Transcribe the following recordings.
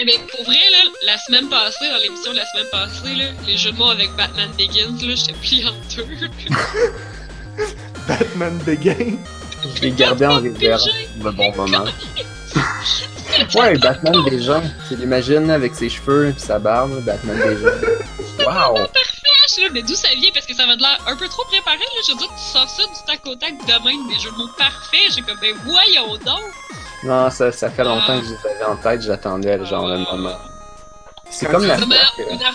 Eh mais pour vrai, là, la semaine passée, dans l'émission de la semaine passée, là, les jeux de mots avec Batman Begins, là, j'étais plié en deux. Batman Begins? Je l'ai gardé en réserve de bon moment. ouais, Batman déjà. Tu l'imagines avec ses cheveux et sa barbe, Batman déjà. Wow! Parfait! Je suis là, mais d'où ça vient? Parce que ça va de l'air un peu trop préparé, là. Je veux dire, tu sors ça du tac au tac de même, des jeux de mots parfaits. J'ai comme, ben voyons donc! Non, ça, ça fait longtemps que je les avais en tête, j'attendais genre le moment. C'est comme la heure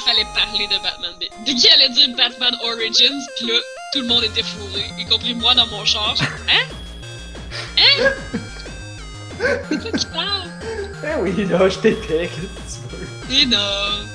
fallait parler de Batman. Dès qu'il allait dire Batman Origins, pis là, tout le monde était fourré, y compris moi dans mon char. Hein? Hein? C'est toi qui parle? Eh oui, là, je t'étais, qu'est-ce que tu veux? Et non!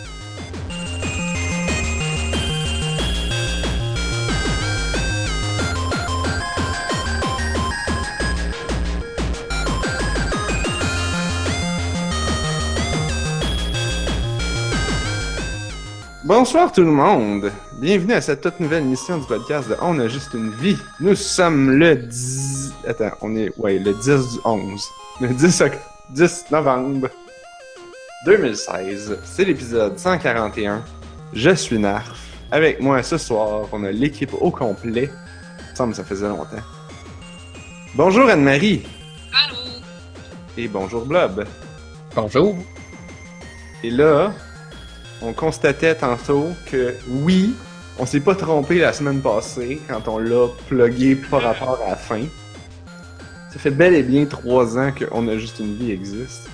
Bonsoir tout le monde! Bienvenue à cette toute nouvelle émission du podcast de On a juste une vie. Nous sommes le 10... Attends, on est... Ouais, le 10 du 11. Le 10, oct- 10 novembre 2016. C'est l'épisode 141. Je suis Narf. Avec moi ce soir, on a l'équipe au complet. Il me semble que ça faisait longtemps. Bonjour Anne-Marie. Allô? Et bonjour Blob. Bonjour! Et là, on constatait tantôt que oui, on s'est pas trompé la semaine passée quand on l'a plugué par rapport à la fin. Ça fait bel et bien trois ans qu'on a juste une vie existe.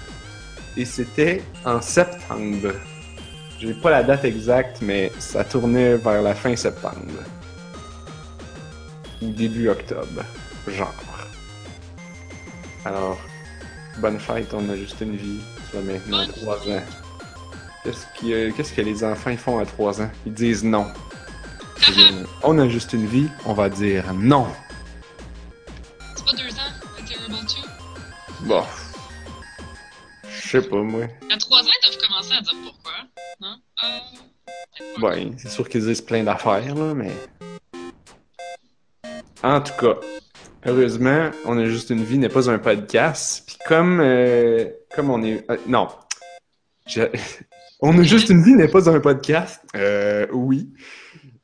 Et c'était en septembre. J'ai pas la date exacte, mais ça tournait vers la fin septembre. Ou début octobre. Genre. Alors, bonne fête, on a juste une vie. Ça fait maintenant trois ans. Qu'est-ce que, les enfants font à 3 ans? Ils disent non. Disent, on a juste une vie, on va dire non. C'est pas deux ans? A Terrible 2? Bon. Je sais pas, moi. À trois ans, ils doivent commencer à dire pourquoi. Non? Euh... Ouais, c'est sûr qu'ils disent plein d'affaires, là, mais. En tout cas, heureusement, on a juste une vie n'est pas un podcast. Puis comme, euh, comme on est. euh, non. Je- on a juste une vie n'est pas un podcast. Euh, oui.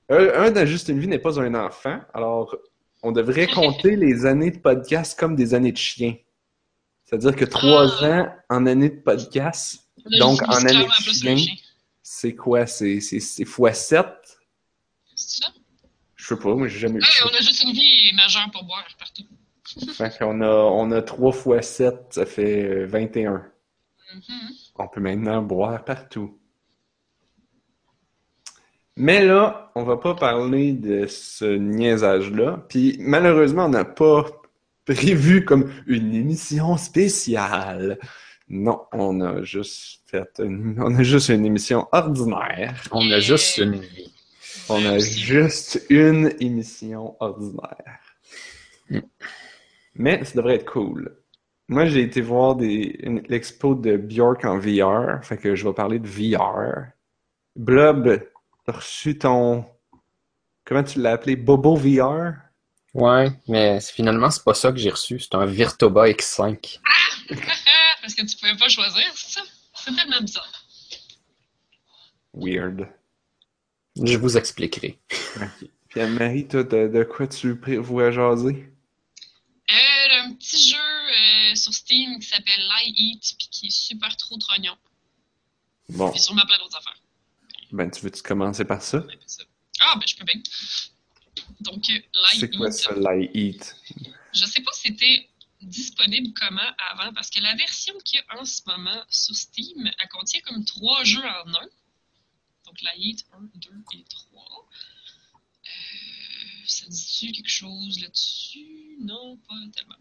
Un, un a juste une vie n'est pas un enfant. Alors, on devrait compter les années de podcast comme des années de chien. C'est-à-dire que trois ans en année de podcast, donc, en année de chien. c'est quoi? C'est, c'est, c'est x7? C'est ça? Je sais pas, moi j'ai jamais Ouais, on a juste une vie majeure pour boire partout. Fait qu'on a, on a 3 x 7, ça fait euh, 21. Mhm. On peut maintenant boire partout. Mais là, on va pas parler de ce niaisage-là. Puis malheureusement, on n'a pas prévu comme une émission spéciale. Non, on a juste fait une, on a juste une émission ordinaire. On a juste une. On a juste une émission ordinaire. Mm. Mais ça devrait être cool. Moi, j'ai été voir des, une- l'expo de Bjork en VR, fait que je vais parler de VR. Blob, t'as reçu ton... Comment tu l'as appelé? Bobo VR? Ouais, mais c'est- finalement, c'est pas ça que j'ai reçu. C'est un Virtoba X5. Parce que tu pouvais pas choisir, c'est ça? C'est tellement bizarre. Weird. Je vous expliquerai. Ok. Puis Anne-Marie, toi, de, de quoi tu prévois jaser? Euh, un petit jeu sur Steam qui s'appelle Lie Eat puis qui est super trop trognon. Bon, Puis sûrement plein d'autres affaires. ben tu veux-tu commencer par ça? Ah, ben je peux bien. Donc, euh, Lie C'est quoi Eat. ça, Lie Eat? Je sais pas si c'était disponible comment avant, parce que la version qu'il y a en ce moment sur Steam, elle contient comme trois jeux en un. Donc la Heat 1, 2 et 3. Euh, ça dit-tu quelque chose là-dessus? Non, pas tellement.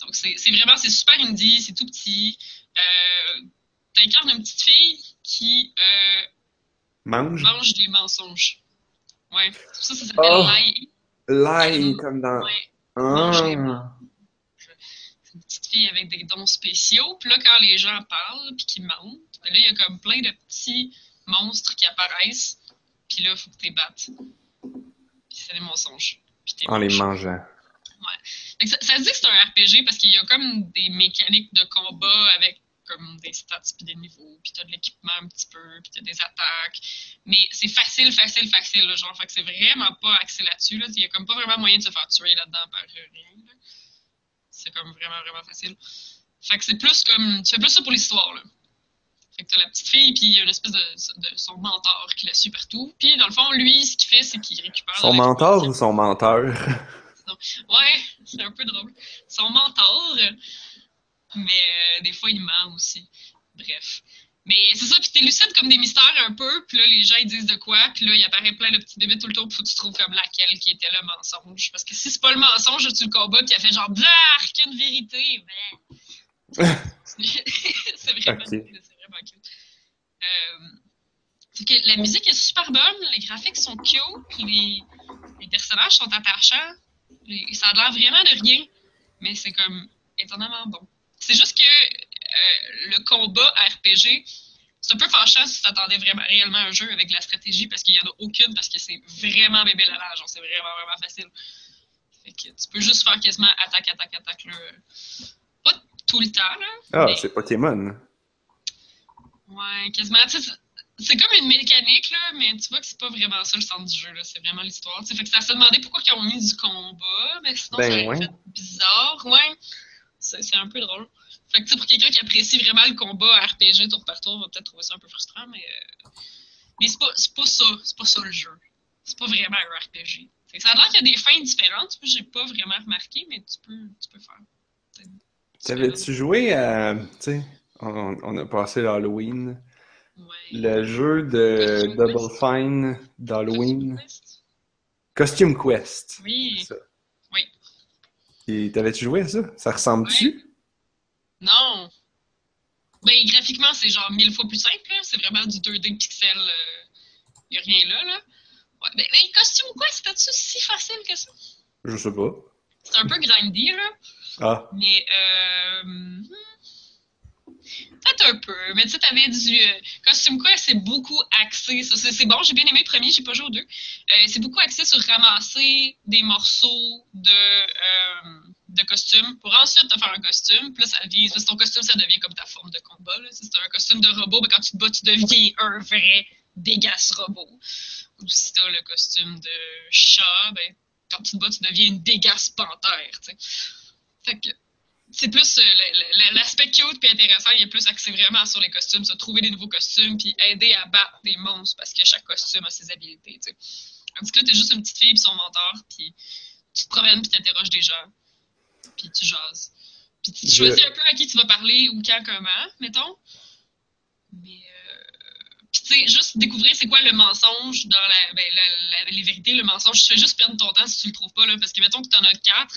Donc c'est vraiment, c'est super indie, c'est tout petit. Euh, T'incarnes une petite fille qui euh, Mange? mange des mensonges. Ouais, tout ça, ça s'appelle Oh. Lie. Lie, comme dans... Ouais. Ah. C'est une petite fille avec des dons spéciaux. Puis là, quand les gens parlent puis qu'ils mentent, ben là, il y a comme plein de petits monstres qui apparaissent. Puis là, il faut que tu les battes. Puis c'est des mensonges. En les mangeant. Ça, ça se dit que c'est un RPG parce qu'il y a comme des mécaniques de combat avec comme des stats puis des niveaux, puis t'as de l'équipement un petit peu, puis t'as des attaques. Mais c'est facile, facile, facile, là, genre. Fait que c'est vraiment pas axé là-dessus, là. Il y a comme pas vraiment moyen de se faire tuer là-dedans par rien, là. C'est comme vraiment, vraiment facile. Fait que c'est plus comme. Tu fais plus ça pour l'histoire, là. Fait que t'as la petite fille, puis il y a une espèce de, de, son mentor qui la suit partout. Puis dans le fond, lui, ce qu'il fait, c'est qu'il récupère. Son mentor ou son menteur? Ouais, c'est un peu drôle. Son mentor, mais euh, des fois, il ment aussi. Bref. Mais c'est ça, puis t'élucides comme des mystères un peu, puis là, les gens, ils disent de quoi, puis là, il apparaît plein de petits débuts tout le tour, puis faut que tu trouves comme laquelle qui était le mensonge. Parce que si c'est pas le mensonge, tu le combats, puis il a fait genre, blark, une vérité, mais... c'est vraiment, okay. vraiment cute. Euh, c'est que la musique est super bonne, les graphiques sont cute, les, les personnages sont attachants, ça a l'air vraiment de rien, mais c'est comme étonnamment bon. C'est juste que euh, le combat RPG, c'est un peu fâchant si tu t'attendais vraiment réellement un jeu avec de la stratégie parce qu'il n'y en a aucune parce que c'est vraiment bébé la genre c'est vraiment vraiment facile. Fait que tu peux juste faire quasiment attaque, attaque, attaque là. Pas tout le temps là. Ah, c'est Pokémon. Ouais, quasiment. C'est comme une mécanique, là, mais tu vois que c'est pas vraiment ça le centre du jeu, C'est vraiment l'histoire. Fait que ça se demandé pourquoi ils ont mis du combat, mais sinon, ben, ça ouais. fait bizarre. Ouais. C'est un peu drôle. Fait que, pour quelqu'un qui apprécie vraiment le combat RPG tour par tour, va peut-être trouver ça un peu frustrant, mais. Euh... Mais c'est pas, pas ça. C'est pas ça le jeu. C'est pas vraiment un RPG. Fait que ça a l'air qu'il y a des fins différentes. J'ai pas vraiment remarqué, mais tu peux, tu peux faire. T'avais-tu joué à. Tu sais, on, on, a passé l'Halloween. Le jeu de Costume Double Quest. Fine d'Halloween. Costume Quest. Oui. ça. Oui. Et t'avais-tu joué à ça? Ça ressemble-tu? Non. Ben, graphiquement, c'est genre mille fois plus simple. C'est vraiment du 2D pixel. Il n'y a rien là. là. Ouais, ben, ben, costume quoi? C'était-tu si facile que ça? Je sais pas. C'est un peu grindy, là. Ah, Mais, euh... Peut-être un peu. Mais tu sais, t'avais du... euh, Costume quoi, c'est beaucoup axé. C'est bon, j'ai bien aimé le premier, j'ai pas joué aux deux. Euh, c'est beaucoup axé sur ramasser des morceaux de... euh, de costume pour ensuite te faire un costume. Puis là, ça devient, parce que ton costume, ça devient comme ta forme de combat. Si c'est un costume de robot, ben, quand tu te bats, tu deviens un vrai dégasse robot. Ou si t'as le costume de chat, ben, quand tu te bats, tu deviens une dégasse panthère. Fait que c'est plus euh, l'aspect cute puis intéressant, il est plus axé vraiment sur les costumes, trouver des nouveaux costumes puis aider à battre des monstres parce que chaque costume a ses habilités. tu sais. Tandis que là, t'es juste une petite fille puis son mentor, puis tu te promènes puis t'interroges des gens, puis tu jases. Puis tu Je- choisis un peu à qui tu vas parler ou quand, comment, mettons. Mais, euh, puis tu sais, juste découvrir c'est quoi le mensonge dans la, ben, la- la- les vérités, le mensonge. Tu fais juste perdre ton temps si tu le trouves pas, là, parce que mettons que t'en as quatre.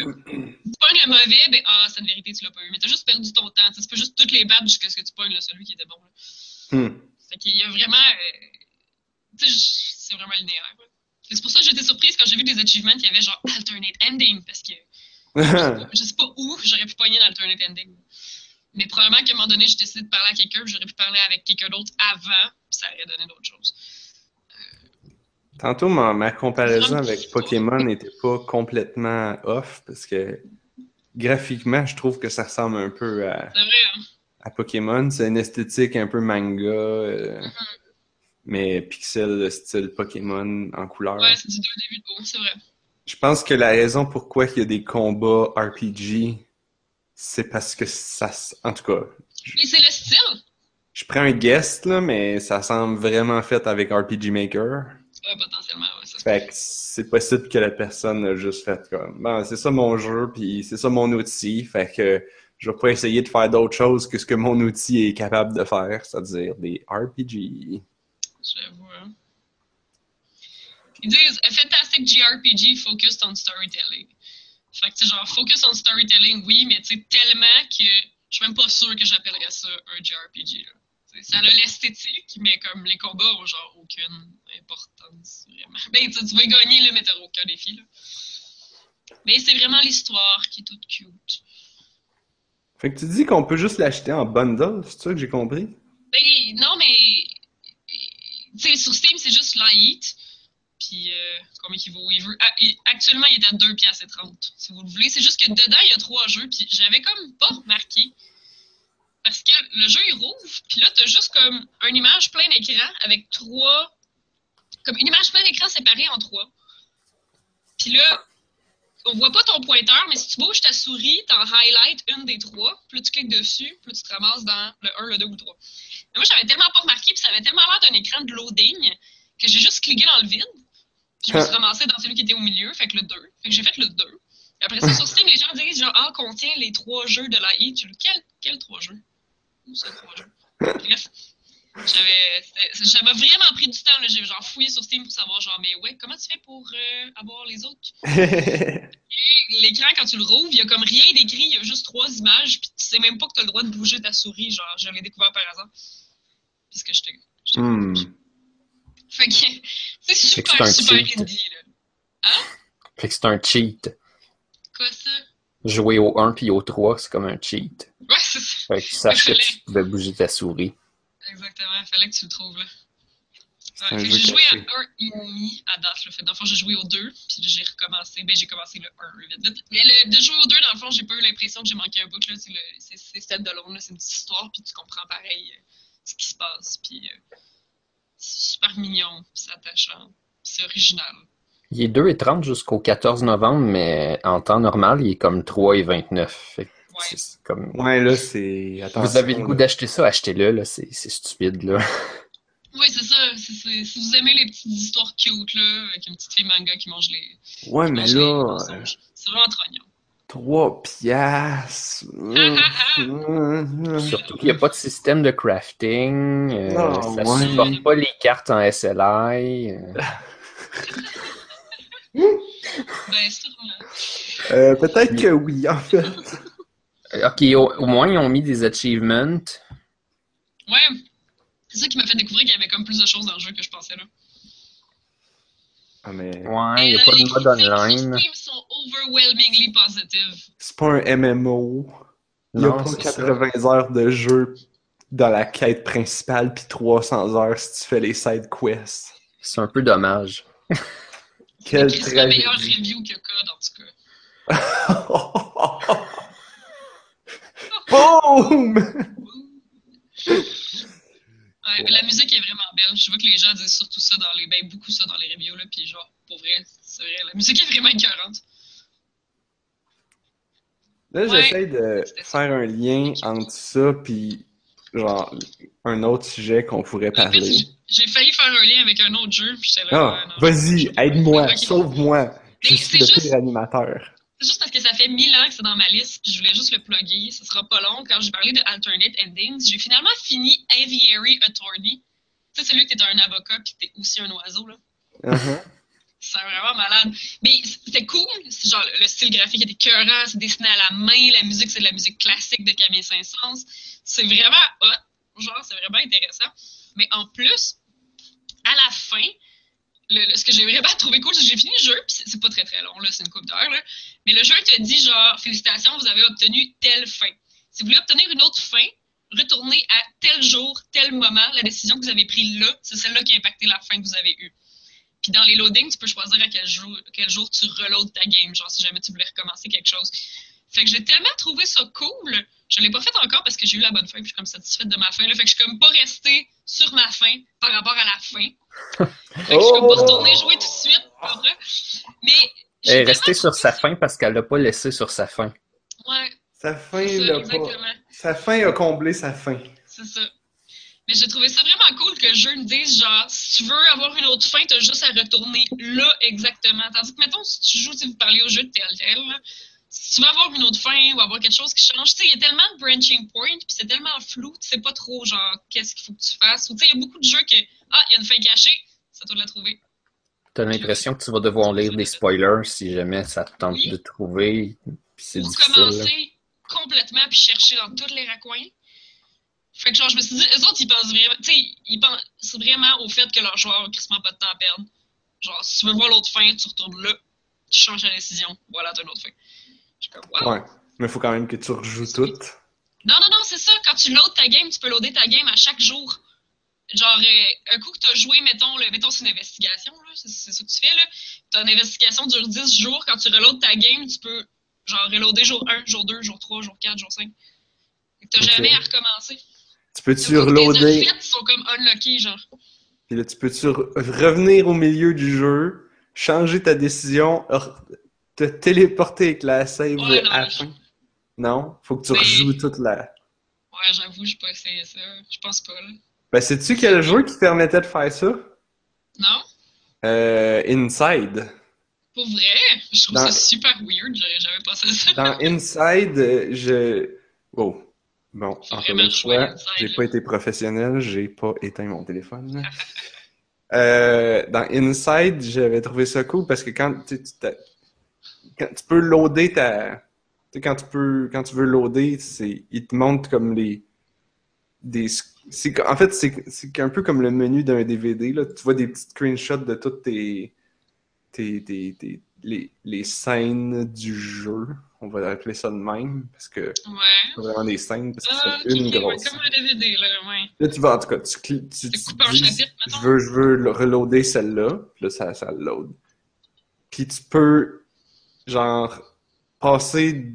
Euh, tu pognes le mauvais, ben, ah, c'est une vérité, tu l'as pas eu. Mais t'as juste perdu ton temps. Tu sais, tu peux juste toutes les battre jusqu'à ce que tu pognes là, celui qui était bon. Là. Hmm. Fait qu'il y a vraiment. euh, sais, c'est vraiment linéaire. que C'est pour ça que j'étais surprise quand j'ai vu des achievements qui avaient genre alternate ending, parce que je sais pas où j'aurais pu pogner dans l'alternate ending. Mais probablement qu'à un moment donné, j'ai décidé de parler à quelqu'un, j'aurais pu parler avec quelqu'un d'autre avant, puis ça aurait donné d'autres choses. Tantôt, ma, ma comparaison avec. Pokémon n'était pas complètement off parce que graphiquement, je trouve que ça ressemble un peu à, vrai, hein? à Pokémon. C'est une esthétique un peu manga, euh, mais pixel de style Pokémon en couleur. Ouais, c'est du 2D vidéo, c'est vrai. Je pense que la raison pourquoi il y a des combats RPG, c'est parce que ça... En tout cas, Mais c'est le style! je prends un guest, là, mais ça semble vraiment fait avec RPG Maker. Potentiellement, ouais, ça se Fait que c'est possible que la personne a juste fait comme bon, c'est ça mon jeu, puis c'est ça mon outil, fait que je vais pas essayer de faire d'autre chose que ce que mon outil est capable de faire, c'est-à-dire des RPG. J'avoue. hein. Ils disent A fantastic JRPG focused on storytelling. Fait que, tu genre, focus on storytelling, oui, mais tu sais, tellement que je suis même pas sûr que j'appellerais ça un JRPG. Là. Ça a l'esthétique, mais comme les combats ont genre aucune importance, vraiment. Ben, tu tu vas gagner, là, mais t'auras aucun défi. Là. Mais c'est vraiment l'histoire qui est toute cute. Fait que tu dis qu'on peut juste l'acheter en bundle, c'est ça que j'ai compris? Ben, non, mais. Tu sais, sur Steam, c'est juste Light. Puis, euh, combien il vaut? Il veut, ah, actuellement, il est à 2 piastres et 30, si vous le voulez. C'est juste que dedans, il y a trois jeux. Puis, j'avais comme pas remarqué. Parce que le jeu, il rouvre, puis là, t'as juste comme une image plein écran avec trois. Comme une image plein écran séparée en trois. Puis là, on voit pas ton pointeur, mais si tu bouges ta souris, t'en highlight une des trois, là, tu cliques dessus, là, tu te ramasses dans le 1, le 2 ou le 3. Mais moi, j'avais tellement pas remarqué, puis ça avait tellement l'air d'un écran de loading que j'ai juste cliqué dans le vide. Puis je me suis ramassé dans celui qui était au milieu, fait que le 2. Fait que j'ai fait le 2. Et après ça, sur Steam, les gens disent genre, ah, contient les trois jeux de la I. Tu le quel, quel trois jeux? Où c'est trois jeux Bref. J'avais, c'était- ça m'a vraiment pris du temps. là. J'ai genre fouillé sur Steam pour savoir, genre, mais ouais, comment tu fais pour euh, avoir les autres? L'écran, quand tu le rouvres, il y a comme rien d'écrit, il y a juste trois images, puis tu sais même pas que tu as le droit de bouger ta souris. Genre, je l'ai découvert par hasard. Parce que j'étais. j'étais- Hmm. Fait que, c'est super, super cheat. indie, là. Fait que c'est un cheat. Quoi, ça? Jouer au 1 puis au 3, c'est comme un cheat. Ouais, c'est ça. Fait que tu saches que tu pouvais bouger ta souris. Exactement, fallait que tu le trouves là. Ouais, j'ai joué caché. à un et demi à date. Là. Fait, dans le fond, j'ai joué au 2, puis j'ai recommencé. Ben, j'ai commencé le 1 vite, vite. Mais le, de jouer au 2, dans le fond, j'ai pas eu l'impression que j'ai manqué un bout. là. C'est le- C'est c'est step de là. c'est une petite histoire, puis tu comprends pareil euh, ce qui se passe. Puis euh, c'est super mignon, puis c'est attachant, puis c'est original. Il est 2 et 30 jusqu'au 14 novembre, mais en temps normal, il est comme 3 et 29. Fait. C'est comme... Ouais, là, c'est. Vous avez le goût d'acheter ça, achetez-le, là. C'est c'est stupide, là. Oui, c'est ça. si vous aimez les petites histoires cute, là, avec une petite fille manga qui mange les. Ouais, qui mais là, C'est vraiment trop mignon. 3 piastres. Surtout qu'il n'y a pas de système de crafting. euh, Non, ça ouais. supporte pas les cartes en SLI. euh. Ben, sûrement. Euh, Peut-être que oui, en fait. Ok, au, au moins, ils ont mis des achievements. Ouais, c'est ça qui m'a fait découvrir qu'il y avait comme plus de choses dans le jeu que je pensais là. Ah, mais Ouais, il n'y a pas euh, de les mode online. Steam sont overwhelmingly positive. c'est pas un MMO. Il y a Non, pas c'est ça. 80 heures de jeu dans la quête principale, puis 300 heures si tu fais les side quests. C'est un peu dommage. Quelle C'est la meilleure review que Code en tout cas. Boom! Ouais, la musique est vraiment belle. Je vois que les gens disent surtout ça dans les. Ben, beaucoup ça dans les reviews là, puis genre, pour vrai, c'est vrai. La musique est vraiment écœurante. Là, Ouais. j'essaie de faire un lien entre ça puis genre un autre sujet qu'on pourrait En parler. j'ai failli faire un lien avec un autre jeu, puis j'étais là. Ah, vas-y, aide-moi, sauve-moi. Je suis c'est le juste- pire animateur. C'est juste parce que ça fait mille ans que c'est dans ma liste, puis je voulais juste le plugger. Ce sera pas long. Quand j'ai parlé de Alternate Endings, j'ai finalement fini Aviary Attorney. Tu sais, celui qui était un avocat, puis t'es aussi un oiseau, là. Uh-huh. C'est vraiment malade. Mais c'était cool. Genre, le style graphique était écœurant, c'est dessiné à la main. La musique, c'est de la musique classique de Camille Saint-Saëns. C'est vraiment hot. Genre, c'est vraiment intéressant. Mais en plus, à la fin, ce que j'ai vraiment trouvé cool, c'est que j'ai fini le jeu, puis c'est pas très très long, là, c'est une coupe d'heure. Mais le jeu te dit, genre, félicitations, vous avez obtenu telle fin. Si vous voulez obtenir une autre fin, retournez à tel jour, tel moment, la décision que vous avez prise là, c'est celle-là qui a impacté la fin que vous avez eue. Puis dans les loadings, tu peux choisir à quel jour, quel jour tu reloads ta game, genre si jamais tu voulais recommencer quelque chose. Fait que j'ai tellement trouvé ça cool. Je l'ai pas fait encore parce que j'ai eu la bonne fin, puis je suis comme satisfaite de ma fin. Là. Fait que je suis comme pas restée sur ma fin par rapport à la fin. Fait que je suis comme pas retournée jouer tout de suite? Mais Elle est restée sur sa fin parce qu'elle l'a pas laissé sur sa fin. Ouais, Sa fin, ça, l'a pas... Sa fin a comblé sa fin. C'est ça. Mais j'ai trouvé ça vraiment cool que le jeu me dise, genre, si tu veux avoir une autre fin, t'as juste à retourner là exactement. Tandis que, mettons, si tu joues, si vous parlez au jeu de tel tel, tu veux avoir une autre fin ou avoir quelque chose qui change, tu sais, il y a tellement de branching points, puis c'est tellement flou, tu sais pas trop, genre, qu'est-ce qu'il faut que tu fasses. Ou, tu sais, il y a beaucoup de jeux que, ah, il y a une fin cachée, ça doit la trouver. T'as l'impression que tu vas devoir lire des spoilers si jamais ça te tente Oui. de trouver. Puis c'est difficile. commencer complètement puis chercher dans tous les raccoins. Fait que genre, je me suis dit, eux autres, ils pensent vraiment, tu sais, ils pensent vraiment au fait que leurs joueurs ont quasiment pas de temps à perdre. Genre, si tu veux voir l'autre fin, tu retournes là, tu changes ta décision, voilà, t'as une autre fin. Je suis comme, wow. Ouais. Mais il faut quand même que tu rejoues toutes. Non, non, non, c'est ça. Quand tu loads ta game, tu peux loader ta game à chaque jour. Genre, euh, un coup que tu as joué, mettons, le, mettons c'est une investigation, là, c'est, ça que tu fais, là. Ton investigation dure 10 jours. Quand tu reloads ta game, tu peux, genre, reloader jour 1, jour 2, jour 3, jour 4, jour 5. Fait que T'as Ok. jamais à recommencer. Tu peux-tu reloader? effets sont comme unlockés, genre. Puis là, tu peux-tu re- revenir au milieu du jeu, changer ta décision, te téléporter avec la save Ouais, non, à la fin? Non? Faut que tu rejoues toute la... Ouais, j'avoue, j'ai pas essayé ça. Je pense pas, là. Ben, sais-tu quel jeu qui permettait de faire ça? Non? Euh, Inside. Pour vrai? Je trouve Dans- ça super weird. J'aurais jamais pensé à ça. Dans Inside, je... Oh. Bon, encore une fois, j'ai pas été professionnel, j'ai pas éteint mon téléphone. Euh, dans Inside, j'avais trouvé ça cool parce que quand tu, quand tu peux loader ta, tu sais, quand tu peux, quand tu veux loader, c'est, il te montre comme les, des, c'est, en fait, c'est, c'est un peu comme le menu d'un DVD, là. Tu vois des petits screenshots de toutes tes, tes, tes, tes- les, les scènes du jeu. On va appeler ça de même parce que Ouais. c'est vraiment des scènes parce que Ah, c'est ok, une ok, ouais, grosse. comme un DVD, là, ouais. Là, tu vas, en tout cas, tu, tu, dis, chapitres, je veux, je veux reloader celle-là. Puis là, ça, ça le load. Puis tu peux, genre, passer,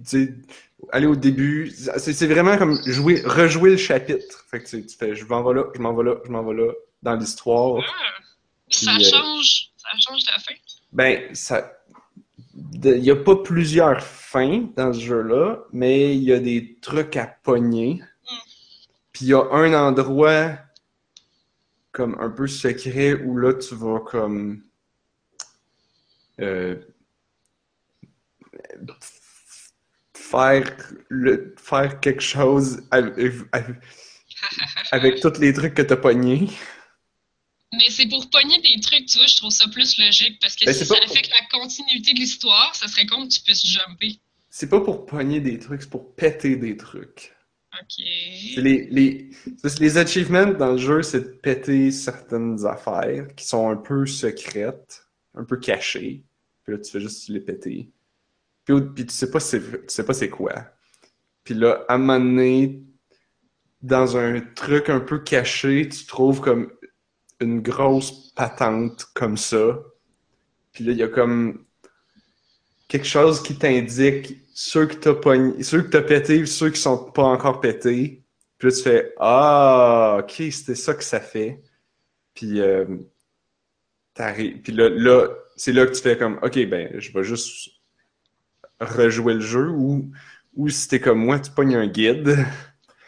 aller au début. C'est vraiment comme jouer, rejouer le chapitre. Fait que tu, tu fais, je m'en vais là, je m'en vais là, je m'en vais là, dans l'histoire. Ah, ça Puis, euh, change. Ça change la fin. Ben, ça. Il n'y a pas plusieurs fins dans ce jeu-là, mais il y a des trucs à pogner. Mm. Puis il y a un endroit comme un peu secret où là tu vas comme euh, faire le faire quelque chose avec, avec- avec tous les trucs que tu as pognés. Mais c'est pour pogner des trucs, tu vois, je trouve ça plus logique. Parce que Ben, si ça affecte la continuité de l'histoire, ça serait con que tu puisses jumper. C'est pas pour pogner des trucs, c'est pour péter des trucs. Ok. Les, les, les achievements dans le jeu, c'est de péter certaines affaires qui sont un peu secrètes, un peu cachées. Puis là, tu fais juste les péter. Puis, tu sais pas c'est, sais pas c'est quoi. Puis là, à un moment donné, dans un truc un peu caché, tu trouves comme une grosse patente comme ça. Puis là, il y a comme quelque chose qui t'indique ceux que t'as pogné, ceux que t'as pété, ceux qui sont pas encore pétés. Puis là, tu fais Ah, ok, c'était ça que ça fait. Puis, euh, t'arrives. Puis là, là c'est là que tu fais comme Ok, ben, je vais juste rejouer le jeu. Ou, ou si t'es comme moi, tu pognes un guide.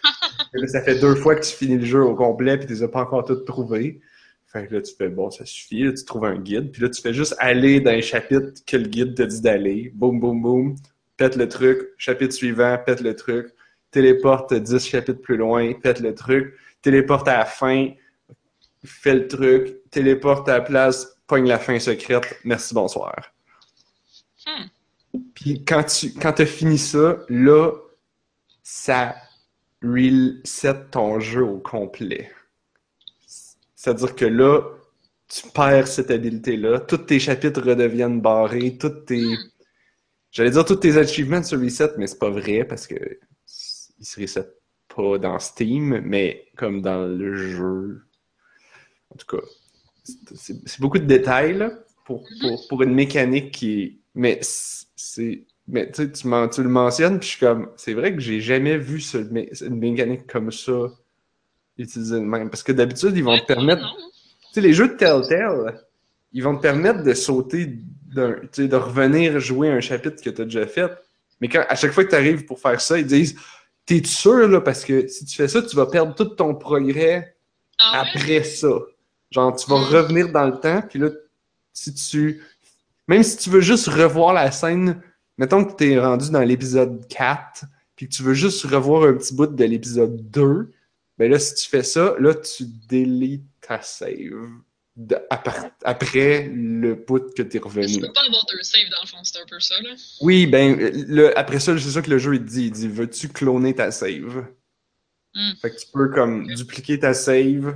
Ça fait deux fois que tu finis le jeu au complet, puis tu les as pas encore toutes trouvées. Fait que là, tu fais, bon, ça suffit, là, tu trouves un guide, puis là, tu fais juste aller dans les chapitres que le guide te dit d'aller. Boum, boum, boum, pète le truc, chapitre suivant, pète le truc, téléporte 10 chapitres plus loin, pète le truc, téléporte à la fin, fais le truc, téléporte à la place, pogne la fin secrète, merci, bonsoir. Hmm. Puis quand tu quand t'as fini ça, là, ça reset ton jeu au complet. C'est-à-dire que là, tu perds cette habilité-là, tous tes chapitres redeviennent barrés, tous tes... J'allais dire tous tes achievements se reset, mais c'est pas vrai parce que ils se reset pas dans Steam, mais comme dans le jeu. En tout cas, c'est- beaucoup de détails là, pour, pour, pour une mécanique qui. Mais c'est... Mais tu sais, tu, le mentionnes, puis je suis comme... C'est vrai que j'ai jamais vu ce, mé- une mécanique comme ça utilisée de même. Parce que d'habitude, ils vont Ouais, te permettre... Tu sais, les jeux de Telltale, ils vont te permettre de sauter, de revenir jouer un chapitre que tu as déjà fait. Mais quand, à chaque fois que tu arrives pour faire ça, ils disent T'es sûr, là, parce que si tu fais ça, tu vas perdre tout ton progrès Ah ouais? après ça. Genre, tu vas Mm. revenir dans le temps, puis là, si tu. Même si tu veux juste revoir la scène, mettons que tu es rendu dans l'épisode 4, puis que tu veux juste revoir un petit bout de l'épisode 2, ben là, si tu fais ça, là, tu délites ta save de- à part- après le bout que tu es Mais revenu. tu peux pas avoir deux saves dans le fond, c'est un peu ça, là. Oui, ben, le, après ça, c'est ça que le jeu il te dit. Il dit Veux-tu cloner ta save? Hmm. Fait que tu peux comme dupliquer ta save,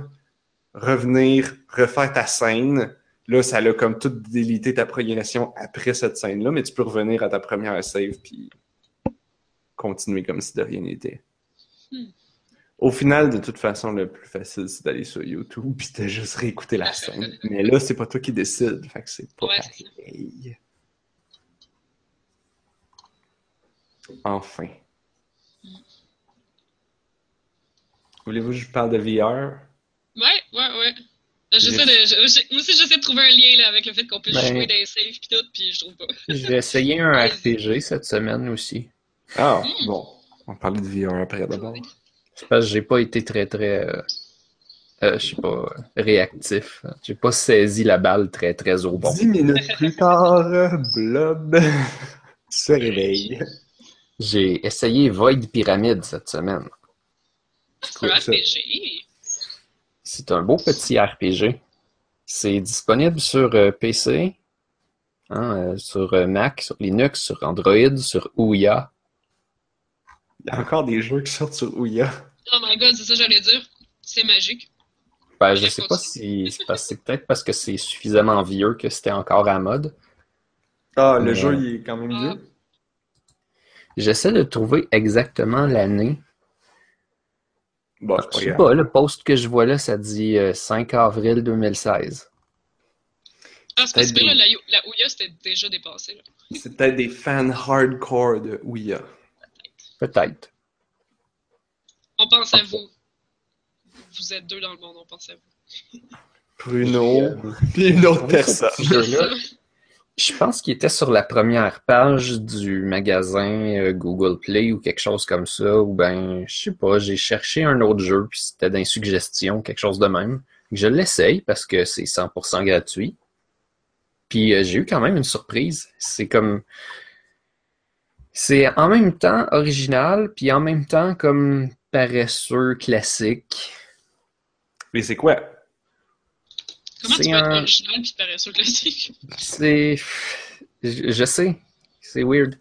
revenir, refaire ta scène. Là, ça a comme tout délité ta progression après cette scène-là, mais tu peux revenir à ta première save puis continuer comme si de rien n'était. Hmm. Au final, de toute façon, le plus facile, c'est d'aller sur YouTube puis de juste réécouter la scène. Mais là, c'est pas toi qui décides, fait que c'est pas Ouais, pareil. Enfin. Voulez-vous que je parle de VR? Ouais, ouais, ouais. J'essaie de, moi aussi, j'essaie de trouver un lien là, avec le fait qu'on puisse Ben- jouer des saves pis tout, puis je trouve pas. J'ai essayé un RPG cette semaine aussi. Ah, Hmm. bon. On va parler de VR après d'abord. C'est parce que j'ai pas été très très euh, euh, je sais pas réactif. J'ai pas saisi la balle très très au bon. Dix minutes plus tard, Blob se réveille. J'ai essayé Void Pyramid cette semaine. C'est un. RPG. C'est un beau petit RPG. C'est disponible sur euh, PC, hein, euh, sur euh, Mac, sur Linux, sur Android, sur Ouya. Il y a encore des jeux qui sortent sur Ouya. Oh my god, c'est ça que j'allais dire. C'est magique. Ben, je sais pas si c'est parce- c'est peut-être parce que c'est suffisamment vieux que c'était encore à la mode. Ah, le Mais- jeu, il est quand même Ah. vieux. J'essaie de trouver exactement l'année. Bon, Je c'est pas sais pas, le post que je vois là, ça dit euh, 5 avril 2016. Ah, c'est parce que Peut-être là, la, la Ouya, c'était déjà dépassé. C'est peut-être des fans hardcore de Ouya. Peut-être. On pense à vous. Vous êtes deux dans le monde, on pense à vous. Bruno, puis une autre personne. Je pense qu'il était sur la première page du magasin euh, Google Play ou quelque chose comme ça, ou ben, je sais pas, j'ai cherché un autre jeu, puis c'était dans les suggestions, quelque chose de même. Je l'essaye parce que c'est 100% gratuit. Puis euh, j'ai eu quand même une surprise. C'est comme... C'est en même temps original, puis en même temps comme paresseux, classique. Mais c'est quoi? Comment C'est tu peux être un- original puis paresseux classique? C'est. Je, sais, c'est weird.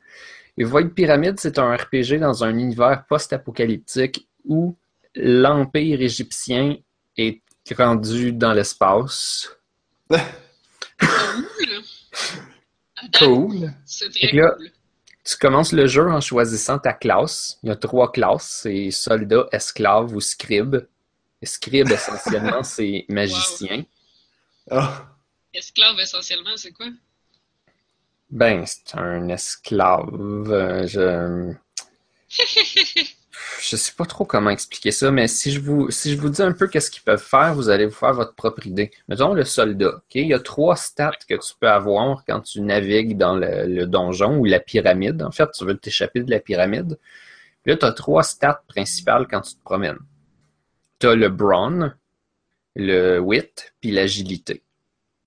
Et Void Pyramid, c'est un RPG dans un univers post-apocalyptique où l'Empire égyptien est rendu dans l'espace. Cool! Que là- cool. Tu commences le jeu en choisissant ta classe. Il y a trois classes, c'est soldat, esclave ou scribe. Scribe, essentiellement, c'est magicien. Ah, Esclave, essentiellement, c'est quoi? Ben, c'est un esclave. euh, Je... je sais pas trop comment expliquer ça, mais si je vous, si je vous dis un peu qu'est-ce qu'ils peuvent faire, vous allez vous faire votre propre idée. Mettons le soldat. ok? Il y a trois stats que tu peux avoir quand tu navigues dans le, le donjon ou la pyramide. En fait, tu veux t'échapper de la pyramide. Puis là, tu as trois stats principales quand tu te promènes. Tu as le brawn, le wit, puis l'agilité.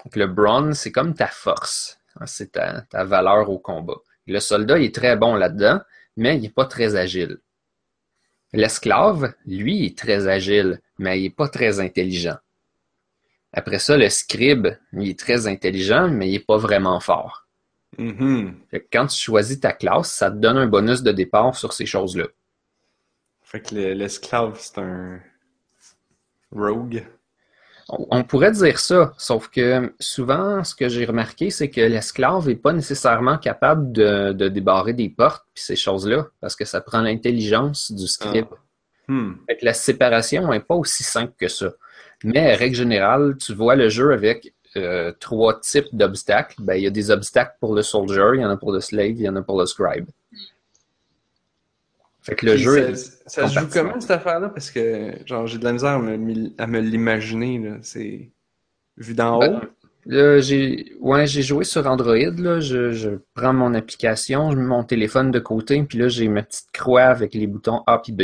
Donc, le brawn, c'est comme ta force. Hein, C'est ta, ta valeur au combat. Le soldat il est très bon là-dedans, mais il n'est pas très agile. L'esclave, lui, est très agile, mais il n'est pas très intelligent. Après ça, le scribe, il est très intelligent, mais il n'est pas vraiment fort. mhm. Fait que quand tu choisis ta classe, ça te donne un bonus de départ sur ces choses-là. Fait que le- l'esclave, c'est un rogue. On pourrait dire ça, sauf que souvent, ce que j'ai remarqué, c'est que l'esclave n'est pas nécessairement capable de, de débarrer des portes puis ces choses-là, parce que ça prend l'intelligence du scribe. Hmm. Fait que la séparation n'est pas aussi simple que ça. Mais, règle générale, tu vois le jeu avec euh, trois types d'obstacles. Ben, il y a des obstacles pour le soldier, il y en a pour le slave, il y en a pour le scribe. Fait que le jeu, ça, ça se joue comment cette affaire-là? Parce que genre j'ai de la misère à me, à me l'imaginer. C'est vu d'en haut. Ben, Là, j'ai ouais, j'ai joué sur Android. Là. Je, je prends mon application, je mets mon téléphone de côté, puis là, j'ai ma petite croix avec les boutons A puis B.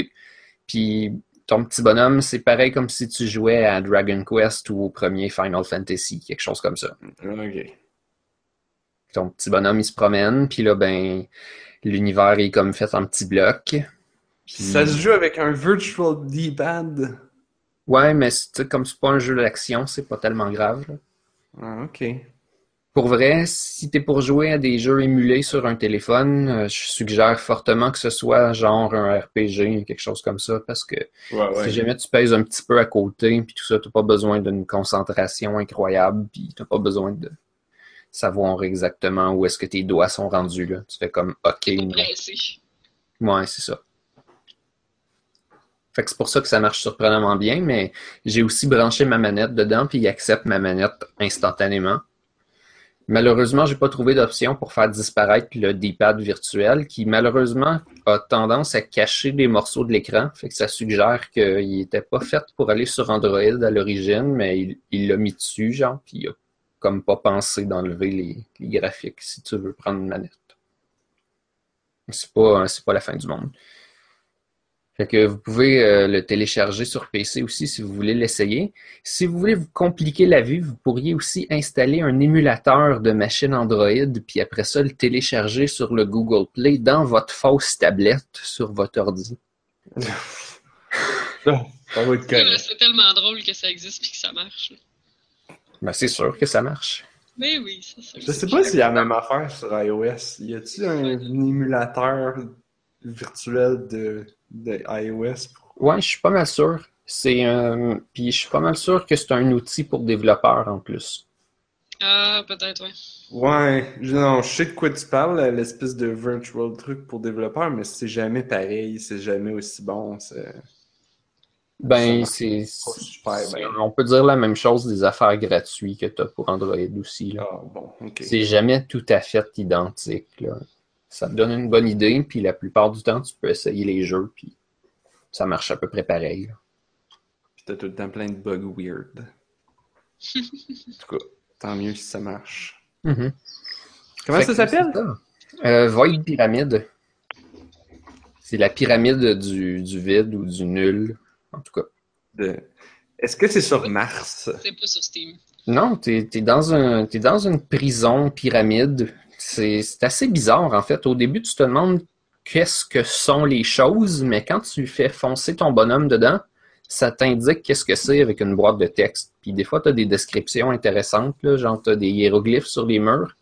Puis ton petit bonhomme, c'est pareil comme si tu jouais à Dragon Quest ou au premier Final Fantasy, quelque chose comme ça. Ok. Ton petit bonhomme, il se promène, puis là, ben, l'univers est comme fait en petits blocs. Puis- Ça se joue avec un virtual D-pad. Ouais, mais c'est- comme c'est pas un jeu d'action, c'est pas tellement grave. là. Ah, ok. Pour vrai, si t'es pour jouer à des jeux émulés sur un téléphone, euh, je suggère fortement que ce soit genre un RPG, quelque chose comme ça, parce que Ouais, si jamais tu pèses un petit peu à côté, puis tout ça, t'as pas besoin d'une concentration incroyable, puis t'as pas besoin de savoir exactement où est-ce que tes doigts sont rendus, là. Tu fais comme OK. Ouais, c'est ça. Fait que c'est pour ça que ça marche surprenamment bien, mais j'ai aussi branché ma manette dedans, puis il accepte ma manette instantanément. Malheureusement, j'ai pas trouvé d'option pour faire disparaître le D-pad virtuel qui malheureusement a tendance à cacher des morceaux de l'écran. Fait que ça suggère qu'il était pas fait pour aller sur Android à l'origine, mais il l'a mis dessus, genre, puis il a comme pas pensé d'enlever les, les graphiques si tu veux prendre une manette. C'est pas, c'est pas la fin du monde. Fait que vous pouvez euh, le télécharger sur PC aussi si vous voulez l'essayer. Si vous voulez vous compliquer la vie, vous pourriez aussi installer un émulateur de machine Android, puis après ça, le télécharger sur le Google Play dans votre fausse tablette sur votre ordi. Ça, ça va être. C'est tellement drôle que ça existe et que ça marche. Ben, c'est sûr que ça marche. Mais oui, c'est ça. Je sais pas s'il y a la même affaire sur iOS. Y a-t-il un émulateur virtuel de, de iOS? Ouais, je suis pas mal sûr. C'est un... Puis je suis pas mal sûr que c'est un outil pour développeurs en plus. Ah, peut-être, ouais. Ouais, je, non, je sais de quoi tu parles, l'espèce de virtual truc pour développeurs, mais c'est jamais pareil, c'est jamais aussi bon. c'est- Ben, c'est. On peut dire la même chose des affaires gratuites que tu as pour Android aussi. Là. Ah, bon. C'est jamais tout à fait identique. Là. Ça te donne une bonne idée, puis la plupart du temps, tu peux essayer les jeux, puis ça marche à peu près pareil. là. Puis t'as tout le temps plein de bugs weird. en tout cas, tant mieux si ça marche. Mhm. Comment Fait ça s'appelle? Euh, Void Pyramide. C'est la pyramide du, du vide ou du nul, en tout cas. De- Est-ce que c'est sur Mars? C'est pas sur Steam. Non, t'es es dans, un, t'es dans une prison pyramide. C'est assez bizarre, en fait. Au début, tu te demandes qu'est-ce que sont les choses, mais quand tu fais foncer ton bonhomme dedans, ça t'indique qu'est-ce que c'est avec une boîte de texte. Puis des fois, tu as des descriptions intéressantes, là, genre tu as des hiéroglyphes sur les murs.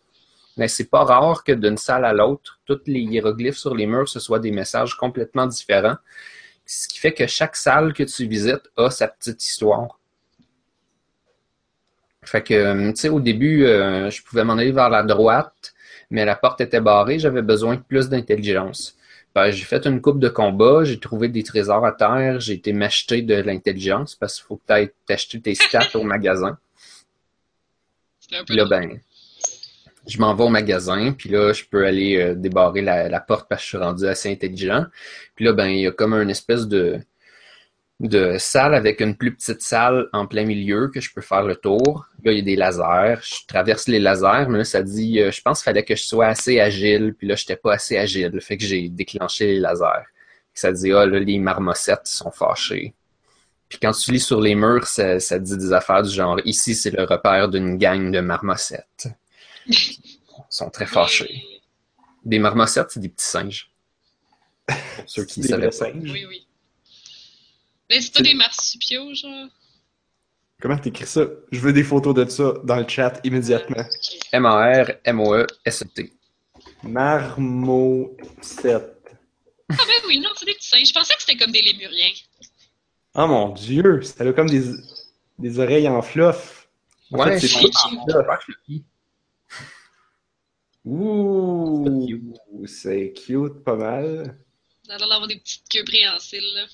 Mais c'est pas rare que d'une salle à l'autre, tous les hiéroglyphes sur les murs, ce soient des messages complètement différents. Ce qui fait que chaque salle que tu visites a sa petite histoire. Fait que, euh, tu sais, au début, euh, je pouvais m'en aller vers la droite, mais la porte était barrée, j'avais besoin de plus d'intelligence. Ben, j'ai fait une coupe de combat, j'ai trouvé des trésors à terre, j'ai été m'acheter de l'intelligence parce qu'il faut peut-être t'acheter tes stats au magasin. Puis là, ben, je m'en vais au magasin, puis là, je peux aller euh, débarrer la, porte parce que je suis rendu assez intelligent. Puis là, ben, il y a comme une espèce de, de salle avec une plus petite salle en plein milieu que je peux faire le tour. Là, il y a des lasers. Je traverse les lasers, mais là, ça dit, euh, je pense qu'il fallait que je sois assez agile, puis là, je n'étais pas assez agile. Fait que j'ai déclenché les lasers. Ça dit, ah, là, les marmosettes sont fâchées. Puis quand tu lis sur les murs, ça, ça dit des affaires du genre, ici, c'est le repère d'une gang de marmosettes. Ils sont très fâchés. Des marmosettes, c'est des petits singes. Pour ceux qui savaient pas. singes. Oui, oui. Mais c'est pas des marsupiaux, genre? Comment t'écris ça? Je veux des photos de ça dans le chat immédiatement. Ok. M-A-R-M-O-E-S-E-T. Marmoset. Ah, ben oui, non, c'est des petits singes. Je pensais que c'était comme des lémuriens. Oh mon dieu, ça a comme des, des oreilles en fluff. En Ouais, fait, c'est suis tout en fluff. Ouh, c'est cute pas mal. Ça a l'air d'avoir des petites queues préhensiles, là.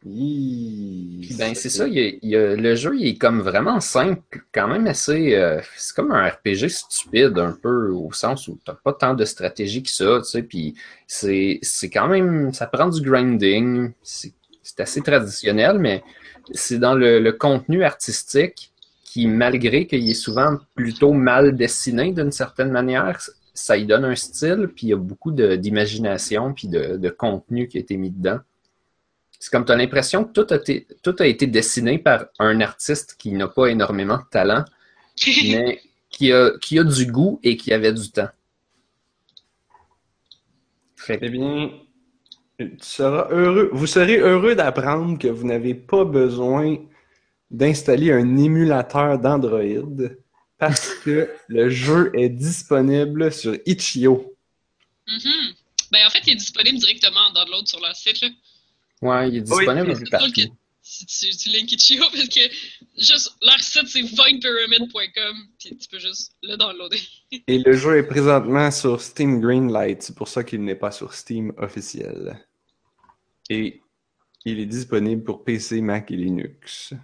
Puis ben, c'est ça, il y a- il y a- le jeu il est comme vraiment simple, quand même assez. euh, c'est comme un RPG stupide un peu, au sens où t'as pas tant de stratégie que ça, tu sais. Puis c'est c'est quand même. Ça prend du grinding, c'est c'est assez traditionnel, mais c'est dans le, le contenu artistique qui, malgré qu'il est souvent plutôt mal dessiné d'une certaine manière, ça y donne un style, puis il y a beaucoup d'imagination, puis de, de contenu qui a été mis dedans. C'est comme tu as l'impression que tout a, été, tout a été dessiné par un artiste qui n'a pas énormément de talent, mais qui a, qui a du goût et qui avait du temps. Fait Eh bien, tu seras heureux, vous serez heureux d'apprendre que vous n'avez pas besoin d'installer un émulateur d'Android parce que le jeu est disponible sur Itch.io. Mhm. Ben, en fait, il est disponible directement en download sur leur site, là. ouais, il est disponible Oui, partout. si tu, tu links Itch.io, parce que juste leur site, c'est voidpyramid.com, puis tu peux juste le downloader. Et le jeu est présentement sur Steam Greenlight, c'est pour ça qu'il n'est pas sur Steam officiel. Et il est disponible pour PC, Mac et Linux.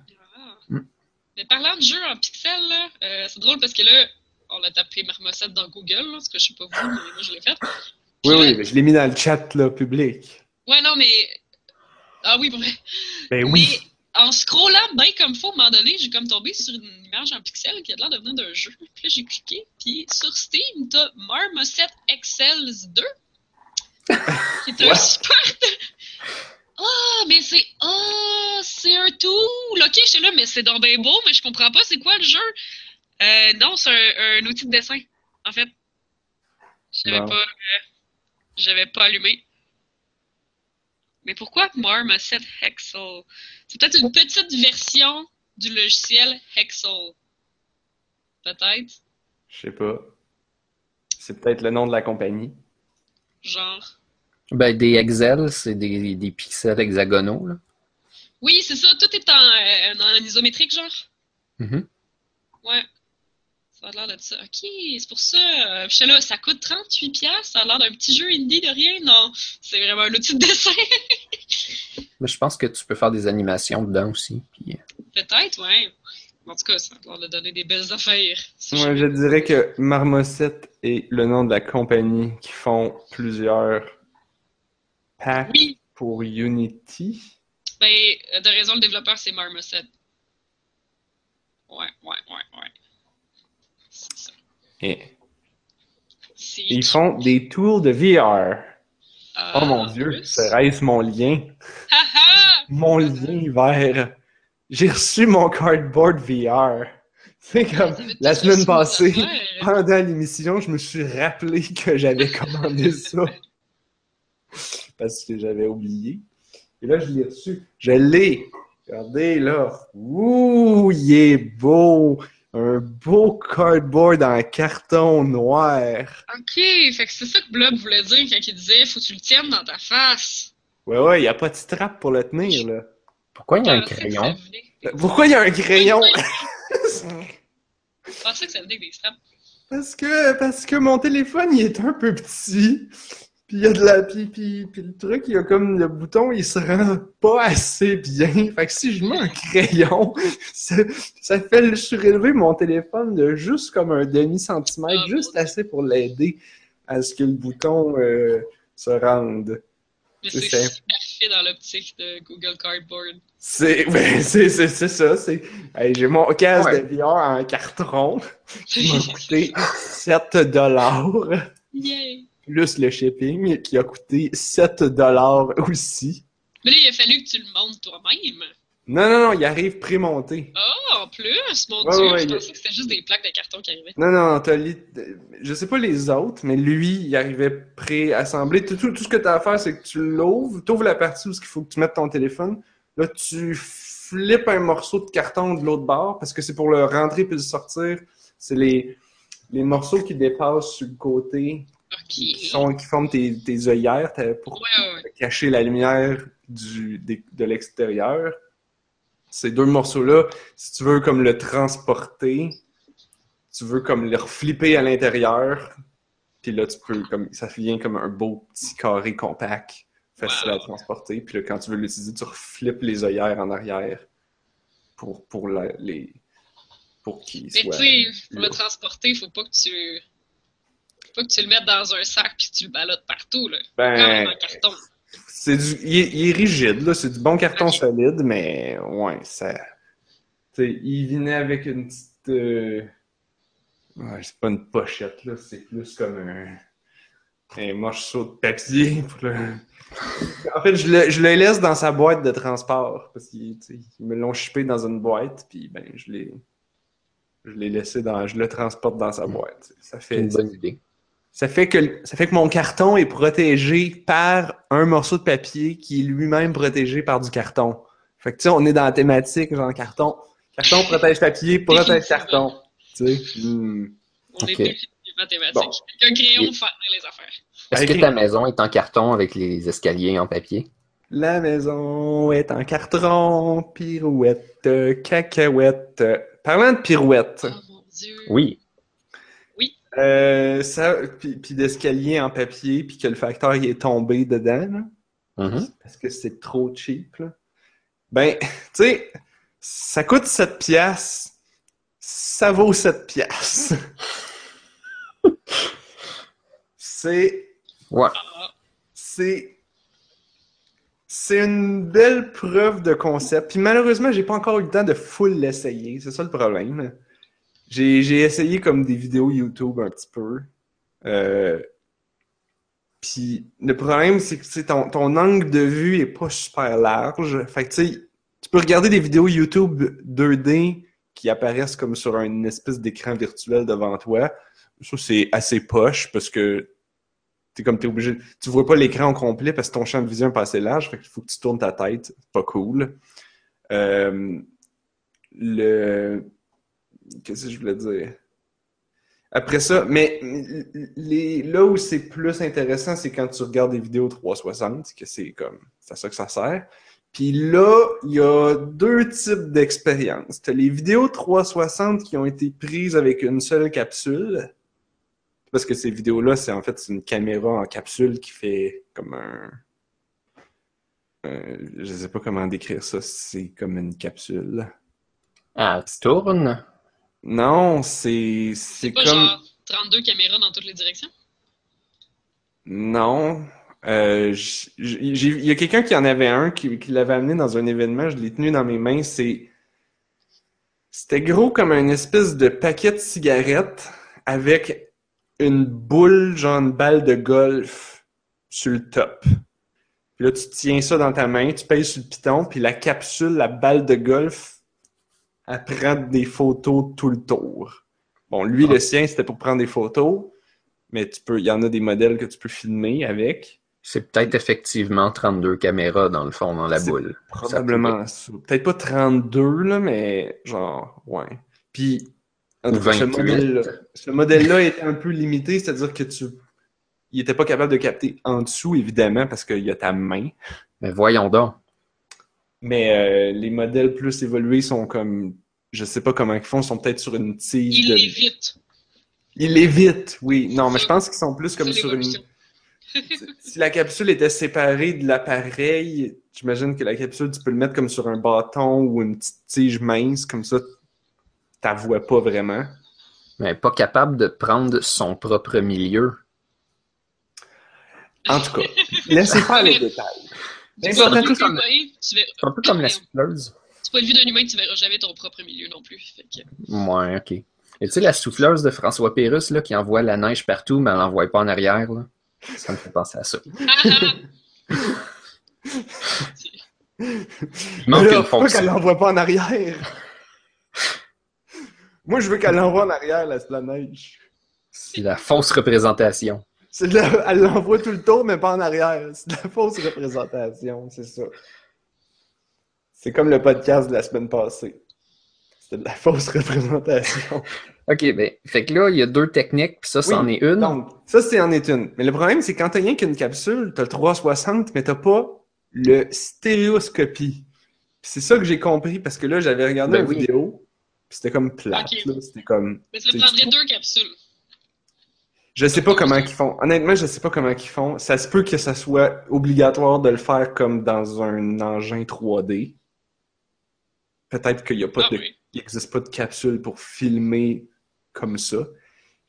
Mais parlant de jeux en pixels, là, euh, c'est drôle parce que là, on a tapé Marmoset dans Google, là, ce que je sais pas vous, mais moi je l'ai fait. Puis Oui, là- oui, mais je l'ai mis dans le chat, là, public. Ouais, non, mais. Ah oui, vrai. Ben oui. Mais en scrollant bien comme faut, à un moment donné, j'ai comme tombé sur une image en pixel qui a l'air de venir d'un jeu. Puis là, j'ai cliqué. Puis sur Steam, t'as Marmoset Excels 2. qui est un super. Ah, mais c'est. Ah, c'est un tool. Ok, je suis là, mais c'est donc bien beau, mais je comprends pas c'est quoi le jeu. Euh, non, c'est un, un outil de dessin, en fait. J'avais Bon. pas. euh, J'avais pas allumé. Mais pourquoi Marmoset Hexel? C'est peut-être une petite version du logiciel Hexel. Peut-être. Je sais pas. C'est peut-être le nom de la compagnie. Genre. Ben, des Excel, c'est des, des pixels hexagonaux. Là. Oui, c'est ça. Tout est en, euh, en isométrique, genre. Mhm. Ouais. Ça a l'air de ça. Ok, c'est pour ça. Euh, là, ça coûte 38$. piastres, Ça a l'air d'un petit jeu indie de rien. Non, c'est vraiment un outil de dessin. Mais je pense que tu peux faire des animations dedans aussi. Puis, euh, Peut-être, ouais. En tout cas, ça a l'air de donner des belles affaires. Si Moi, je dirais que Marmoset est le nom de la compagnie qui font plusieurs packs Oui, pour Unity. ben, de raison, le développeur, c'est Marmoset. Ouais, ouais, ouais, ouais. C'est ça. Ils font des tools de VR. Ah, Oh mon dieu, serait-ce mon lien? Mon lien vers. J'ai reçu mon cardboard VR. C'est comme la semaine passée, pendant l'émission, je me suis rappelé que j'avais commandé ça. Parce que j'avais oublié. Et là, je l'ai reçu. Je l'ai. Regardez là. Ouh, il est beau. Un beau cardboard en carton noir. Ok, fait que c'est ça que Blob voulait dire quand il disait faut que tu le tiennes dans ta face. Ouais, ouais, il n'y a pas de strap pour le tenir, là. pourquoi il y a un crayon? Pourquoi il y a un crayon? Je pensais que ça venait avec des straps. Parce que, parce que mon téléphone, il est un peu petit. Puis il y a de la. Puis, puis, puis le truc, il y a comme le bouton, il se rend pas assez bien. Fait que si je mets un crayon, ça, ça fait le surélever mon téléphone de juste comme un demi-centimètre, Ah, juste assez pour l'aider à ce que le bouton euh, se rende. Mais C'est c'est simple. super fait dans l'optique de Google Cardboard. C'est ben, c'est c'est- c'est ça. c'est hey, J'ai mon casque Ouais. de VR en carton qui m'a coûté 7 dollars. Yay! Plus le shipping qui a coûté 7 dollars aussi. Mais là, il a fallu que tu le montes toi-même. Non, non, non, il arrive prémonté. Oh, en plus, mon Ouais, Dieu, ouais, je il- pensais que c'était juste des plaques de carton qui arrivaient. Non, non, t'as li- je sais pas les autres, mais lui, il arrivait pré-assemblé. Tout, tout, tout ce que tu as à faire, c'est que tu l'ouvres, tu ouvres la partie où il faut que tu mettes ton téléphone. Là, tu flippes un morceau de carton de l'autre bord, parce que c'est pour le rentrer puis le sortir. C'est les, les morceaux qui dépassent sur le côté, Qui, sont, qui forment tes, tes œillères pour Ouais, ouais, ouais. cacher la lumière du, des- de l'extérieur. Ces deux morceaux-là, si tu veux comme le transporter, tu veux comme le reflipper à l'intérieur, puis là, tu peux, comme, ça devient comme un beau petit carré compact, facile à transporter. Puis là, quand tu veux l'utiliser, tu reflippes les œillères en arrière pour, pour la- les... pour qu'ils Mais tu soient... sais, pour le transporter, faut pas que tu. Faut pas que tu le mettes dans un sac puis que tu le balottes partout, là. Quand même Ben, en carton. C'est du, il, est, il est rigide, là. C'est du bon carton solide, mais ouais, ça. Tu sais, il venait avec une petite. euh, Ouais, c'est pas une pochette, là. C'est plus comme un. Un morceau de papier. Pour le... En fait, je le, je le laisse dans sa boîte de transport. Parce qu'ils me l'ont chipé dans une boîte, puis ben, je l'ai. Je l'ai laissé dans. Je le transporte dans sa boîte. Ça C'est fait. une bonne idée. Ça fait, que, ça fait que mon carton est protégé par un morceau de papier qui est lui-même protégé par du carton. Fait que tu sais, on est dans la thématique, genre carton. Carton protège papier, protège carton. Tu sais. hmm. On est Ok. définitivement thématique. Bon. Un crayon pour faire tenir les affaires. Est-ce que ta maison est en carton avec les escaliers en papier? La maison est en carton, pirouette, cacahuète. Parlant de pirouette, Oh mon dieu. Oui. Euh, ça, puis, puis d'escalier en papier, puis que le facteur il est tombé dedans, là. Mhm. parce que c'est trop cheap. Là. Ben, tu sais, ça coûte 7 piastres ça vaut 7 piastres. c'est. Ouais. C'est. C'est une belle preuve de concept. Puis malheureusement, j'ai pas encore eu le temps de full l'essayer. C'est ça le problème. J'ai essayé comme des vidéos YouTube un petit peu. Euh, Puis le problème, c'est que ton, ton angle de vue est pas super large. Fait que tu sais, tu peux regarder des vidéos YouTube 2D qui apparaissent comme sur une espèce d'écran virtuel devant toi. Ça, c'est assez poche parce que t'es comme t'es obligé. Tu vois pas l'écran au complet parce que ton champ de vision est pas assez large. Fait qu'il faut que tu tournes ta tête. Pas cool. Euh, le. Qu'est-ce que je voulais dire? Après ça, mais là où c'est plus intéressant, c'est quand tu regardes des vidéos 360, que c'est comme, c'est à ça que ça sert. Puis là, il y a deux types d'expériences. Tu as les vidéos 360 qui ont été prises avec une seule capsule. Parce que ces vidéos-là, c'est en fait une caméra en capsule qui fait comme un. euh, je sais pas comment décrire ça. C'est comme une capsule. Ah, tu tournes? Non, c'est c'est comme. genre 32 caméras dans toutes les directions? Non. Euh, il y a quelqu'un qui en avait un, qui, qui l'avait amené dans un événement, je l'ai tenu dans mes mains. C'est, c'était gros comme une espèce de paquet de cigarettes avec une boule, genre une balle de golf sur le top. Puis là, tu tiens ça dans ta main, tu pèses sur le piton, puis la capsule, la balle de golf, elle prend des photos tout le tour. Bon, lui, le sien, c'était pour prendre des photos, mais tu peux, il y en a des modèles que tu peux filmer avec. C'est peut-être effectivement 32 caméras dans le fond, dans la boule. Probablement ça. Peut-être pas 32, là, mais genre, ouais. Puis, en Ou tout cas, ce 28. modèle-là, ce modèle-là était un peu limité, c'est-à-dire que tu, il était pas capable de capter en dessous, évidemment, parce qu'il y a ta main. Mais voyons donc. Mais euh, les modèles plus évolués sont comme, je sais pas comment ils font, sont peut-être sur une tige Il de... l'évite. Ils l'évitent, oui. Non, mais je pense qu'ils sont plus comme sur une... Si la capsule était séparée de l'appareil, j'imagine que la capsule, tu peux le mettre comme sur un bâton ou une petite tige mince, comme ça, t'as vois pas vraiment. Mais pas capable de prendre son propre milieu. En tout cas, laissez faire les détails. C'est un peu comme la souffleuse. du point de vue d'un humain, tu verras jamais ton propre milieu non plus. Fait que- Ouais, ok. Et tu sais, la souffleuse de François Pérusse, là, qui envoie la neige partout, mais elle l'envoie pas en arrière, là. Ça me fait penser à ça. Il manque Alors, une pourquoi qu'elle fonction. l'envoie pas en arrière? Moi, je veux qu'elle l'envoie en arrière, la, la neige. C'est la fausse représentation. C'est de la- Elle l'envoie tout le tour, mais pas en arrière. C'est de la fausse représentation, c'est ça. C'est comme le podcast de la semaine passée. C'était de la fausse représentation. Ok, ben, fait que là, il y a deux techniques, puis ça, c'en Oui, est une. Donc, ça, c'est en est une. Mais le problème, c'est quand t'as rien qu'une capsule, t'as le 360, mais t'as pas le stéréoscopie. C'est ça que j'ai compris, parce que là, j'avais regardé Ben une oui. vidéo, puis c'était comme plate, Ok. là. C'était comme... Mais ça prendrait deux capsules. Je sais pas comment ils font. Honnêtement, je sais pas comment ils font. Ça se peut que ça soit obligatoire de le faire comme dans un engin 3D. Peut-être qu'il y a pas Ah de, oui. il existe pas de capsule pour filmer comme ça.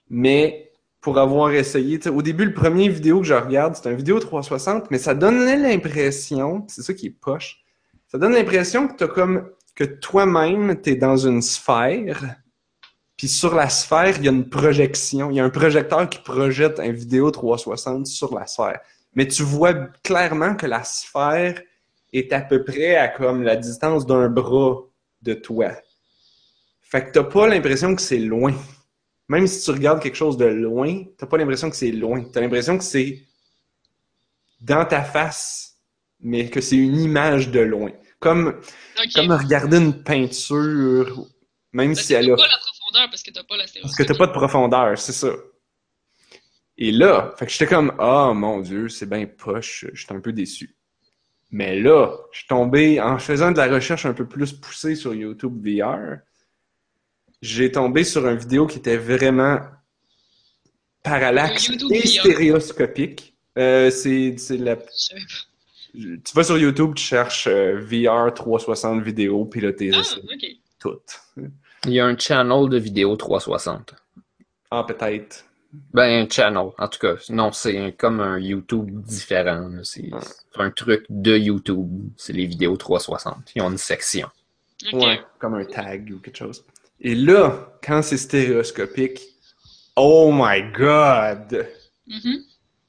Mais pour avoir essayé, au début, le premier vidéo que je regarde, c'est un vidéo 360, mais ça donnait l'impression, c'est ça qui est poche, ça donne l'impression que t'as comme, que toi-même, t'es dans une sphère, puis sur la sphère, il y a une projection. Il y a un projecteur qui projette un vidéo 360 sur la sphère. Mais tu vois clairement que la sphère est à peu près à comme la distance d'un bras de toi. Fait que t'as pas l'impression que c'est loin. Même si tu regardes quelque chose de loin, t'as pas l'impression que c'est loin. T'as l'impression que c'est dans ta face, mais que c'est une image de loin. Comme, comme regarder une peinture, même si elle a profondeur parce que t'as pas la parce que t'as pas de profondeur, c'est ça. Et là, fait que j'étais comme, ah mon dieu, c'est bien poche, j'étais un peu déçu. Mais là, je suis tombé, en faisant de la recherche un peu plus poussée sur YouTube VR, j'ai tombé sur une vidéo qui était vraiment parallaxe et stéréoscopique. Euh, c'est, la, tu vas sur YouTube, tu cherches euh, VR 360 vidéos, puis là, t'es Ah, toutes. Il y a un channel de vidéo 360. Ah, peut-être. Ben, un channel, en tout cas. Non, c'est comme un YouTube différent. là. C'est Ouais. un truc de YouTube. C'est les vidéos 360. Ils ont une section. Ouais, comme un tag ou quelque chose. Et là, quand c'est stéréoscopique, oh my god! Mhm.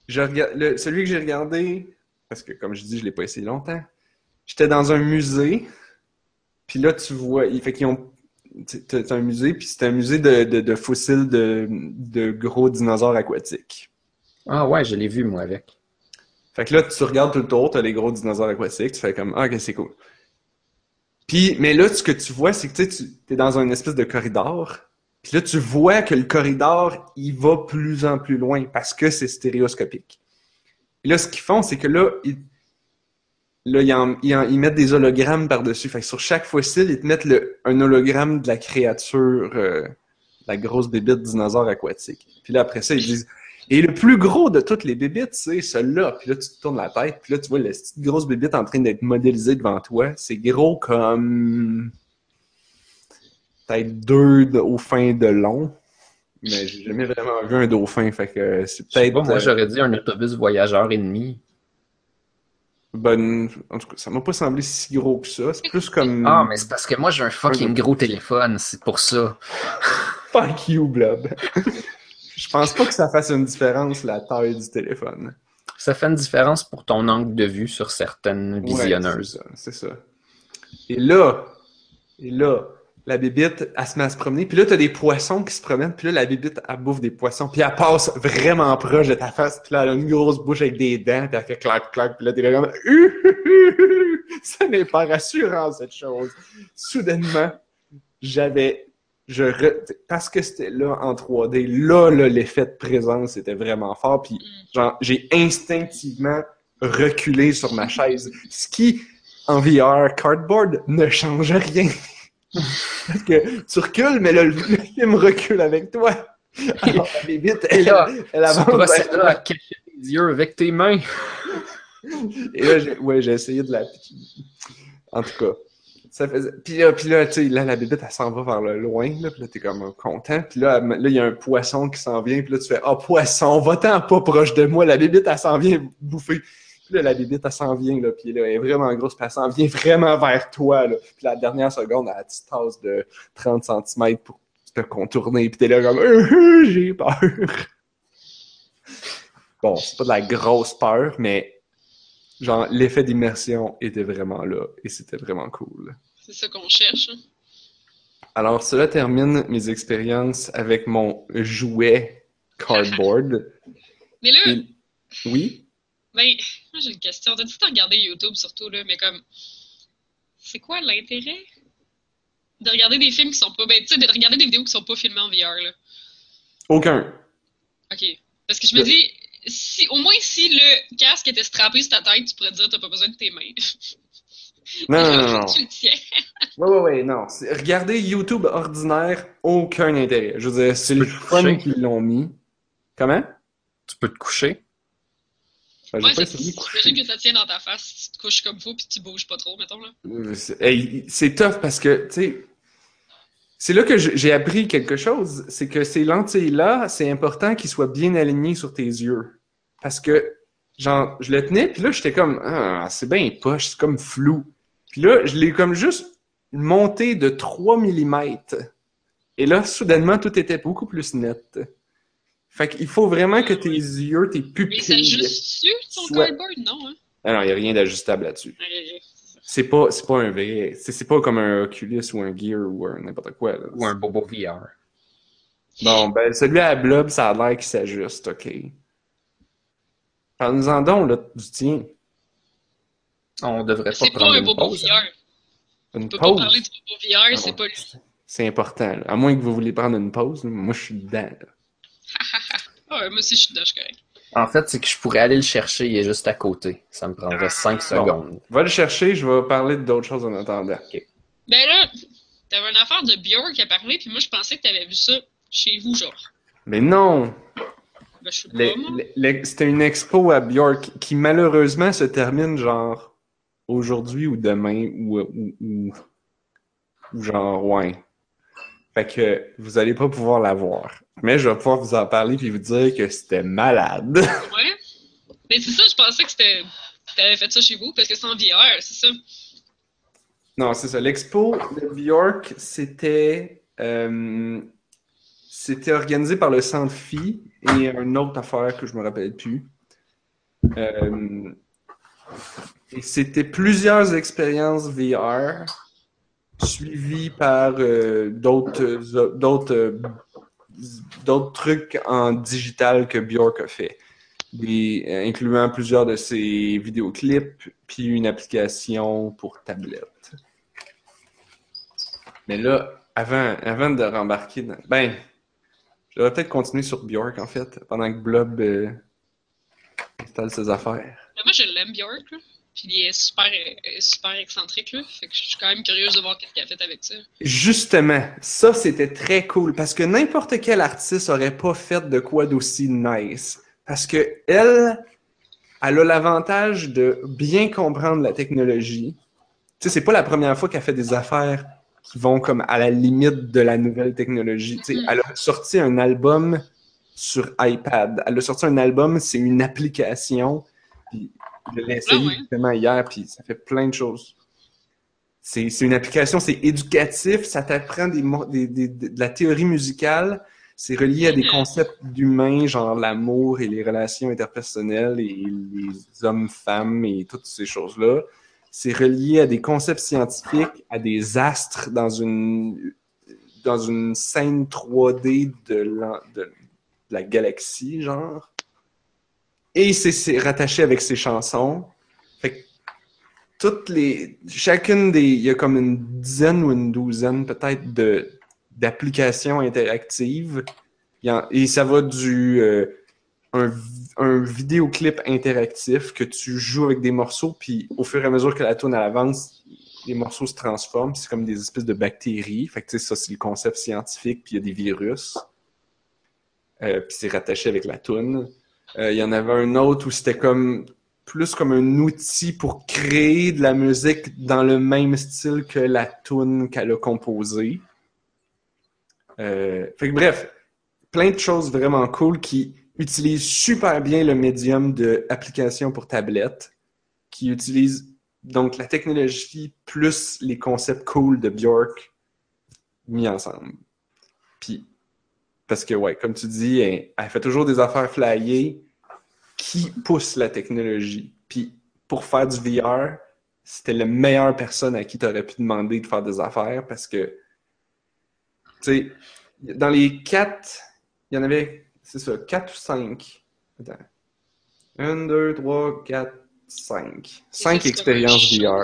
Je regarde, le- celui que j'ai regardé, parce que comme je dis, je l'ai pas essayé longtemps, j'étais dans un musée, puis là, tu vois, il fait qu'ils ont. C'est un musée, puis c'est un musée de, de, de fossiles de, de gros dinosaures aquatiques. Ah ouais, je l'ai vu, moi, avec. Fait que là, tu regardes tout le tour, t'as les gros dinosaures aquatiques, tu fais comme, ah, ok, c'est cool. Puis, mais là, ce que tu vois, c'est que tu es dans un espèce de corridor. Puis là, tu vois que le corridor, il va plus en plus loin parce que c'est stéréoscopique. Puis là, ce qu'ils font, c'est que là, ils, là, ils, en- ils en- ils mettent des hologrammes par-dessus. Fait que sur chaque fossile, ils te mettent le, un hologramme de la créature, euh, la grosse bébite dinosaure aquatique. Puis là, après ça, ils disent et le plus gros de toutes les bébites, c'est celui-là. Puis là, tu te tournes la tête, puis là, tu vois la petite grosse bébite en train d'être modélisée devant toi. C'est gros comme... Peut-être deux dauphins de long. Mais j'ai jamais vraiment vu un dauphin, fait que c'est Je sais peut-être... moi, euh, j'aurais dit un autobus voyageur et demi. Bonne... En tout cas, ça m'a pas semblé si gros que ça. C'est plus comme... Ah, mais c'est parce que moi, j'ai un fucking gros téléphone. C'est pour ça. Fuck you, Blob. Je pense pas que ça fasse une différence, la taille du téléphone. Ça fait une différence pour ton angle de vue sur certaines Ouais, visionneuses. c'est ça, c'est ça. Et là, et là, la bébite, elle se met à se promener. Puis là, t'as des poissons qui se promènent. Puis là, la bébite, elle bouffe des poissons. Puis elle passe vraiment proche de ta face. Puis là, elle a une grosse bouche avec des dents. Puis elle fait clac, clac. Puis là, t'es là comme... Ça n'est pas rassurant, cette chose. Soudainement, j'avais... Je re- Parce que c'était là en 3D, là, là l'effet de présence était vraiment fort. Puis genre, j'ai instinctivement reculé sur ma chaise. Ce qui, en VR, Cardboard ne change rien. Parce que tu recules, mais le, le film recule avec toi. Alors, la bébite, elle, là, elle Tu avance. procèdes à cacher tes yeux avec tes mains. Et là, j'ai, ouais, j'ai essayé de la. En tout cas. Ça faisait... Puis là, puis là, tu sais, là, la bébête, elle s'en va vers le loin, là, puis là, t'es comme content. Puis là, elle- là, il y a un poisson qui s'en vient, puis là, tu fais « Ah, poisson, va-t'en pas proche de moi, la bébête, elle s'en vient bouffer. » Puis là, la bébête, elle s'en vient, là, puis là, elle est vraiment grosse, puis elle s'en vient vraiment vers toi, là. Puis la dernière seconde, elle a une petite tasse de 30 cm pour te contourner, puis t'es là comme « J'ai peur! » Bon, c'est pas de la grosse peur, mais genre, l'effet d'immersion était vraiment là, et c'était vraiment cool. C'est ça qu'on cherche. hein. Alors, cela termine mes expériences avec mon jouet cardboard. Mais là, Et- Oui? Ben, moi j'ai une question. T'as le temps regardé YouTube surtout, là, mais comme, c'est quoi l'intérêt de regarder des films qui sont pas, ben, tu sais, de regarder des vidéos qui sont pas filmées en VR, là? Aucun. Ok. Parce que je me dis, si, au moins si le casque était strappé sur ta tête, tu pourrais te dire t'as pas besoin de tes mains. Non, non, non, non. tu le tiens. Ouais, ouais, ouais, non. Regarder YouTube ordinaire, aucun intérêt. Je veux dire, c'est le fun qu'ils l'ont mis. Comment? Tu peux te coucher. J'ai Ouais, j'imagine que ça tient dans ta face tu te couches comme faut puis tu bouges pas trop, mettons, là. Euh, C'est tough parce que, tu sais, c'est là que j'ai appris quelque chose. C'est que ces lentilles-là, c'est important qu'ils soient bien alignés sur tes yeux. Parce que, genre, je le tenais, puis là, j'étais comme, ah, c'est bien poche, c'est comme flou. Puis là, je l'ai comme juste monté de 3 mm. Et là, soudainement, tout était beaucoup plus net. Fait qu'il faut vraiment que tes yeux, tes Mais ça pupilles... juste ton Soit- cardboard, non, hein? Ah non, il n'y a rien d'ajustable là-dessus. C'est pas, c'est pas un vrai. C'est pas comme un Oculus ou un Gear ou un n'importe quoi. Là. Ou un bobo VR. Bon, ben, celui à Blob, ça a l'air qu'il s'ajuste, ok. Parle-nous-en donc, là, du tien. On devrait pas C'est pas prendre un une bobo pause. VR. Une On peut pas pause? parler du bobo VR, Ah c'est bon. pas lui. C'est important. là. À moins que vous voulez prendre une pause, là, moi, je suis dedans. là. Ah, ouais, moi aussi, je suis correct. En fait, c'est que je pourrais aller le chercher, il est juste à côté. Ça me prendrait 5 secondes. Va le chercher, je vais parler d'autres choses en attendant. Ben là, t'avais une affaire de Björk qui a parlé, puis moi, je pensais que t'avais vu ça chez vous, genre. Mais non! Ben, C'était une expo à Bjork qui malheureusement se termine genre aujourd'hui ou demain ou, ou, ou, ou genre ouais. Fait que vous allez pas pouvoir la voir. Mais je vais pouvoir vous en parler puis vous dire que c'était malade. Ouais. Mais c'est ça, je pensais que c'était. T'avais fait ça chez vous parce que c'est en VR, c'est ça. Non, c'est ça. L'expo de Bjork, c'était euh, c'était organisé par le Centre Phi et une autre affaire que je me rappelle plus. Euh, et c'était plusieurs expériences VR suivies par euh, d'autres d'autres trucs en digital que Bjork a fait, euh, incluant plusieurs de ses vidéoclips puis une application pour tablette. Mais là, avant, de rembarquer dans... Ben, j'aurais peut-être continué sur Bjork, en fait, pendant que Blob euh, installe ses affaires. Moi, je l'aime, Björk, là. Puis il est super, euh, super excentrique, là. Fait que je suis quand même curieuse de voir qu'est-ce qu'il a fait avec ça. Justement, ça, c'était très cool, parce que n'importe quel artiste aurait pas fait de quoi d'aussi nice. Parce que elle, elle a l'avantage de bien comprendre la technologie. Tu sais, c'est pas la première fois qu'elle fait des affaires qui vont comme à la limite de la nouvelle technologie. Tu sais, Mm. elle a sorti un album sur iPad. Elle a sorti un album, c'est une application. Puis je l'ai essayé Ah ouais. justement hier, puis ça fait plein de choses. C'est c'est une application, c'est éducatif, ça t'apprend des, des- des- de la théorie musicale, c'est relié à des Mhm. concepts d'humains, genre l'amour et les relations interpersonnelles et les hommes-femmes et toutes ces choses-là. C'est relié à des concepts scientifiques, à des astres dans une, dans une scène 3D de, l'en- de- de la galaxie, genre. Et c'est- rattaché avec ses chansons. Fait que toutes les. Chacune des. Il y a comme une dizaine ou une douzaine peut-être de d'applications interactives. Et ça va du. euh, un, un vidéoclip interactif que tu joues avec des morceaux, puis au fur et à mesure que la tune avance, les morceaux se transforment. C'est comme des espèces de bactéries. Fait que ça, c'est le concept scientifique, puis il y a des virus. Euh, puis c'est rattaché avec la tune. Euh, Il y en avait un autre où c'était comme plus comme un outil pour créer de la musique dans le même style que la tune qu'elle a composée. Euh, fait que bref, plein de choses vraiment cool qui utilisent super bien le médium de pour tablette, qui utilisent donc la technologie plus les concepts cool de Bjork mis ensemble. Puis, parce que, ouais, comme tu dis, elle, elle fait toujours des affaires flyées qui poussent la technologie. Puis, pour faire du VR, c'était la meilleure personne à qui tu aurais pu demander de faire des affaires parce que, tu sais, dans les quatre, il y en avait, c'est ça, quatre ou cinq. Attends. Un, deux, trois, quatre, cinq. Cinq expériences VR.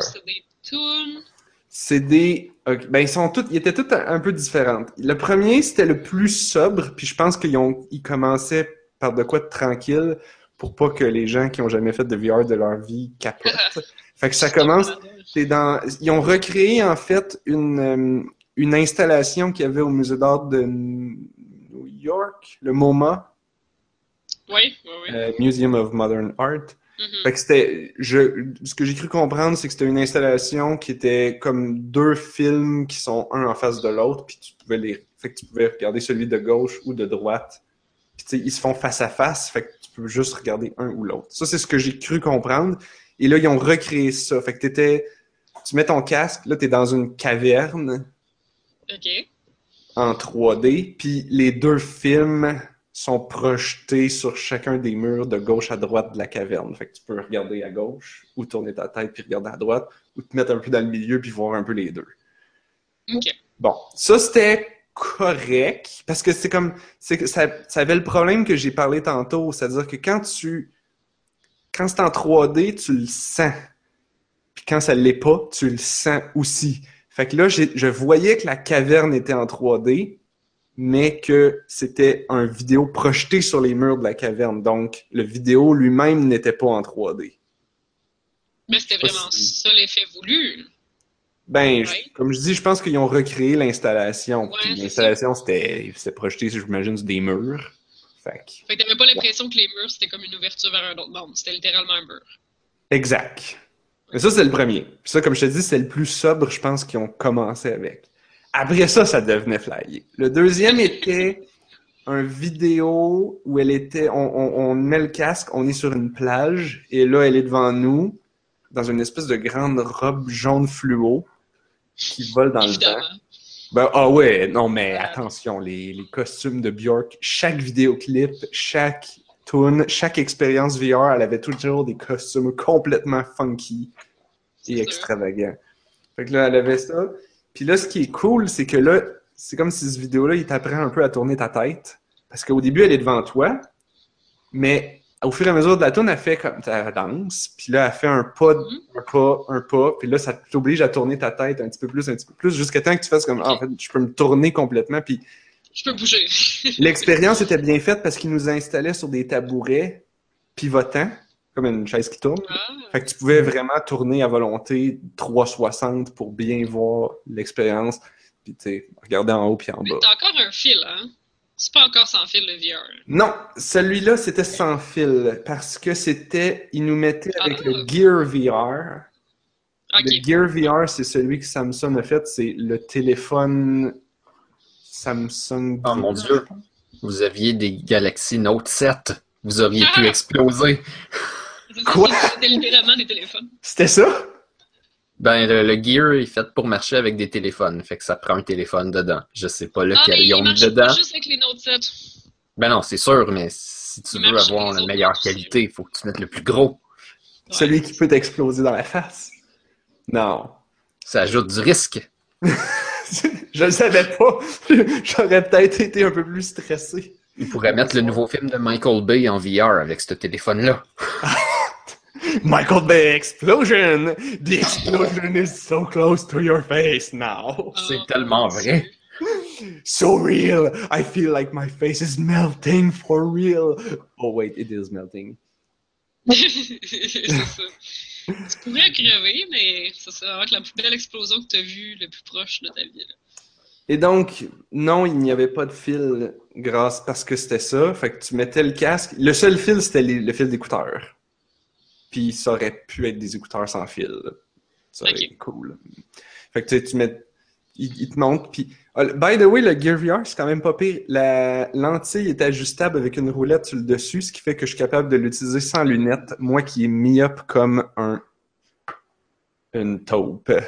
C'est des Ben, ils sont tous. Ils étaient tous un, peu différents. Le premier, c'était le plus sobre, puis je pense qu'ils ont. Ils commençaient par de quoi de tranquille pour pas que les gens qui ont jamais fait de VR de leur vie capotent. fait que ça commence. C'est dans. Ils ont recréé en fait une, euh, une installation qu'il y avait au musée d'art de New York, le MoMA, Oui, oui, oui. euh, Museum of Modern Art. Mhm. Fait que c'était, je, ce que j'ai cru comprendre, c'est que c'était une installation qui était comme deux films qui sont un en face de l'autre, puis tu pouvais les, fait que tu pouvais regarder celui de gauche ou de droite. Puis tu sais, ils se font face à face, fait que tu peux juste regarder un ou l'autre. Ça, c'est ce que j'ai cru comprendre. Et là, ils ont recréé ça. Fait que t'étais, tu mets ton casque, là, t'es dans une caverne OK. en 3D, puis les deux films sont projetés sur chacun des murs de gauche à droite de la caverne. Fait que tu peux regarder à gauche, ou tourner ta tête puis regarder à droite, ou te mettre un peu dans le milieu puis voir un peu les deux. OK. Bon, ça c'était correct, parce que c'est comme, c'est ça, ça avait le problème que j'ai parlé tantôt, c'est-à-dire que quand tu, quand c'est en 3D, tu le sens. Puis quand ça l'est pas, tu le sens aussi. Fait que là, je voyais que la caverne était en 3D, mais que c'était un vidéo projeté sur les murs de la caverne. Donc, le vidéo lui-même n'était pas en 3D. Mais c'était vraiment ça l'effet voulu. Ben, je- comme je dis, je pense qu'ils ont recréé l'installation. Ouais, l'installation, c'était projeté, j'imagine, sur des murs. Fait que- Fait que t'avais pas l'impression que les murs c'était comme une ouverture vers un autre monde. C'était littéralement un mur. Exact. Mais ça, c'est le premier. Puis ça, comme je te dis, c'est le plus sobre, je pense, qu'ils ont commencé avec. Après ça, ça devenait flyé. Le deuxième était un vidéo où elle était, on, on, on met le casque, on est sur une plage, et là, elle est devant nous, dans une espèce de grande robe jaune fluo, qui vole dans le vent. Ben, ah ouais, non, mais attention, les, les costumes de Björk, chaque vidéoclip, chaque tune, chaque expérience VR, elle avait toujours des costumes complètement funky et extravagants. Fait que là, elle avait ça. Puis là, ce qui est cool, c'est que là, c'est comme si ce vidéo-là, il t'apprend un peu à tourner ta tête. Parce qu'au début, elle est devant toi, mais au fur et à mesure de la tune, elle fait comme ta danse, puis là, elle fait un pas, un pas, un pas, puis là, ça t'oblige à tourner ta tête un petit peu plus, un petit peu plus, jusqu'à temps que tu fasses comme, ah, en fait, je peux me tourner complètement, puis Je peux bouger. l'expérience était bien faite parce qu'il nous installait sur des tabourets pivotants, comme une chaise qui tourne. Ah, Fait que tu pouvais vraiment tourner à volonté 360 pour bien voir l'expérience, puis tu sais, regarder en haut puis en bas. t'as encore un fil, hein? C'est pas encore sans fil, le VR. Non, celui-là, c'était sans fil parce que c'était, il nous mettait avec Ah. le Gear VR. Le Gear VR, c'est celui que Samsung a fait, c'est le téléphone Samsung. Oh mon Dieu. Vous aviez des Galaxy Note 7. Vous auriez pu exploser. Quoi? Des téléphones. C'était ça? Ben, le, le Gear est fait pour marcher avec des téléphones. Fait que ça prend un téléphone dedans. Je sais pas Ah, lequel mais ils il ont mis dedans. pas juste avec les Note 7. Ben non, c'est sûr, mais si tu Il veux avoir autres meilleure qualité, il faut que tu mettes le plus gros. Ouais. Celui qui peut t'exploser dans la face. Non. Ça ajoute du risque. Je le savais pas. J'aurais peut-être été un peu plus stressé. Il pourrait mettre le nouveau film de Michael Bay en VR avec ce téléphone-là. Michael Bay explosion! The explosion is so close to your face now. C'est tellement vrai. So real! I feel like my face is melting for real. Oh wait, it is melting. c'est ça. Tu pourrais crever, mais ça sera la plus belle explosion que tu as vue le plus proche de ta vie. là. Et donc, non, il n'y avait pas de fil grâce parce que c'était ça. Fait que tu mettais le casque. Le seul fil, c'était le fil d'écouteurs. Puis ça aurait pu être des écouteurs sans fil. Ça aurait été cool. Fait que tu sais, tu mets. Il, il te montre. Puis, ah, by the way, le Gear VR, c'est quand même pas pire. La lentille est ajustable avec une roulette sur le dessus, ce qui fait que je suis capable de l'utiliser sans lunettes. Moi qui est myope comme un. Une taupe.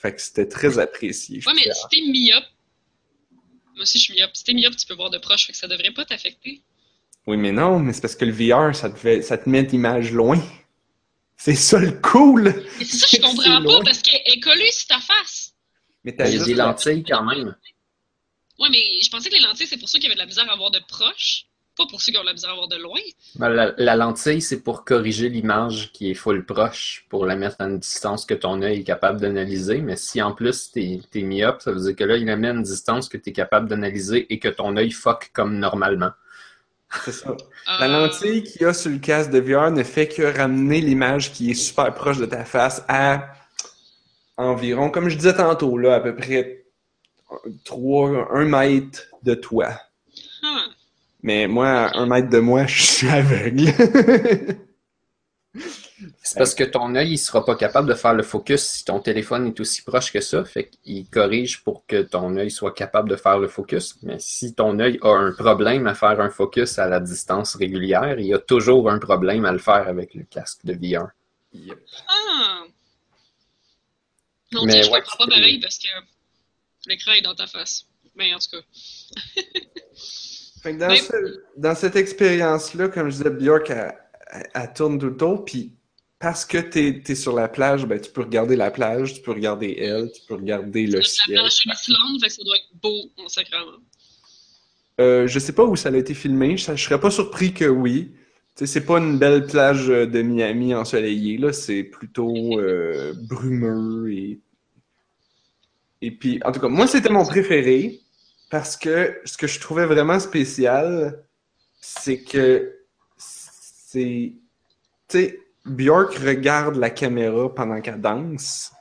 Fait que c'était très apprécié. Ouais, mais si t'es myope, moi aussi je suis myope, si t'es myope, tu peux voir de proche, fait que ça devrait pas t'affecter. Oui, mais non, mais c'est parce que le VR, ça te, fait, ça te met l'image loin. C'est ça le cool! Et c'est ça, je comprends loin. pas, parce qu'elle est collée sur ta face. Mais t'as des lentilles quand même. Ouais, mais je pensais que les lentilles, c'est pour ceux qui avaient de la misère à voir de proche, pas pour ceux qui ont de la misère à voir de loin. Ben, la, la lentille, c'est pour corriger l'image qui est full proche, pour la mettre à une distance que ton œil est capable d'analyser. Mais si en plus t'es es myope, ça veut dire que là, il la met à une distance que tu es capable d'analyser et que ton œil fuck comme normalement. C'est ça. Euh, La lentille qu'il y a sur le casque de VR ne fait que ramener l'image qui est super proche de ta face à environ, comme je disais tantôt, là, à peu près 3, 1 mètre de toi. ah. Mais moi, à un mètre de moi, je suis aveugle. C'est parce que ton œil, il sera pas capable de faire le focus si ton téléphone est aussi proche que ça. Fait qu'il corrige pour que ton œil soit capable de faire le focus. Mais si ton œil a un problème à faire un focus à la distance régulière, il y a toujours un problème à le faire avec le casque de VR. Yep. Ah. Non, Mais je ouais, comprends pas pareil parce que l'écran est dans ta face. Mais en tout cas. Fait que dans, Mais- ce- dans cette expérience-là, comme je disais, Björk, elle, elle- elle tourne tout le tour, puis parce que t'es es sur la plage, ben, tu peux regarder la plage, tu peux regarder elle, tu peux regarder le C'est la ciel. plage de l'Islande, fait que ça doit être beau en sacrament. Euh, je sais pas où ça a été filmé, je, je serais pas surpris que oui. Tu sais, c'est pas une belle plage euh, de Miami ensoleillée, là, c'est plutôt euh, brumeux et... Et puis, en tout cas, moi, c'était mon préféré parce que ce que je trouvais vraiment spécial, c'est que c'est... Tu sais, Björk regarde la caméra pendant qu'elle danse,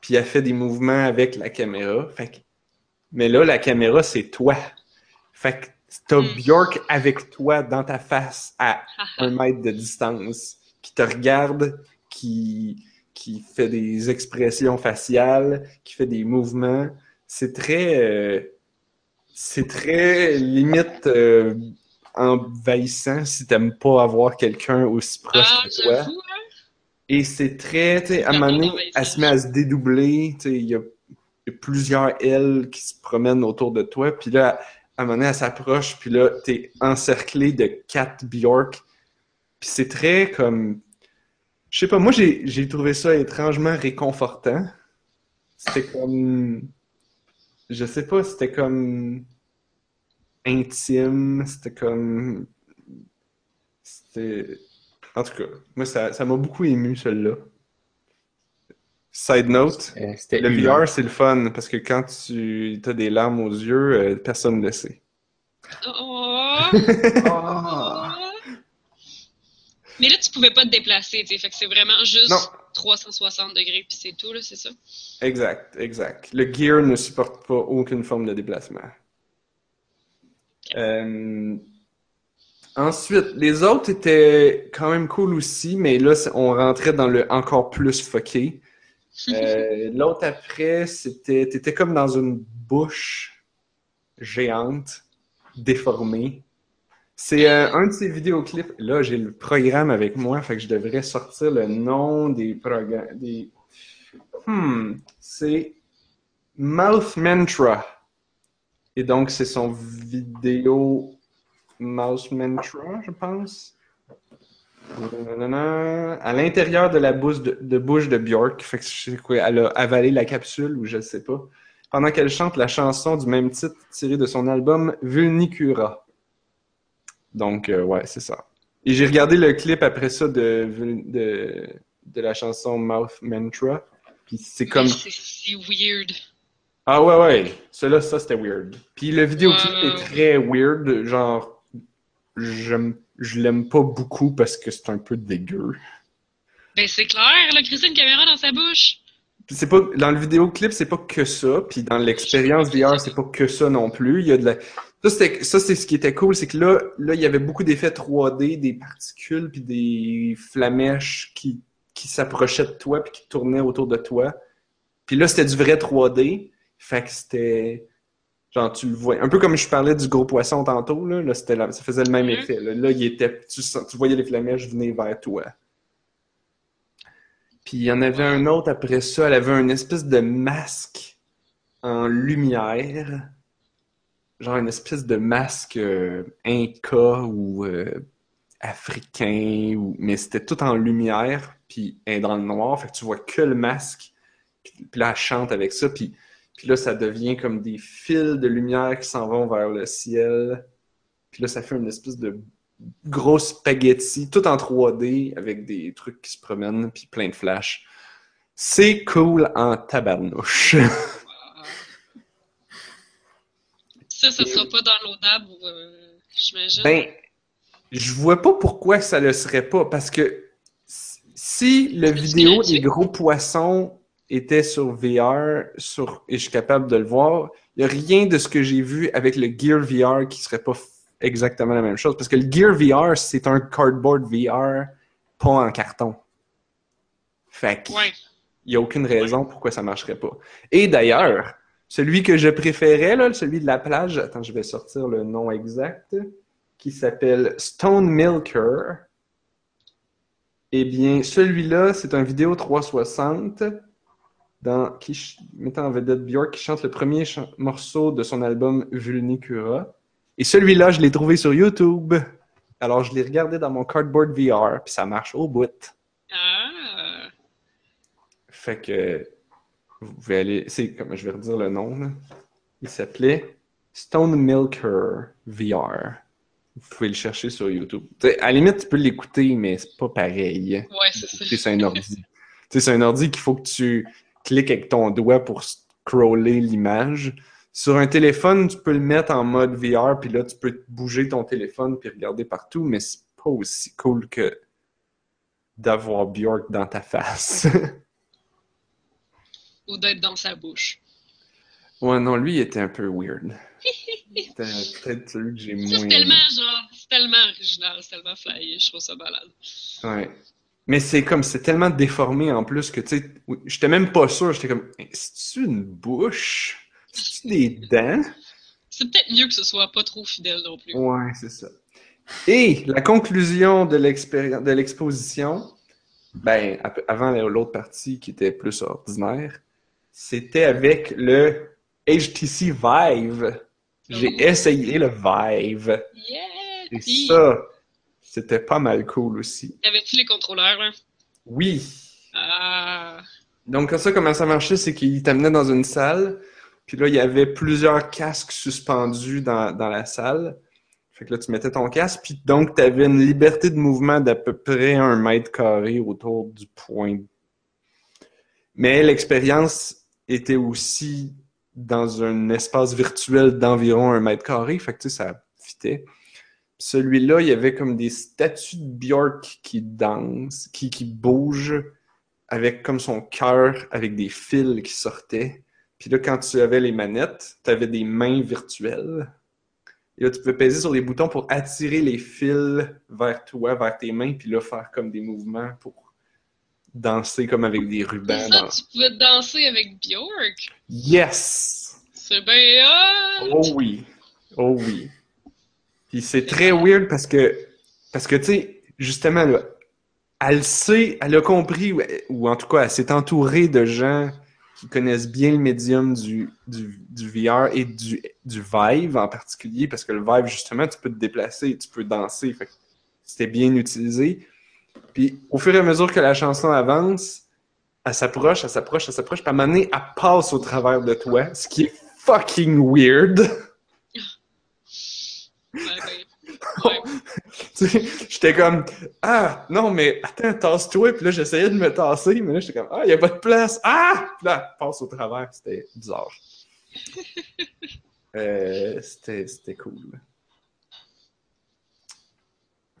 puis elle fait des mouvements avec la caméra. Fait que... Mais là, la caméra, c'est toi. Fait que t'as Mm. Björk avec toi dans ta face à un mètre de distance, qui te regarde, qui, qui fait des expressions faciales, qui fait des mouvements. c'est très. euh, c'est très limite euh, envahissant si t'aimes pas avoir quelqu'un aussi proche Ah, que toi. hein? Et c'est très, tu sais, à un moment donné, elle se met à se dédoubler, tu sais, il y y a plusieurs ailes qui se promènent autour de toi, puis là, à un moment donné, elle s'approche, puis là, t'es encerclé de quatre Bjork, puis c'est très comme... Je sais pas, moi, j'ai j'ai trouvé ça étrangement réconfortant. C'était comme... Je sais pas, c'était comme... intime, c'était comme... C'était... En tout cas, moi, ça ça m'a beaucoup ému, celle-là. Side note, Euh, le humain. VR, c'est le fun, parce que quand tu as des larmes aux yeux, euh, personne ne le sait. Oh! Ah. Mais là, tu pouvais pas te déplacer, tu sais. Fait que c'est vraiment juste Non. 360 degrés, puis c'est tout, là, c'est ça? Exact, exact. Le gear ne supporte pas aucune forme de déplacement. Euh, Ensuite, les autres étaient quand même cool aussi, mais là, on rentrait dans le encore plus fucké. Euh, L'autre après, c'était, t'étais comme dans une bouche géante, déformée. C'est euh, un de ces vidéoclips. Là, j'ai le programme avec moi, fait que je devrais sortir le nom des programmes. Des... Hmm, c'est Mouth Mantra. Et donc, c'est son vidéo Mouse Mantra, je pense. À l'intérieur de la bouche de, de bouche de Björk, fait que je sais quoi, elle a avalé la capsule ou je sais pas. Pendant qu'elle chante la chanson du même titre tirée de son album Vulnicura. Donc, euh, ouais, c'est ça. Et j'ai regardé le clip après ça de, de, de la chanson Mouth Mantra. Puis c'est comme C'est c'est weird. Ah ouais, ouais. Celui-là, ça, c'était weird. Puis le vidéoclip Ouais, est très weird. Genre, je l'aime pas beaucoup parce que c'est un peu dégueu. Ben, c'est clair, là, Christine caméra dans sa bouche. Puis c'est pas, dans le vidéoclip, c'est pas que ça. Puis dans l'expérience VR, c'est pas que ça non plus. Il y a de la... Ça, c'était, ça, c'est ce qui était cool, c'est que là, là, il y avait beaucoup d'effets 3D, des particules, puis des flamèches qui, qui s'approchaient de toi, puis qui tournaient autour de toi. Puis là, c'était du vrai 3D. Fait que c'était... Genre, tu le vois. Un peu comme je parlais du gros poisson tantôt, là, là c'était la- ça faisait le même Mhm. effet. Là, Là, il était, tu, tu voyais les flamèches venir vers toi. Puis il y en avait un autre après ça, elle avait une espèce de masque en lumière. Genre une espèce de masque euh, inca ou euh, africain, ou... mais c'était tout en lumière, puis elle est dans le noir, fait que tu vois que le masque. Puis, puis là, elle chante avec ça, puis, puis là, ça devient comme des fils de lumière qui s'en vont vers le ciel. Puis là, ça fait une espèce de gros spaghetti, tout en 3D, avec des trucs qui se promènent, puis plein de flashs. C'est cool en tabarnouche. Ça, ça sera pas downloadable, ou, euh, j'imagine. ben, je vois pas pourquoi ça le serait pas, parce que si le vidéo des gros poissons était sur VR, sur, et je suis capable de le voir, il y a rien de ce que j'ai vu avec le Gear VR qui serait pas exactement la même chose, parce que le Gear VR, c'est un cardboard VR, pas en carton. Fait que, Ouais. il n'y a aucune raison pourquoi ça marcherait pas. Et d'ailleurs, celui que je préférais, là, celui de la plage, attends, je vais sortir le nom exact, qui s'appelle Stone Milker. Eh bien, celui-là, c'est un vidéo 360 dans, qui mettant en vedette Björk qui chante le premier morceau de son album Vulnicura. Et celui-là, je l'ai trouvé sur YouTube. Alors, je l'ai regardé dans mon cardboard VR, puis ça marche au bout. Ah. Fait que vous pouvez aller. C'est comme je vais redire le nom. là? Il s'appelait Stone Milker VR. Vous pouvez le chercher sur YouTube. T'sais, à la limite, tu peux l'écouter, mais c'est pas pareil. Ouais, c'est ça. C'est un ordi. C'est un ordi qu'il faut que tu cliques avec ton doigt pour scroller l'image. Sur un téléphone, tu peux le mettre en mode VR, puis là, tu peux bouger ton téléphone puis regarder partout, mais c'est pas aussi cool que d'avoir Björk dans ta face. Ou d'être dans sa bouche. Ouais, non, lui, il était un peu weird. C'était peut-être celui que j'ai moins. c'est tellement, genre, c'est tellement original, c'est tellement flyé, je trouve ça malade. Ouais. Mais c'est comme, c'est tellement déformé en plus que, tu sais, j'étais même pas sûr. J'étais comme, c'est-tu une bouche? C'est des dents? C'est peut-être mieux que ce soit pas trop fidèle non plus. Ouais, c'est ça. Et la conclusion de l'exposition, ben, avant l'autre partie qui était plus ordinaire, c'était avec le HTC Vive. J'ai Oh. essayé le Vive. Yeah! Puis, ça, c'était pas mal cool aussi. T'avais-tu les contrôleurs, là? Oui. Ah! Donc, ça, comment ça marchait, c'est qu'il t'amenait dans une salle, puis là, il y avait plusieurs casques suspendus dans, dans la salle. Fait que là, tu mettais ton casque, puis donc, tu avais une liberté de mouvement d'à peu près un mètre carré autour du point. Mais l'expérience était aussi dans un espace virtuel d'environ un mètre carré, fait que tu sais, ça fitait. Celui-là, il y avait comme des statues de Björk qui dansent, qui, qui bougent avec comme son cœur, avec des fils qui sortaient. Puis là, quand tu avais les manettes, tu avais des mains virtuelles. Et là, tu pouvais peser sur les boutons pour attirer les fils vers toi, vers tes mains, puis là, faire comme des mouvements pour danser comme avec des rubans. C'est ça, dans- tu pouvais danser avec Björk? Yes! C'est bien hot! Oh oui. Oh oui. Puis c'est très weird parce que, parce que tu sais, justement, là, elle sait, elle a compris, ou- en tout cas, elle s'est entourée de gens qui connaissent bien le médium du, du, du VR et du, du Vive en particulier, parce que le Vive, justement, tu peux te déplacer, tu peux danser. Fait c'était bien utilisé. Puis au fur et à mesure que la chanson avance, elle s'approche, elle s'approche, elle s'approche, puis à un moment donné, elle passe au travers de toi, ce qui est fucking weird. Ouais, ben, ouais. Tu sais, j'étais comme ah non mais attends tasse-toi puis là j'essayais de me tasser mais là j'étais comme ah il y a pas de place. Ah! Puis là passe au travers c'était bizarre. Euh, c'était cool.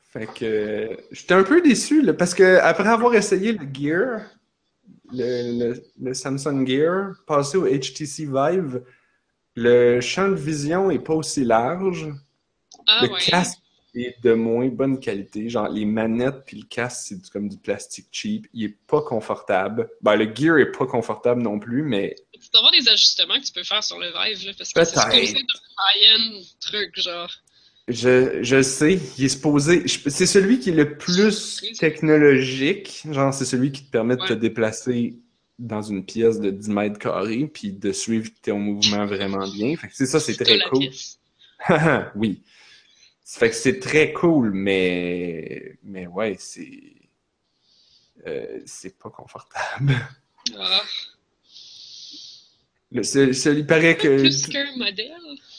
Fait que j'étais un peu déçu là, parce que après avoir essayé le Gear le, le- le Samsung Gear passé au HTC Vive le champ de vision est pas aussi large Ah, le ouais. casque est de moins bonne qualité. Genre, les manettes puis le casque, c'est comme du plastique cheap. Il est pas confortable. Ben, le gear est pas confortable non plus, mais Tu dois avoir des ajustements que tu peux faire sur le Vive, là, parce que c'est supposé un high-end truc, genre. je, je sais, il est supposé. C'est celui qui est le plus technologique. Genre, c'est celui qui te permet de te déplacer dans une pièce de 10 mètres carrés puis de suivre ton mouvement vraiment bien. Fait que c'est ça, c'est très cool. oui. Ça fait que c'est très cool, mais, mais ouais, c'est, euh, c'est pas confortable. Ah. Le, ce- paraît que, Plus qu'un modèle.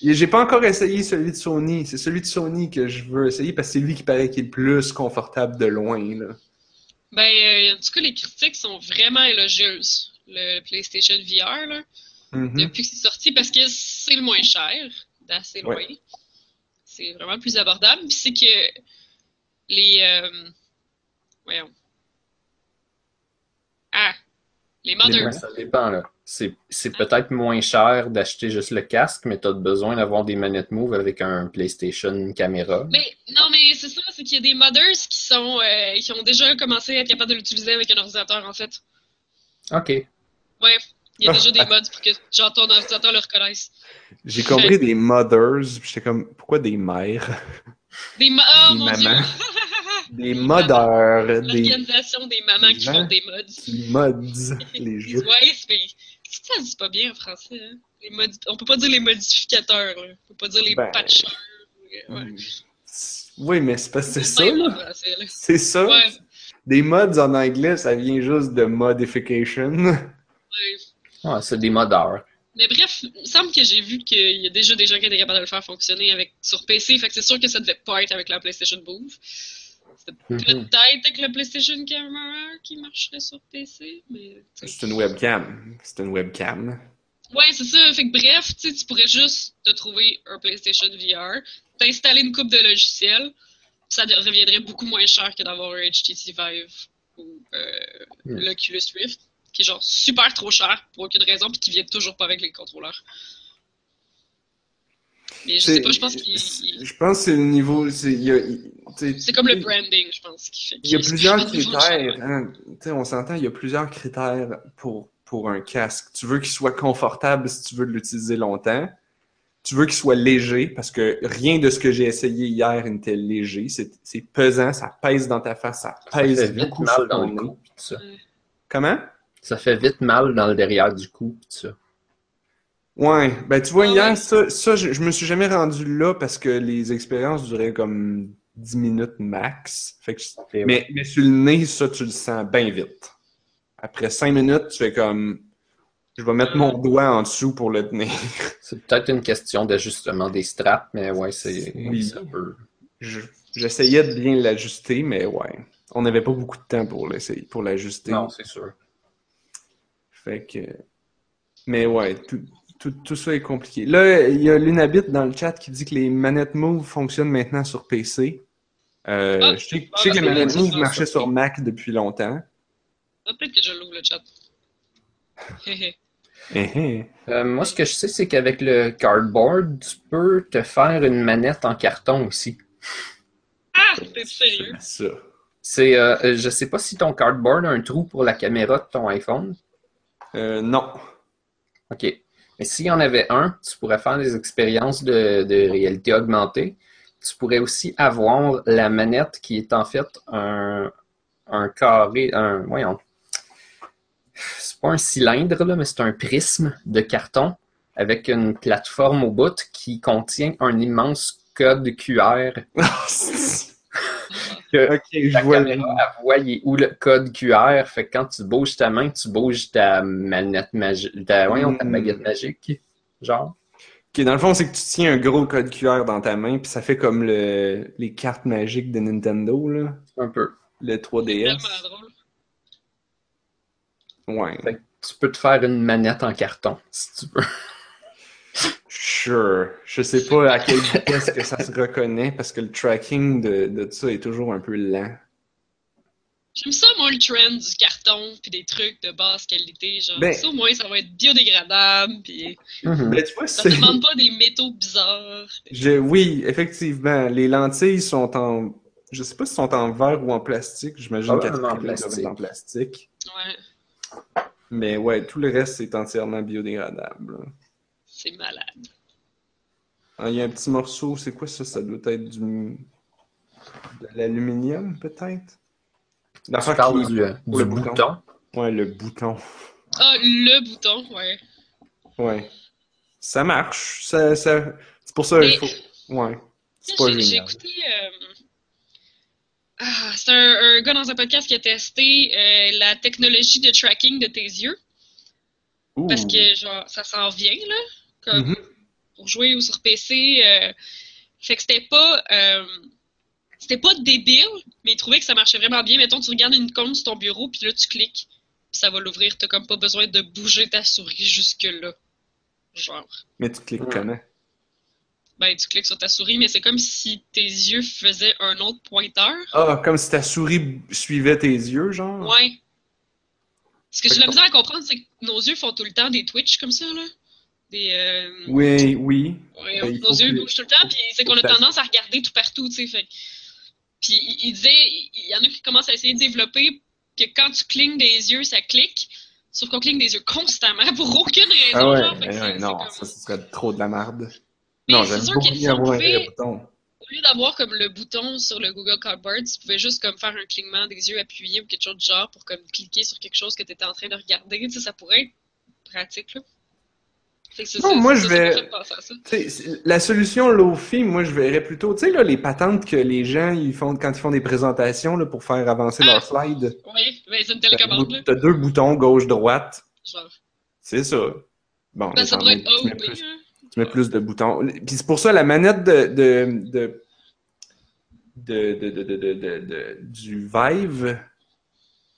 j'ai pas encore essayé celui de Sony. C'est celui de Sony que je veux essayer parce que c'est lui qui paraît qui est le plus confortable de loin, là. Ben, euh, en tout cas, les critiques sont vraiment élogieuses. Le PlayStation VR, là, Mhm. depuis que c'est sorti, parce que c'est le moins cher, d'assez loin. Ouais. C'est vraiment plus abordable. Puis c'est que les. euh, voyons. Ah! Les. Ouais, Ça dépend, là. C'est c'est peut-être moins cher d'acheter juste le casque, mais tu as besoin d'avoir des manettes Move avec un PlayStation caméra. Mais non, mais c'est ça, c'est qu'il y a des modders qui sont euh, qui ont déjà commencé à être capables de l'utiliser avec un ordinateur, en fait. OK. Ouais, il y a déjà des mods pour que genre ton ordinateur le reconnaisse. J'ai compris des mothers, puis j'étais comme, pourquoi des mères? Des ma- oh Des mon mamans. dieu! Des modeurs, des L'organisation des mamans qui font des mods. qui mods les jeux. Ouais, mais ça se dit pas bien en français. Hein? Les modi- On peut pas dire les modificateurs, là. on peut pas dire les Ben, patchers. Ouais. Oui, mais c'est parce que c'est ça, là. C'est ça. Ouais. Des mods en anglais, ça vient juste de modification. Ouais. Ouais, c'est des modeurs. Mais bref, il me semble que j'ai vu qu'il y a déjà des gens qui étaient capables de le faire fonctionner avec, sur PC, fait que c'est sûr que ça devait pas être avec la PlayStation Move. C'était Mhm. peut-être avec le PlayStation Camera qui marcherait sur PC, mais... C'est une webcam. C'est une webcam. Ouais, c'est ça. Fait que bref, tu pourrais juste te trouver un PlayStation VR, t'installer une coupe de logiciels, ça reviendrait beaucoup moins cher que d'avoir un HTC Vive ou euh, Mm. l'Oculus Rift, qui est genre super trop cher pour aucune raison, puis qui vient toujours pas avec les contrôleurs. Mais je sais pas, je pense qu'il. il- Je pense que c'est le niveau. C'est comme le branding, je pense, qui fait. Il y a plusieurs critères. hein. Tu sais, on s'entend, il y a plusieurs critères pour, pour un casque. Tu veux qu'il soit confortable si tu veux l'utiliser longtemps. Tu veux qu'il soit léger parce que rien de ce que j'ai essayé hier n'était léger. C'est c'est pesant, ça pèse dans ta face, ça pèse beaucoup mal sur dans ton le nez. cou. pis tout ça. Comment? Ça fait vite mal dans le derrière du cou. ça. Ouais, ben tu vois, Ah hier, ça, ça je, je me suis jamais rendu là parce que les expériences duraient comme 10 minutes max. Fait que, mais, mais sur le nez, ça, tu le sens bien vite. Après 5 minutes, tu fais comme, je vais mettre mon doigt en dessous pour le tenir. C'est peut-être une question d'ajustement des straps, mais ouais, c'est Oui. ça peut. Je- J'essayais de bien l'ajuster, mais ouais. On n'avait pas beaucoup de temps pour l'essayer, pour l'ajuster. Non, c'est sûr. Fait que. Mais ouais, tout, tout, tout ça est compliqué. Là, il y a Lunabit dans le chat qui dit que les manettes Move fonctionnent maintenant sur PC. Euh, Ah, je sais, ah, je sais que les manettes Move marchaient sur Mac depuis longtemps. Ah, Peut-être que je l'ouvre le chat. Eh, eh. Euh, moi, ce que je sais, c'est qu'avec le cardboard, tu peux te faire une manette en carton aussi. ah, t'es sérieux? Ça. C'est, euh, je sais pas si ton cardboard a un trou pour la caméra de ton iPhone. Euh, non. OK. Mais s'il y en avait un, tu pourrais faire des expériences de, réalité augmentée. Tu pourrais aussi avoir la manette qui est en fait un, un carré, un, voyons. C'est pas un cylindre, là, mais c'est un prisme de carton avec une plateforme au bout qui contient un immense code QR. Que je la vois. caméra, elle voit il est où le code QR. Fait que quand tu bouges ta main, tu bouges ta manette magique, ta, voyons, ta Hmm. baguette magique. Genre. Ok, dans le fond, c'est que tu tiens un gros code QR dans ta main, puis ça fait comme le, les cartes magiques de Nintendo, là. Un peu. Le Tellement 3DS. drôle. Ouais. Fait que tu peux te faire une manette en carton, si tu veux. Sure. Je sais pas à quelle vitesse que ça se reconnaît parce que le tracking de, de ça est toujours un peu lent. J'aime ça, moi, le trend du carton puis des trucs de basse qualité. Genre, Ben- ça, au moins, ça va être biodégradable. Puis Mais tu vois, ça ne demande pas des métaux bizarres. Je, oui, effectivement. Les lentilles sont en. Je sais pas si sont en verre ou en plastique. J'imagine qu'elles Probablement en plastique. en plastique. Ouais, Mais ouais, tout le reste, c'est entièrement biodégradable. C'est malade. Ah, Il y a un petit morceau, c'est quoi ça? Ça doit être du. de l'aluminium, peut-être? Tu parles qui- du, euh, du le bouton. bouton? Ouais, le bouton. Ah, le bouton, ouais. Ouais. Ça marche. Ça, ça... C'est pour ça qu'il faut. Ouais. C'est pas J'ai écouté. euh, Ah, c'est un, un gars dans un podcast qui a testé euh, la technologie de tracking de tes yeux. Ouh. Parce que, genre, ça s'en vient, là. Comme Mhm. pour jouer ou sur PC. euh, fait que c'était pas. euh, c'était pas débile, mais il trouvait que ça marchait vraiment bien. Mettons, tu regardes une icône sur ton bureau, puis là, tu cliques, puis ça va l'ouvrir. T'as comme pas besoin de bouger ta souris jusque-là. Genre. Mais tu cliques Ouais. comment? Ben, tu cliques sur ta souris, mais c'est comme si tes yeux faisaient un autre pointeur. Ah, comme si ta souris suivait tes yeux, genre? Ouais. Ce que j'ai de la misère à comprendre, c'est que nos yeux font tout le temps des twitch comme ça, là. Des. euh, Oui, oui. ouais, Ben, il nos yeux que- bougent tout le temps, puis c'est qu'on a tendance à regarder tout partout, tu sais. Fait. Puis il il disait, il y en a qui commencent à essayer de développer que quand tu clignes des yeux, ça clique. Sauf qu'on cligne des yeux constamment pour aucune raison. Ah ouais, genre, ouais, c'est non, comme- ça, ce serait trop de la merde. Mais Non, c'est j'aime sûr beaucoup mieux avoir un pouvait- vrai bouton. Au lieu d'avoir comme le bouton sur le Google Cardboard, tu pouvais juste comme faire un clignement des yeux appuyés ou quelque chose de genre pour comme cliquer sur quelque chose que tu étais en train de regarder. Tu sais, ça pourrait être pratique, là. Non, moi, je vais- la solution Lofi, moi, je verrais plutôt, tu sais, là, les patentes que les gens, ils font quand ils font des présentations, là, pour faire avancer Ah! leur slide. Oui, ben c'est une télécommande, t'as deux boutons, gauche-droite. Genre. C'est ça. Bon, Ben, ça pourrait être tu mets plus- hein. tu mets plus de boutons. Puis c'est pour ça la manette de, de, de, de, de, de, de, de- de- de- du Vive.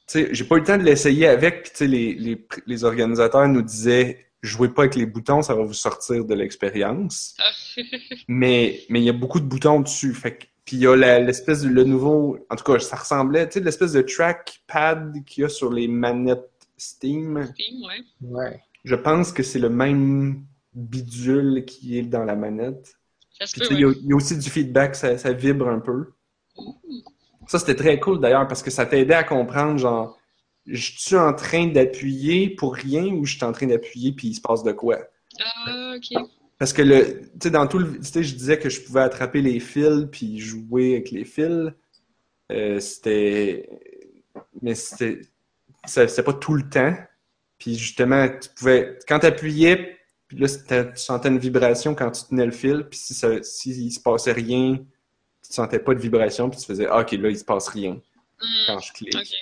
Tu sais, j'ai pas eu le temps de l'essayer avec. Puis tu sais, les, les, les organisateurs nous disaient jouez pas avec les boutons, ça va vous sortir de l'expérience. Ah. Mais mais il y a beaucoup de boutons dessus. Fait que- puis il y a la- l'espèce de le nouveau. En tout cas, ça ressemblait, tu sais, l'espèce de trackpad qu'il y a sur les manettes Steam. Steam, ouais. Ouais. Je pense que c'est le même bidule qui est dans la manette. Ça se Puis, peut, tu sais, il y, ouais. a- il y a aussi du feedback, ça, ça vibre un peu. Ouh. Ça, c'était très cool d'ailleurs parce que ça t'aidait à comprendre, genre, je suis en train d'appuyer pour rien ou je suis en train d'appuyer puis il se passe de quoi? Ah, ok. Parce que le, tu sais, dans tout le, tu sais, je disais que je pouvais attraper les fils puis jouer avec les fils. Euh, c'était, mais c'était, c'était pas tout le temps. Puis justement, tu pouvais, quand tu appuyais, puis là, tu sentais une vibration quand tu tenais le fil. Puis si ça, s'il se passait rien, tu sentais pas de vibration puis tu faisais, ah, ok, là, il se passe rien Hmm, quand je clique.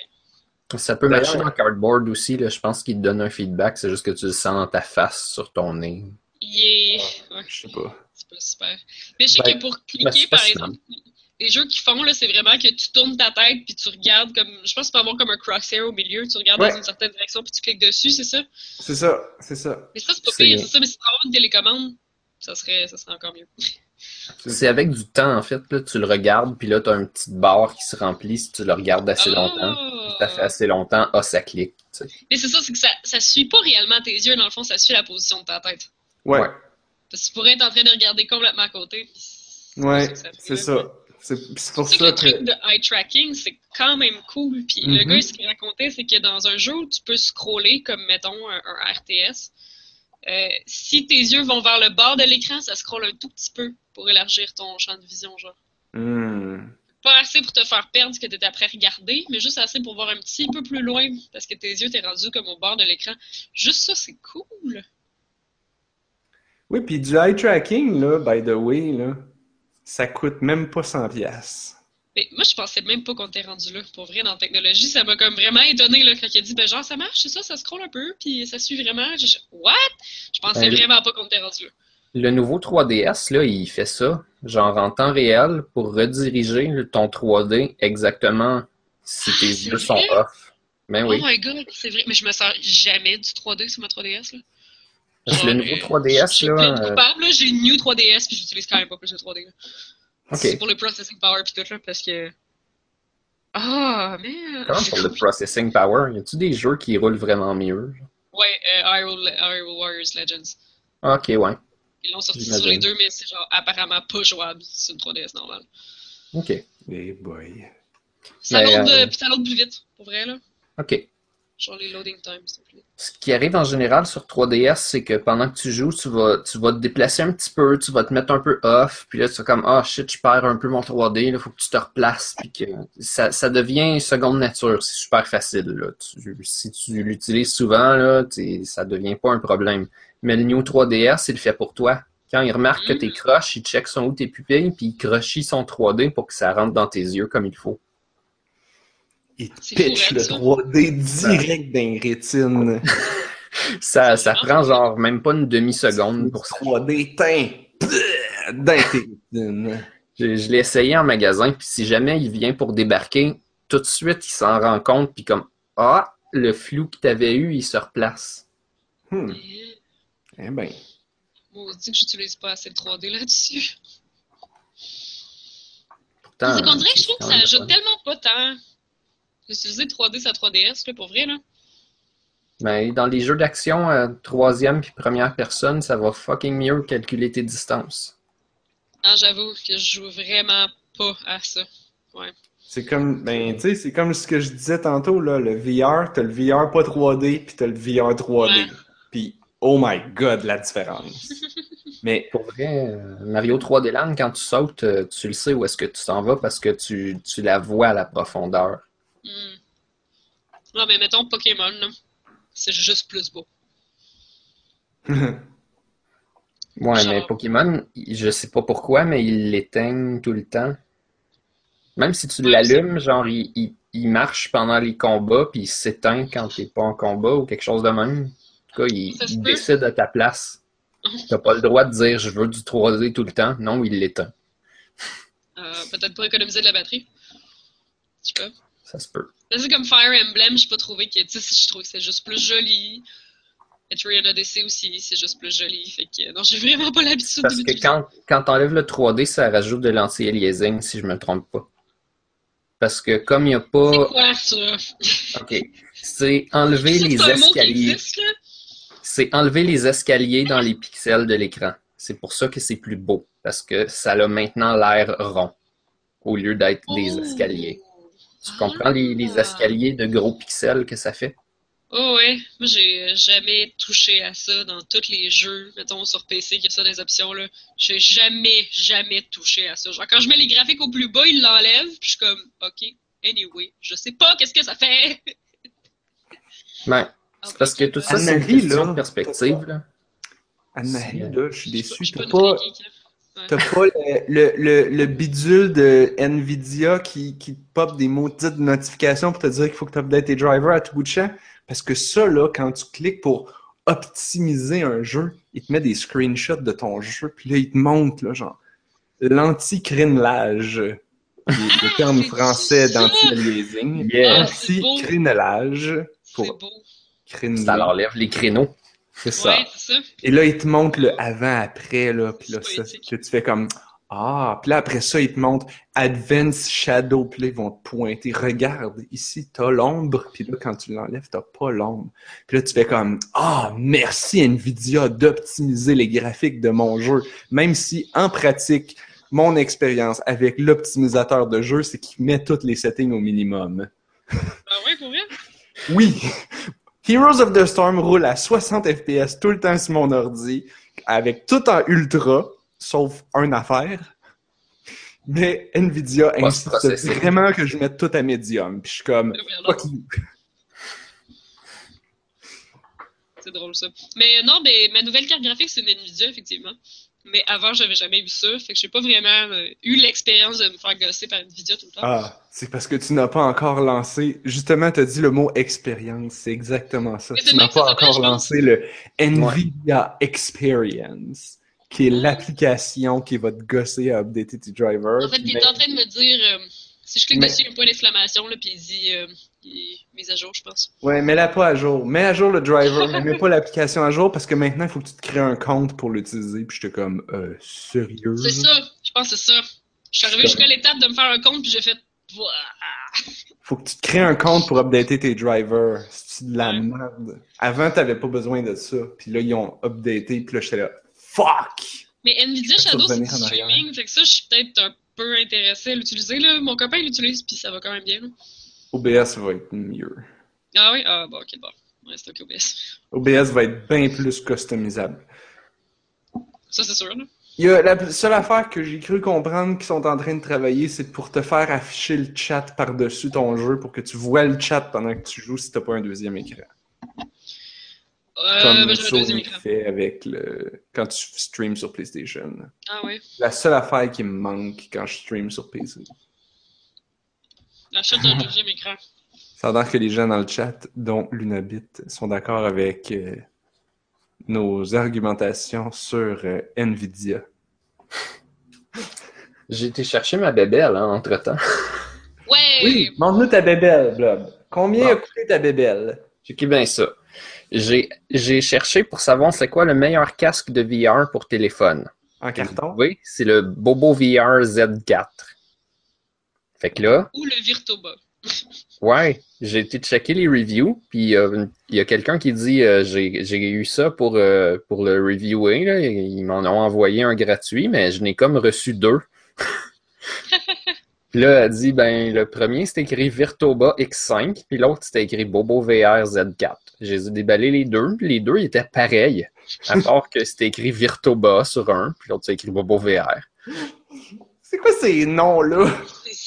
Ça peut marcher dans Cardboard aussi, là. Je pense qu'il te donne un feedback, c'est juste que tu le sens dans ta face sur ton nez. Yeah. Ouais, Je sais pas. c'est pas super. Mais je sais Ben, que pour ben, cliquer, par exemple, les jeux qu'ils font, là, c'est vraiment que tu tournes ta tête puis tu regardes comme. Je pense que tu peux avoir comme un crosshair au milieu, tu regardes Ouais. dans une certaine direction puis tu cliques dessus, c'est ça? C'est ça, c'est ça. Mais ça, c'est pas pire, c'est ça, mais si tu avoir une télécommande, ça serait, ça serait encore mieux. C'est avec du temps, en fait. Là, tu le regardes, puis là, tu as une petite barre qui se remplit si tu le regardes assez longtemps. Ça fait assez longtemps, ah, ça clique. tu sais. Mais c'est ça, c'est que ça, ça suit pas réellement tes yeux, dans le fond, ça suit la position de ta tête. Ouais. Parce que tu pourrais être en train de regarder complètement à côté. ouais, c'est ça. C'est pour que ça le truc de eye tracking, c'est quand même cool. Puis le Mhm. gars, ce qu'il racontait, c'est que dans un jeu où tu peux scroller, comme mettons un, un RTS, euh, si tes yeux vont vers le bord de l'écran, ça scrolle un tout petit peu pour élargir ton champ de vision, genre. Hmm. Pas assez pour te faire perdre ce que tu étais après regarder, mais juste assez pour voir un petit peu plus loin parce que tes yeux t'es rendu comme au bord de l'écran. Juste ça, c'est cool. Oui, puis du eye tracking, là, by the way, là, ça coûte même pas 100 pièces. Mais moi, je pensais même pas qu'on était rendu là. Pour vrai, dans la technologie, ça m'a comme vraiment étonné là, quand il a dit, ben genre, ça marche, c'est ça, ça scrolle un peu, puis ça suit vraiment. Je- What? Je pensais Ben, vraiment pas qu'on était rendu là. Le nouveau 3DS, là, il fait ça, genre en temps réel, pour rediriger ton 3D exactement si tes Ah, yeux sont off. Ben oui. Oh my god, c'est vrai. Mais je me sers jamais du 3D sur ma 3DS. Là. Le nouveau euh, 3DS, je suis là, euh, coupable, là. J'ai une new 3DS, puis j'utilise quand même pas plus le 3D. là. C'est pour le processing power, puis tout, là, parce que. Ah, mais. Comment pour le processing power? Y a-tu des jeux qui roulent vraiment mieux? Ouais, euh, Warriors Legends. Ok, ouais. Ils l'ont sorti sur les deux, mais c'est genre apparemment pas jouable sur une 3DS normale. Ok. Eh boy. Ça load, euh, plus vite, pour vrai, là. Ok. Genre les loading times, plus vite. Ce qui arrive en général sur 3DS, c'est que pendant que tu joues, tu vas, tu vas te déplacer un petit peu, tu vas te mettre un peu off, puis là, tu vas comme, ah shit, je perds un peu mon 3D, il faut que tu te replaces, puis que ça, ça devient seconde nature, c'est super facile, là. Tu- si tu l'utilises souvent, là, ça devient pas un problème. Mais le New 3DS, il le fait pour toi. Quand il remarque que Mm. t'es croche, il check son où tes pupilles, puis il crochit son 3D pour que ça rentre dans tes yeux comme il faut. Il pitch le ça. 3D direct dans les rétines. Ça, ça prend genre même pas une demi-seconde pour ça. 3D teint dans tes rétines. Je, je l'ai essayé en magasin, puis si jamais il vient pour débarquer, tout de suite, il s'en rend compte, puis comme Ah, le flou que tu avais eu, il se replace. Hmm. Eh ben. Moi, on se dit que j'utilise pas assez le 3D là-dessus. Pourtant, c'est qu'on dirait que je trouve que ça ajoute tellement pas tant. D'utiliser 3D sa 3DS, là, pour vrai, là. Ben, dans les jeux d'action, euh, troisième puis première personne, ça va fucking mieux calculer tes distances. Ah, j'avoue que je joue vraiment pas à ça. C'est comme, ben, tu sais, c'est comme ce que je disais tantôt, là, le VR, t'as le VR pas 3D, puis t'as le VR 3D. Ouais. Puis, oh my god, la différence. Mais, Pour vrai, euh, Mario 3D Land, quand tu sautes, euh, tu le sais où est-ce que tu t'en vas parce que tu, tu la vois à la profondeur. Hmm. Non, mais mettons Pokémon, là. C'est juste plus beau. Ouais, Genre- mais Pokémon, je sais pas pourquoi, mais ils l'éteignent tout le temps. Même si tu Ouais, l'allumes, genre, il, il- il marche pendant les combats, puis il s'éteint quand t'es pas en combat ou quelque chose de même. En tout cas, il, décide à ta place. T'as pas le droit de dire je veux du 3D tout le temps. Non, il l'éteint. Euh, Peut-être pour économiser de la batterie. Je sais pas. Ça se peut. C'est comme Fire Emblem, j'ai pas trouvé que. Tu sais, je trouve que c'est juste plus joli. Etrian Odyssey aussi, c'est juste plus joli. Fait que. Non, j'ai vraiment pas l'habitude Parce de que l'utiliser. quand, quand t'enlèves le 3D, ça rajoute de l'anti-aliasing, si je me trompe pas. Parce que comme il n'y a C'est pas. quoi ça? Ok. C'est enlever les c'est escaliers. existe? C'est enlever les escaliers dans les pixels de l'écran. C'est pour ça que c'est plus beau. Parce que ça a maintenant l'air rond. Au lieu d'être des Oh. escaliers. Tu Ah. comprends les, les escaliers de gros pixels que ça fait? Oh ouais, moi j'ai jamais touché à ça dans tous les jeux, mettons sur PC qu'il y a ça des options là. J'ai jamais, jamais touché à ça. Genre quand je mets les graphiques au plus bas, il l'enlève, puis je suis comme ok, anyway, je sais pas qu'est-ce que ça fait. Ben, c'est parce que tout ça, c'est une question de perspective. Là. Anne-Marie, là, je suis Je suis déçu. suis T'as pas, t'as pas le, le, le, le bidule de Nvidia qui, qui te pop des maudites notifications pour te dire qu'il faut que tu updates tes drivers à tout bout de champ? Parce que ça, là, quand tu cliques pour optimiser un jeu, il te met des screenshots de ton jeu, puis là, il te montre, là, genre, l'anti-crinelage. Le terme français ça! d'anti-aliasing. Yeah. Ah, Pour Ça leur lève les créneaux. C'est ça. Ouais, c'est ça. Et là, il te montre le avant-après, là, puis là, ça, que tu fais comme Ah, puis là, après ça, ils te montrent Advanced Shadow, puis là, ils vont te pointer. Regarde, ici, t'as l'ombre, puis là, quand tu l'enlèves, t'as pas l'ombre. Puis là, tu fais comme Ah, merci Nvidia d'optimiser les graphiques de mon jeu. Même si, en pratique, mon expérience avec l'optimisateur de jeu, c'est qu'il met toutes les settings au minimum. Ah ouais, pour vrai? Oui! Heroes of the Storm roule à 60 FPS tout le temps sur mon ordi, avec tout en ultra, sauf une affaire. Mais Nvidia insiste vraiment que je mette tout à médium. Puis je suis comme, Regarde. fuck you. C'est drôle ça. Mais euh, non, mais ma nouvelle carte graphique, c'est une Nvidia, effectivement. Mais avant, j'avais jamais vu ça. Fait que j'ai pas vraiment euh, eu l'expérience de me faire gosser par Nvidia tout le temps. Ah, c'est parce que tu n'as pas encore lancé. Justement, tu as dit le mot expérience. C'est exactement ça. Mais Tu n'as pas encore pense. lancé le Nvidia Experience, qui est l'application qui va te gosser à updater tes drivers. en fait, Puis t'es en train de me dire, euh, si je clique Mais- dessus, il y a un point d'exclamation, là, puis il dit euh, il est mise à jour, je pense. Ouais, mets-la pas à jour. Mets à jour le driver, mais mets pas l'application à jour parce que maintenant, il faut que tu te crées un compte pour l'utiliser. Puis j'étais comme, euh, sérieux? C'est ça, je pense que c'est ça. Je suis arrivé jusqu'à l'étape de me faire un compte, puis j'ai fait. Faut que tu te crées un compte pour updater tes drivers. C'est de la merde. Avant, t'avais pas besoin de ça. Puis là, ils ont updaté. Puis là, j'étais là, fuck! Mais Nvidia Shadow, c'est du streaming, fait que ça, je suis peut-être un peu intéressé à l'utiliser. là. Mon copain l'utilise, puis ça va quand même bien. là. OBS va être mieux. Ah oui? Ah bon, ok, bon. Ouais, c'est ok, OBS. OBS va être bien plus customisable. Ça, c'est sûr, là. Il y a la seule affaire que j'ai cru comprendre qu'ils sont en train de travailler, c'est pour te faire afficher le chat par-dessus ton jeu pour que tu vois le chat pendant que tu joues si t'as pas un deuxième écran. Euh, Comme ben, Sony fait avec le quand tu streams sur PlayStation. Ah ouais. La seule affaire qui me manque quand je stream sur PC. L'achat d'un deuxième écran. Ça a l'air que les gens dans le chat, dont Lunabit, sont d'accord avec euh, nos argumentations sur euh, Nvidia. J'ai été chercher ma bébelle hein, entre-temps. Ouais! montre-nous ta bébelle, Blob. Combien Bon. a coûté ta bébelle? Checkez bien ça. J'ai j'ai cherché pour savoir c'est quoi le meilleur casque de VR pour téléphone. En carton? Oui, c'est le Bobo VR Z4. Fait que là, Ou le Virtoba. ouais, j'ai été checker les reviews, puis euh, il y a quelqu'un qui dit euh, j'ai j'ai eu ça pour, euh, pour le reviewer. Là. Ils m'en ont envoyé un gratuit, mais je n'ai comme reçu deux. Puis là, elle dit ben le premier c'était écrit Virtoba X5, puis l'autre c'était écrit Bobo VR Z4. J'ai déballé les deux, puis les deux ils étaient pareils. À part que c'était écrit Virtoba sur un, puis l'autre c'est écrit Bobo VR. C'est quoi ces noms-là?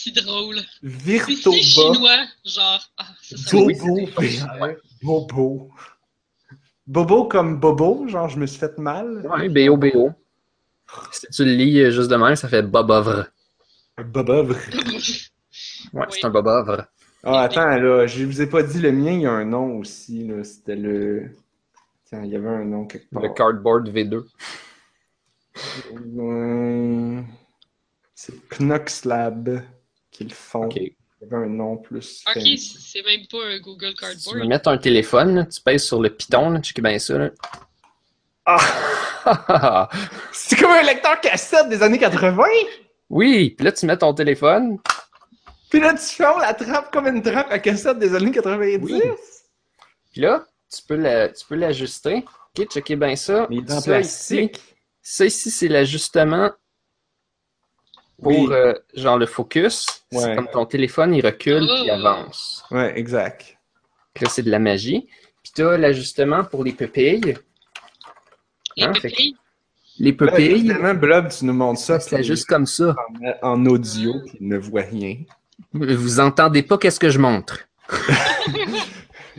C'est si drôle. C'est Virtoba. si chinois. Genre, ah. Oui, Bobo. Bobo. Bobo comme Bobo, genre je me suis fait mal. Ouais, B-O-B-O. Si tu le lis juste de même, ça fait Bobovre. Bobovre. Ouais, Oui. c'est un Bobovre. Ah, attends, là, je vous ai pas dit le mien, il y a un nom aussi, là. C'était le. Tiens, il y avait un nom quelque part. Le Cardboard V2. Ouais. C'est Knoxlab qui le font. Ok. Il y avait un nom plus. Ok, c'est même pas un Google Si tu veux Cardboard. mettre un téléphone, là, tu pèses sur le piton, là, check bien ça. Là. Ah! C'est comme un lecteur cassette des années 80! oui, puis là, tu mets ton téléphone. Puis là, tu fermes la trappe comme une trappe à cassette des années 90! Oui. Puis là, tu peux la- tu peux l'ajuster. Ok, checkez bien ça. Mais ça, ici, ça ici, c'est l'ajustement Pour Oui. euh, genre le focus, c'est comme ton téléphone, il recule puis avance. Ouais, exact. Là, c'est de la magie. Puis tu as l'ajustement pour les pupilles. Les Hein, pupilles? Les Là, pupilles, évidemment, Blob, tu nous montres ça. c'est puis juste comme ça. en, en audio, puis il ne voit rien. Vous entendez pas qu'est-ce que je montre.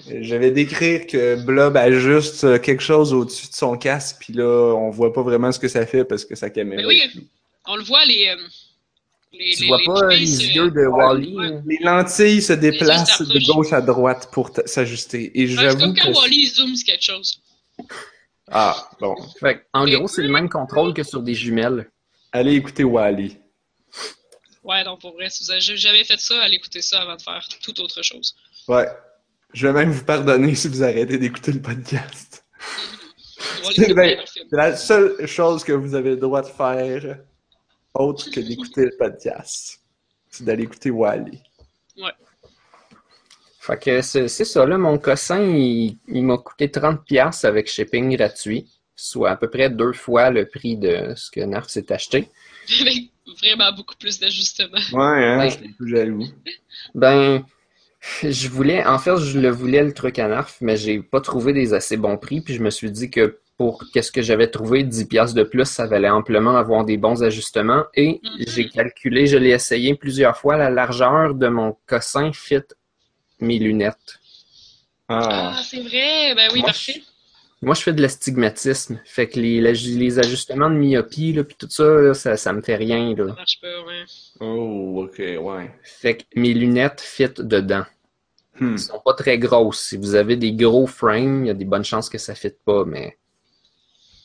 Je vais décrire que Blob ajuste quelque chose au-dessus de son casque, puis là, on voit pas vraiment ce que ça fait parce que sa caméra. Mais oui, est on le voit, les. euh, les Tu les- vois les pas les yeux de Wally. ouais. là? Les lentilles se déplacent de gauche à droite pour s'ajuster. Et Ouais, c'est j'avoue que. quand Wally zoom sur quelque chose. Ah, bon. Fait que, en gros, c'est le même contrôle que sur des jumelles. Allez écouter Wally. Ouais, non, pour vrai, si vous avez jamais fait ça, allez écouter ça avant de faire toute autre chose. Ouais. Je vais même vous pardonner si vous arrêtez d'écouter le podcast. Wally, C'est c'est. C'est la seule chose que vous avez le droit de faire autre que d'écouter le podcast. C'est d'aller écouter Wally. Fait que c'est ça, là, mon cossin, il, il m'a coûté 30$ avec shipping gratuit, soit à peu près deux fois le prix de ce que Narf s'est acheté. Avec vraiment beaucoup plus d'ajustements. Ouais, hein, Ouais. je suis un peu jaloux. Ben, je voulais, en fait, je le voulais le truc à Narf, mais j'ai pas trouvé des assez bons prix, puis je me suis dit que pour qu'est-ce que j'avais trouvé, 10$ de plus, ça valait amplement avoir des bons ajustements, et Mhm. j'ai calculé, je l'ai essayé plusieurs fois, la largeur de mon cossin fit mes lunettes. Ah. Ah, c'est vrai. Ben oui, Moi, parfait. Moi, je fais de l'astigmatisme. Fait que les, les ajustements de myopie, là, puis tout ça, là, ça, ça me fait rien, Ça là. marche pas, ouais. Oh, ok, ouais. Fait que mes lunettes fit dedans. Hmm. Elles sont pas très grosses. Si vous avez des gros frames, il y a des bonnes chances que ça fit pas, mais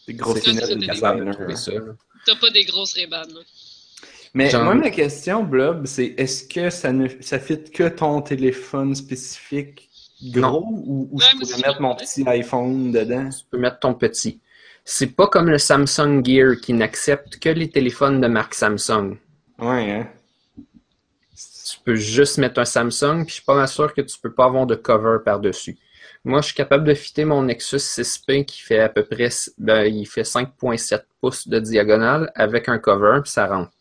Des grosses lunettes de ça. T'as pas des grosses rébades, là. Mais Genre- moi, ma question, Blob, c'est est-ce que ça ne ça fit que ton téléphone spécifique gros ou, ou Ouais, je pourrais mettre mon petit iPhone dedans? Tu peux mettre ton petit. C'est pas comme le Samsung Gear qui n'accepte que les téléphones de marque Samsung. Ouais, hein? Tu peux juste mettre un Samsung, puis je suis pas mal sûr que tu peux pas avoir de cover par-dessus. Moi, je suis capable de fitter mon Nexus 6P qui fait à peu près, ben, il fait 5.7 pouces de diagonale avec un cover, puis ça rentre.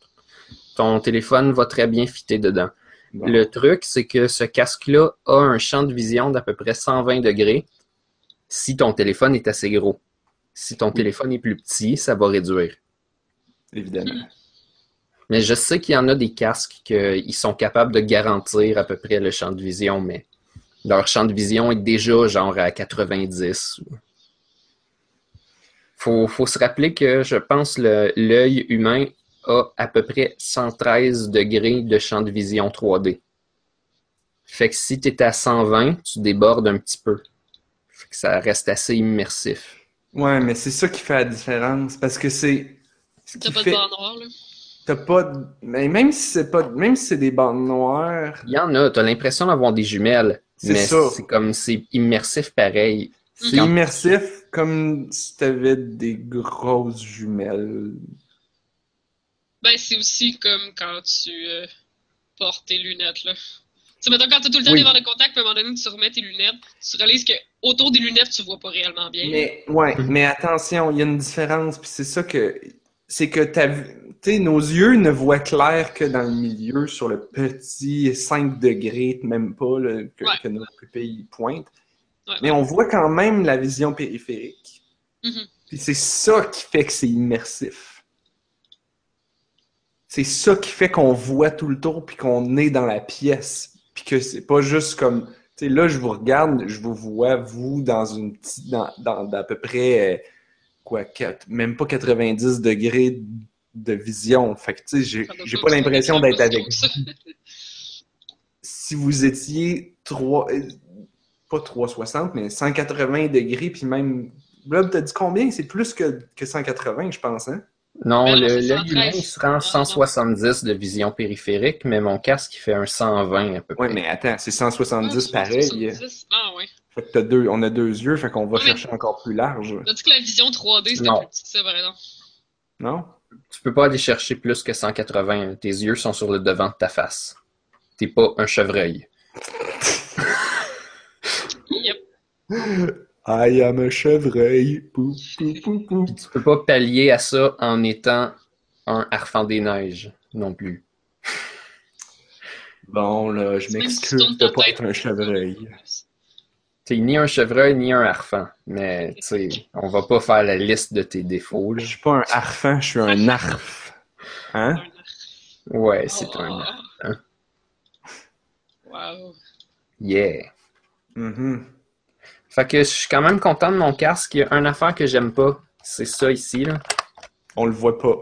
Ton téléphone va très bien fitter dedans. Bon. Le truc, c'est que ce casque-là a un champ de vision d'à peu près 120 degrés si ton téléphone est assez gros. Si ton téléphone est plus petit, ça va réduire. Évidemment. Mais je sais qu'il y en a des casques qu'ils sont capables de garantir à peu près le champ de vision, mais leur champ de vision est déjà genre à 90. Faut, faut se rappeler que je pense le l'œil humain a à peu près 113 degrés de champ de vision 3D. Fait que si tu es à 120, tu débordes un petit peu. Fait que ça reste assez immersif. Ouais, mais c'est ça qui fait la différence parce que c'est. ce T'as qui pas fait- de barre noire, là. T'as pas. de- Mais même si c'est pas. Même si c'est des bandes noires, Il y en a, tu as l'impression d'avoir des jumelles, C'est mais ça. c'est comme c'est immersif pareil. c'est Quand- immersif comme si t'avais des grosses jumelles. Ben, c'est aussi comme quand tu euh, portes tes lunettes, là. Tu sais, mettons, quand t'as tout le temps Oui. des verres de contact, puis à un moment donné, tu remets tes lunettes, tu réalises que autour des lunettes, tu vois pas réellement bien. Mais ouais, mais attention, il y a une différence, puis c'est ça que c'est que t'as nos yeux ne voient clair que dans le milieu sur le petit 5 degrés, même pas là, que, Ouais. que notre pupille pointe. Ouais. Mais on voit quand même la vision périphérique. Mhm. Puis c'est ça qui fait que c'est immersif. C'est ça qui fait qu'on voit tout le tour puis qu'on est dans la pièce. Puis que c'est pas juste comme. Tu sais, là, je vous regarde, je vous vois, vous, dans une petite. dans, dans, d'à peu près. euh, quoi, même pas 90 degrés de vision. Fait que, tu sais, j'ai pas l'impression être d'être avec ça. si vous étiez 3, euh, pas 360, mais 180 degrés, puis même. Là, t'as dit combien? C'est plus que, que 180, je pense, hein? Non, Mais non, le- c'est l'œil 113. humain il se rend non. 170 de vision périphérique, mais mon casque il fait un 120 à peu près. Ouais, mais attends, c'est 170 Ah, pareil. 70. Ah, ouais. Fait que t'as deux, on a deux yeux, fait qu'on va Ouais, mais- chercher encore plus large. T'as dit que la vision 3D, c'était plus petit que ça, par exemple. Non? Tu peux pas aller chercher plus que 180. Tes yeux sont sur le devant de ta face. T'es pas un chevreuil. Yep. I am a chevreuil. Pou, pou, pou, pou. Puis tu peux pas pallier à ça en étant un harfang des neiges. non plus. Bon, là, je m'excuse de pas être un chevreuil. T'es ni un chevreuil ni un harfang, mais tu sais, on va pas faire la liste de tes défauts. Je suis pas un harfan, je suis un arf. Hein? Ouais, c'est Oh. un harfang. Wow. Yeah. Mhm. Fait que je suis quand même content de mon casque. Il y a une affaire que j'aime pas. C'est ça ici, là. On le voit pas.